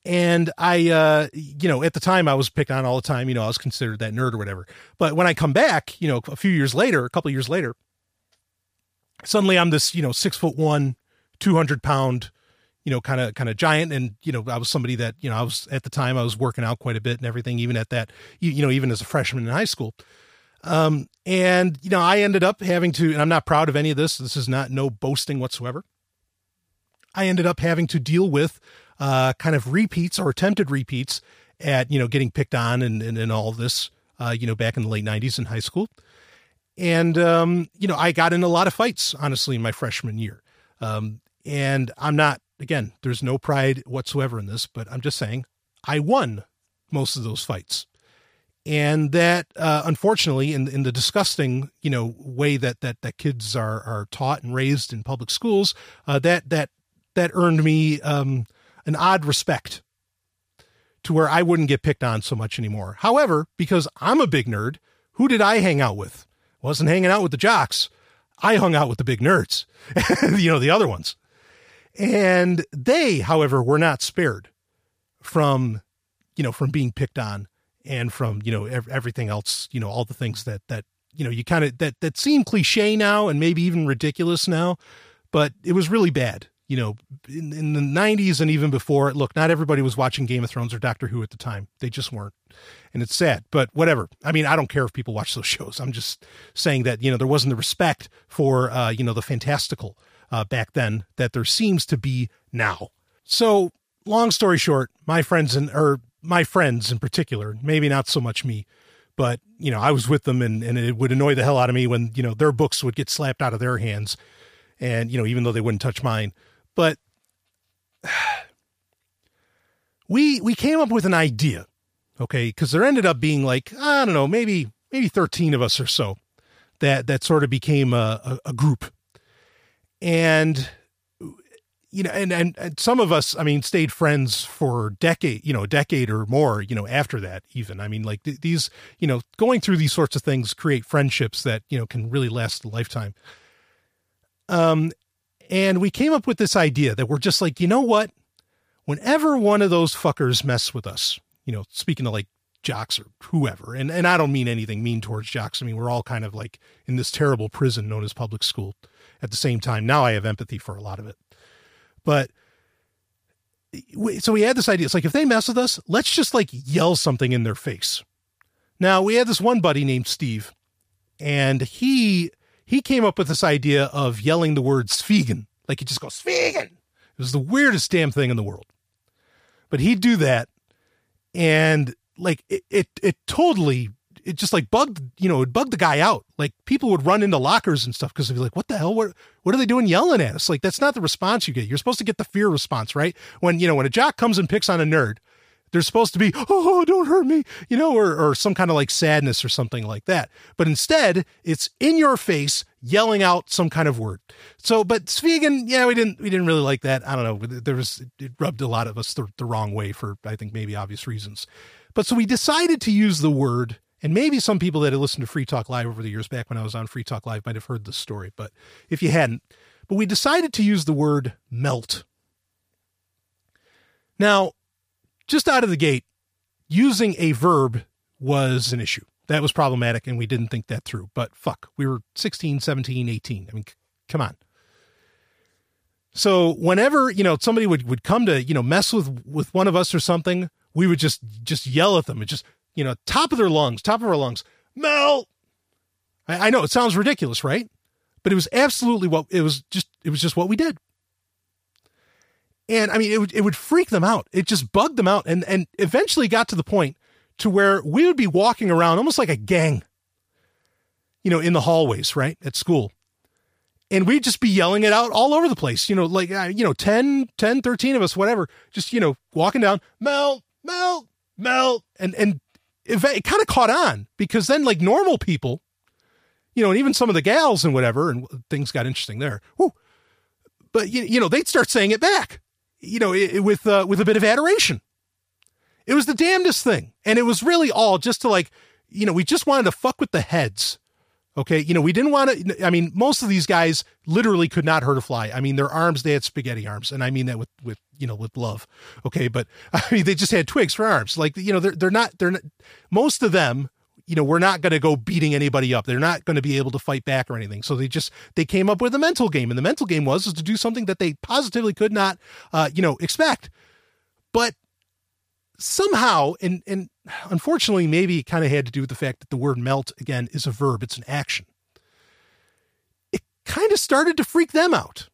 and I, uh, you know, at the time I was picked on all the time. You know, I was considered that nerd or whatever. But when I come back, you know, a few years later, a couple years later, suddenly I'm this, you know, six foot one, 200 pound, you know, kind of, kind of giant. And, you know, I was somebody that, you know, I was at the time I was working out quite a bit and everything, even at that, you, you know, even as a freshman in high school. Um, and, you know, I ended up having to, and I'm not proud of any of this. This is not no boasting whatsoever. I ended up having to deal with, uh, kind of repeats or attempted repeats at, you know, getting picked on and, and, and all this, uh, you know, back in the late nineties in high school. And, um, you know, I got in a lot of fights, honestly, in my freshman year. Um, and I'm not, again, there's no pride whatsoever in this, but I'm just saying I won most of those fights. And that, uh, unfortunately, in in the disgusting, you know, way that that that kids are are taught and raised in public schools, uh, that that that earned me um, an odd respect to where I wouldn't get picked on so much anymore. However, because I'm a big nerd, who did I hang out with? Wasn't hanging out with the jocks. I hung out with the big nerds, you know, the other ones. And they, however, were not spared from, you know, from being picked on and from, you know, ev- everything else, you know, all the things that, that, you know, you kind of, that, that seem cliche now and maybe even ridiculous now, but it was really bad you know, in, in the 90s and even before, look, not everybody was watching Game of Thrones or Doctor Who at the time. They just weren't. And it's sad, but whatever. I mean, I don't care if people watch those shows. I'm just saying that, you know, there wasn't the respect for, uh, you know, the fantastical uh, back then that there seems to be now. So, long story short, my friends and, or my friends in particular, maybe not so much me, but, you know, I was with them and, and it would annoy the hell out of me when, you know, their books would get slapped out of their hands. And, you know, even though they wouldn't touch mine but we we came up with an idea, okay? Because there ended up being like I don't know, maybe maybe thirteen of us or so that that sort of became a, a, a group, and you know, and, and and some of us, I mean, stayed friends for decade, you know, a decade or more, you know, after that even. I mean, like th- these, you know, going through these sorts of things create friendships that you know can really last a lifetime. Um, and we came up with this idea that we're just like, you know what? Whenever one of those fuckers mess with us, you know, speaking to like jocks or whoever, and, and I don't mean anything mean towards jocks. I mean, we're all kind of like in this terrible prison known as public school at the same time. Now I have empathy for a lot of it. But so we had this idea. It's like, if they mess with us, let's just like yell something in their face. Now we had this one buddy named Steve, and he he came up with this idea of yelling the word Svigen. Like he just goes, Svigen. It was the weirdest damn thing in the world. But he'd do that. And like it, it, it totally, it just like bugged, you know, it bugged the guy out. Like people would run into lockers and stuff because they'd be like, what the hell? What, what are they doing yelling at us? Like that's not the response you get. You're supposed to get the fear response, right? When, you know, when a jock comes and picks on a nerd, there's supposed to be, oh, don't hurt me, you know, or, or some kind of like sadness or something like that. But instead, it's in your face, yelling out some kind of word. So, but Svigen, yeah, we didn't, we didn't really like that. I don't know. There was, it rubbed a lot of us the, the wrong way for, I think, maybe obvious reasons. But so we decided to use the word, and maybe some people that had listened to Free Talk Live over the years back when I was on Free Talk Live might have heard this story. But if you hadn't, but we decided to use the word melt. Now, just out of the gate, using a verb was an issue. That was problematic, and we didn't think that through. But fuck, we were 16, 17, 18. I mean, c- come on. So whenever, you know, somebody would, would come to, you know, mess with, with one of us or something, we would just, just yell at them and just, you know, top of their lungs, top of our lungs, Mel. I, I know it sounds ridiculous, right? But it was absolutely what it was just, it was just what we did. And I mean, it would, it would freak them out. It just bugged them out. And, and eventually got to the point to where we would be walking around almost like a gang, you know, in the hallways, right? At school. And we'd just be yelling it out all over the place, you know, like, uh, you know, 10, 10, 13 of us, whatever, just, you know, walking down, melt, melt, melt. And, and it, it kind of caught on because then like normal people, you know, and even some of the gals and whatever, and things got interesting there. Whew. But, you, you know, they'd start saying it back you know, it, with uh, with a bit of adoration. It was the damnedest thing, and it was really all just to like, you know, we just wanted to fuck with the heads. Okay, you know, we didn't want to. I mean, most of these guys literally could not hurt a fly. I mean, their arms they had spaghetti arms, and I mean that with with you know with love. Okay, but I mean they just had twigs for arms. Like you know, they're they're not they're not. Most of them, you know, we're not going to go beating anybody up. They're not going to be able to fight back or anything. So they just they came up with a mental game, and the mental game was is to do something that they positively could not, uh, you know, expect. But somehow, and and unfortunately, maybe it kind of had to do with the fact that the word melt again is a verb; it's an action. It kind of started to freak them out,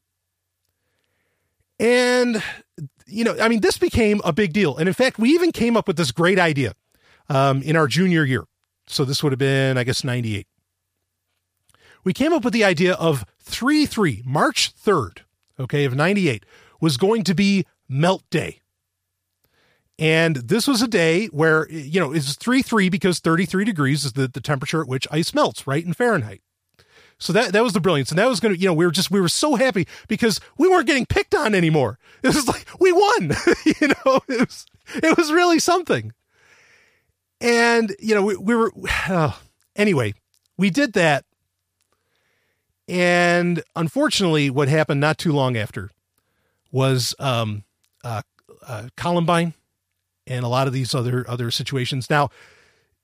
and you know, I mean, this became a big deal. And in fact, we even came up with this great idea um, in our junior year. So this would have been, I guess, 98. We came up with the idea of 3 3, March 3rd, okay, of 98, was going to be Melt Day. And this was a day where, you know, it's 3 3 because 33 degrees is the, the temperature at which ice melts, right, in Fahrenheit. So that that was the brilliance, and that was going to, you know, we were just we were so happy because we weren't getting picked on anymore. It was like we won, you know. It was it was really something. And you know, we, we were uh, anyway. We did that, and unfortunately, what happened not too long after was um, uh, uh, Columbine and a lot of these other other situations. Now,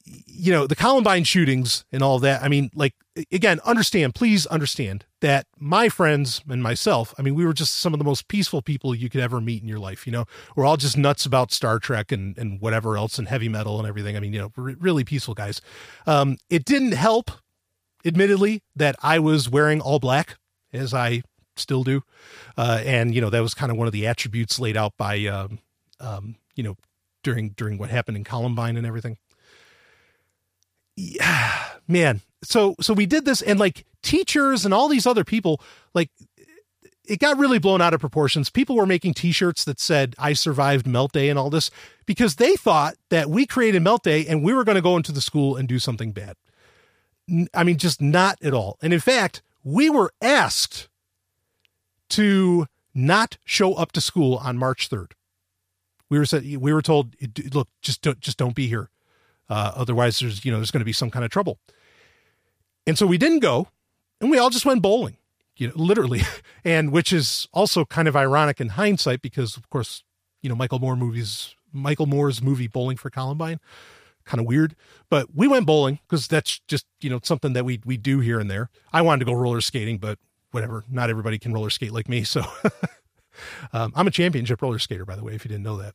you know, the Columbine shootings and all that. I mean, like, again, understand, please understand that my friends and myself, I mean, we were just some of the most peaceful people you could ever meet in your life. You know, we're all just nuts about Star Trek and, and whatever else and heavy metal and everything. I mean, you know, really peaceful guys. Um, it didn't help, admittedly, that I was wearing all black as I still do. Uh, and, you know, that was kind of one of the attributes laid out by, um, um, you know, during, during what happened in Columbine and everything yeah, man. So so we did this and like teachers and all these other people like it got really blown out of proportions. People were making t-shirts that said I survived melt day and all this because they thought that we created melt day and we were going to go into the school and do something bad. I mean just not at all. And in fact, we were asked to not show up to school on March 3rd. We were said we were told look just don't just don't be here. Uh, otherwise, there's you know there's going to be some kind of trouble. And so we didn't go, and we all just went bowling, you know, literally, and which is also kind of ironic in hindsight because, of course, you know Michael Moore movies, Michael Moore's movie Bowling for Columbine, kind of weird, but we went bowling because that's just you know something that we we do here and there. I wanted to go roller skating, but whatever, not everybody can roller skate like me, so. um, I'm a championship roller skater, by the way, if you didn't know that.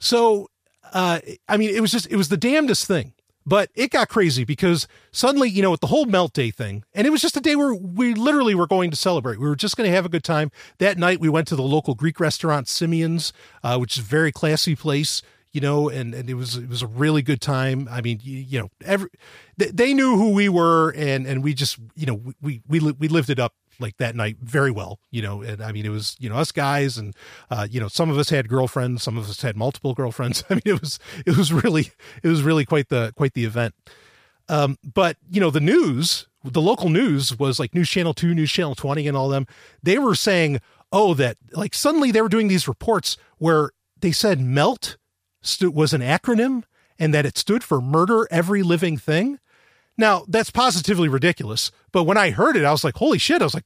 So uh, I mean, it was just, it was the damnedest thing. But it got crazy because suddenly, you know, with the whole melt day thing, and it was just a day where we literally were going to celebrate. We were just going to have a good time. That night, we went to the local Greek restaurant, Symeon's, uh, which is a very classy place you know, and, and it was it was a really good time. I mean, you, you know, every they, they, knew who we were, and and we just you know we we we lived it up like that night very well, you know. And I mean, it was you know us guys, and uh, you know some of us had girlfriends, some of us had multiple girlfriends. I mean, it was it was really it was really quite the quite the event. Um, but you know, the news, the local news was like News Channel Two, News Channel Twenty, and all them. They were saying, oh, that like suddenly they were doing these reports where they said melt st- was an acronym and that it stood for murder every living thing. Now, that's positively ridiculous, but when I heard it, I was like, holy shit. I was like,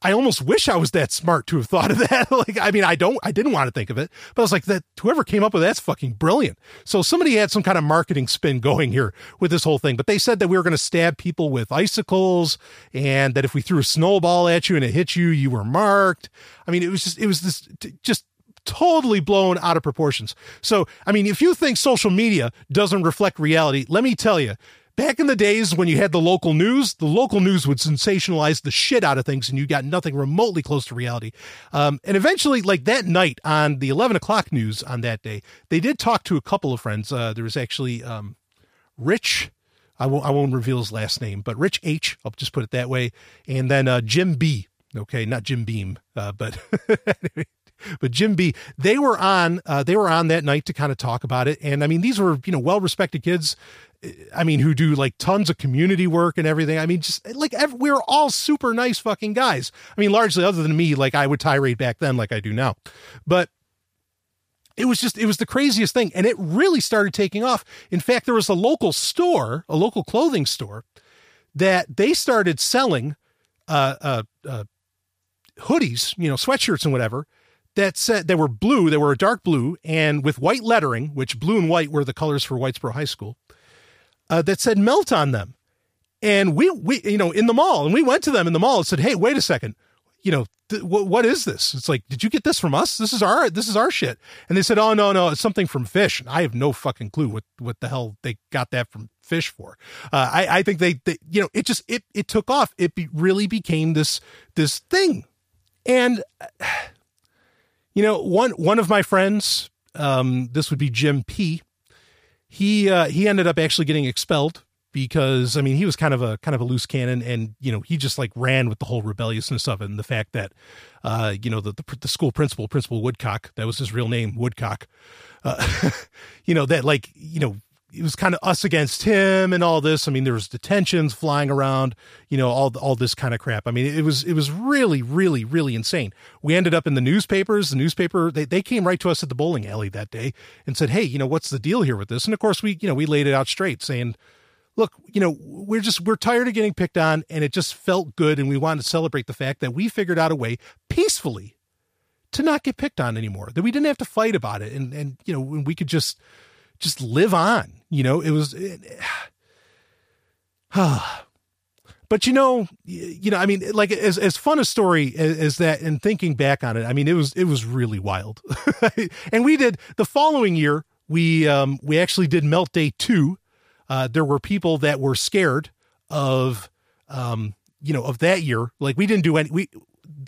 I almost wish I was that smart to have thought of that. like, I mean, I don't, I didn't want to think of it, but I was like, that whoever came up with that's fucking brilliant. So somebody had some kind of marketing spin going here with this whole thing, but they said that we were going to stab people with icicles and that if we threw a snowball at you and it hit you, you were marked. I mean, it was just, it was this just totally blown out of proportions. So, I mean, if you think social media doesn't reflect reality, let me tell you, back in the days when you had the local news, the local news would sensationalize the shit out of things and you got nothing remotely close to reality. Um, and eventually, like that night on the 11 o'clock news on that day, they did talk to a couple of friends. Uh, there was actually um, Rich. I won't, I won't reveal his last name, but Rich H. I'll just put it that way. And then uh, Jim B. Okay, not Jim Beam, uh, but anyway, but Jim B, they were on, uh, they were on that night to kind of talk about it. And I mean, these were, you know, well-respected kids. Eh, I mean, who do like tons of community work and everything. I mean, just like every, we were all super nice fucking guys. I mean, largely other than me, like I would tirade back then, like I do now, but it was just it was the craziest thing and it really started taking off in fact there was a local store a local clothing store that they started selling uh, uh, uh, hoodies you know sweatshirts and whatever that said they were blue, they were a dark blue, and with white lettering, which blue and white were the colors for Whitesboro High School, uh, that said melt on them. And we, we, you know, in the mall, and we went to them in the mall and said, "Hey, wait a second, you know, th- what, what is this?" It's like, "Did you get this from us? This is our, this is our shit." And they said, "Oh no, no, it's something from Phish." And I have no fucking clue what what the hell they got that from Phish for. Uh, I, I think they, they, you know, it just it it took off. It be, really became this this thing, and you know, one one of my friends, um, this would be Jim P. He uh, he ended up actually getting expelled because I mean he was kind of a kind of a loose cannon, and you know he just like ran with the whole rebelliousness of it, and the fact that uh, you know the, the, the school principal, Principal Woodcock, that was his real name, Woodcock. Uh, you know that like you know it was kind of us against him and all this. I mean, there was detentions flying around, you know, all all this kind of crap. I mean, it was it was really, really, really insane. We ended up in the newspapers. The newspaper they they came right to us at the bowling alley that day and said, "Hey, you know, what's the deal here with this?" And of course, we you know we laid it out straight, saying, "Look, you know, we're just we're tired of getting picked on, and it just felt good, and we wanted to celebrate the fact that we figured out a way peacefully." To not get picked on anymore, that we didn't have to fight about it, and and you know we could just just live on. You know, it was. It, but you know, you know, I mean, like as as fun a story as, as, that, and thinking back on it, I mean, it was it was really wild. and we did the following year. We um we actually did Melt Day two. Uh, there were people that were scared of um you know of that year. Like we didn't do any. We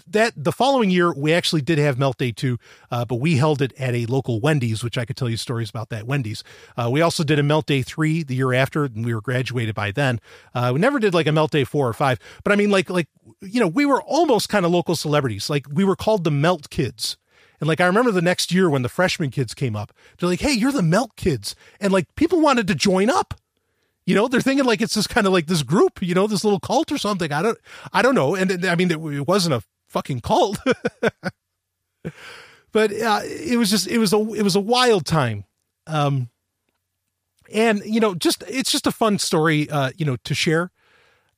that the following year we actually did have Melt Day two, uh, but we held it at a local Wendy's, which I could tell you stories about that Wendy's. Uh, we also did a Melt Day three the year after, and we were graduated by then. Uh, we never did like a Melt Day four or five, but I mean like like you know we were almost kind of local celebrities. Like we were called the Melt Kids. And like I remember the next year when the freshman kids came up, they're like, "Hey, you're the Melt Kids," and like people wanted to join up. You know, they're thinking like it's this kind of like this group, you know, this little cult or something. I don't, I don't know. And I mean, it wasn't a fucking cult. but uh, it was just it was a it was a wild time. Um, and you know, just it's just a fun story, uh, you know, to share.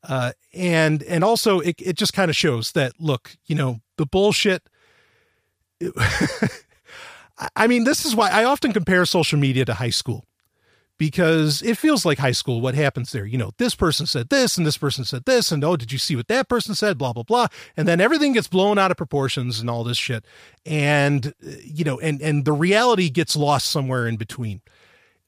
Uh, and and also it it just kind of shows that look, you know, the bullshit. I mean, this is why I often compare social media to high school because it feels like high school what happens there you know this person said this and this person said this and oh did you see what that person said blah blah blah. And then everything gets blown out of proportions and all this shit. And you know and and the reality gets lost somewhere in between.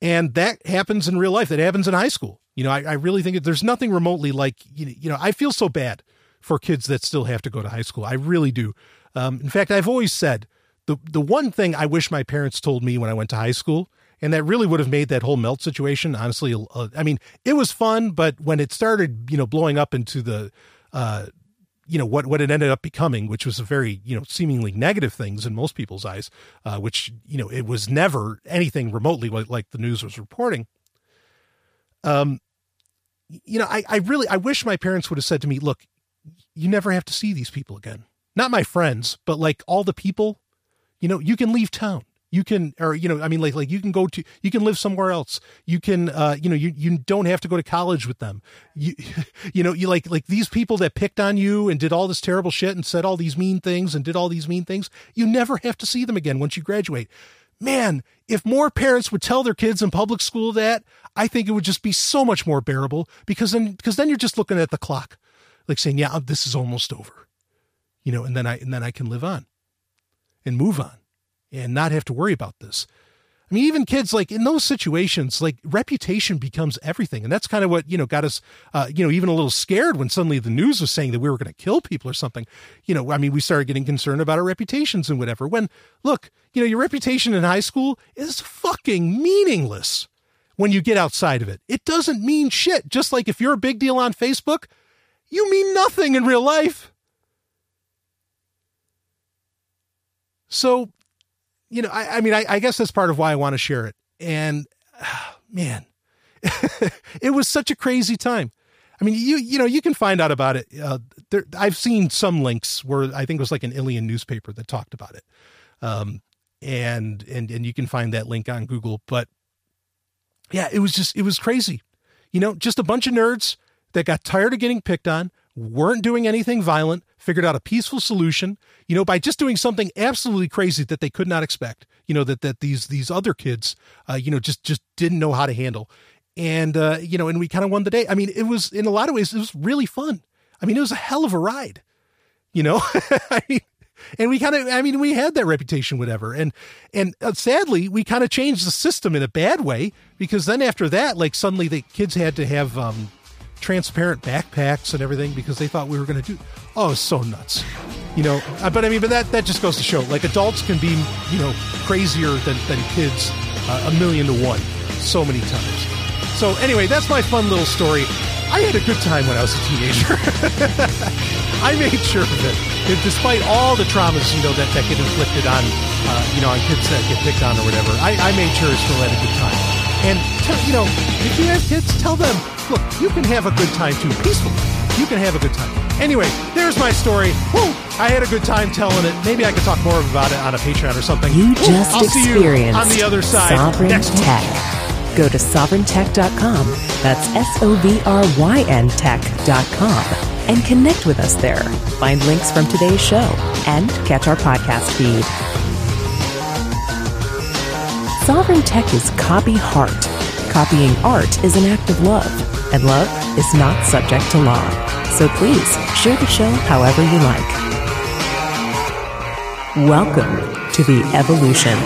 And that happens in real life. That happens in high school. You know i, I really think there's nothing remotely like you know i feel so bad for kids that still have to go to high school. I really do. Um, in fact i've always said the the one thing i wish my parents told me when i went to high school and that really would have made that whole melt situation honestly uh, i mean it was fun but when it started you know blowing up into the uh you know what what it ended up becoming which was a very you know seemingly negative things in most people's eyes uh which you know it was never anything remotely like, like the news was reporting. Um you know i i really i wish my parents would have said to me look you never have to see these people again. Not my friends but like all the people you know you can leave town you can or you know i mean like like you can go to you can live somewhere else. You can uh you know you you don't have to go to college with them. You you know you like like these people that picked on you and did all this terrible shit and said all these mean things and did all these mean things you never have to see them again once you graduate. Man if more parents would tell their kids in public school that i think it would just be so much more bearable because then because then you're just looking at the clock like saying yeah this is almost over you know and then i and then i can live on and move on and not have to worry about this. I mean, even kids like in those situations, like reputation becomes everything, and that's kind of what you know got us, uh, you know, even a little scared when suddenly the news was saying that we were going to kill people or something. You know, I mean, we started getting concerned about our reputations and whatever. When look, you know, your reputation in high school is fucking meaningless when you get outside of it. It doesn't mean shit. Just like if you're a big deal on Facebook, you mean nothing in real life. So you know, I, I mean, I, I, guess that's part of why I want to share it. And man, it was such a crazy time. I mean, you you know, you can find out about it. Uh, there, I've seen some links where I think it was like an Ilion newspaper that talked about it, um, and and and you can find that link on Google. But yeah, it was just it was crazy. You know, just a bunch of nerds that got tired of getting picked on, weren't doing anything violent, figured out a peaceful solution, you know, by just doing something absolutely crazy that they could not expect, you know, that, that these, these other kids, uh, you know, just, just didn't know how to handle. And, uh, you know, and we kind of won the day. I mean, it was in a lot of ways, it was really fun. I mean, it was a hell of a ride, you know, I mean, and we kind of i mean we had that reputation whatever and and uh, sadly we kind of changed the system in a bad way because then after that like suddenly the kids had to have um transparent backpacks and everything because they thought we were going to do oh so nuts. You know uh, but i mean but that that just goes to show like adults can be you know crazier than than kids uh, a million to one so many times. So anyway that's my fun little story. I had a good time when i was a teenager. I made sure of it. Despite all the traumas you know that, that get inflicted on uh, you know on kids that get picked on or whatever I, I made sure I still had a good time and tell, you know if you have kids tell them look you can have a good time too peacefully you can have a good time anyway there's my story Woo! i had a good time telling it maybe i could talk more about it on a patreon or something You just I'll see you experienced on the other side Sovryn next week. Tech. Go to sovryntech.com. That's S O V R Y N tech.com and connect with us there. Find links from today's show and catch our podcast feed. Sovryn Tech is copy heart. Copying art is an act of love, and love is not subject to law. So please share the show however you like. Welcome to the evolution.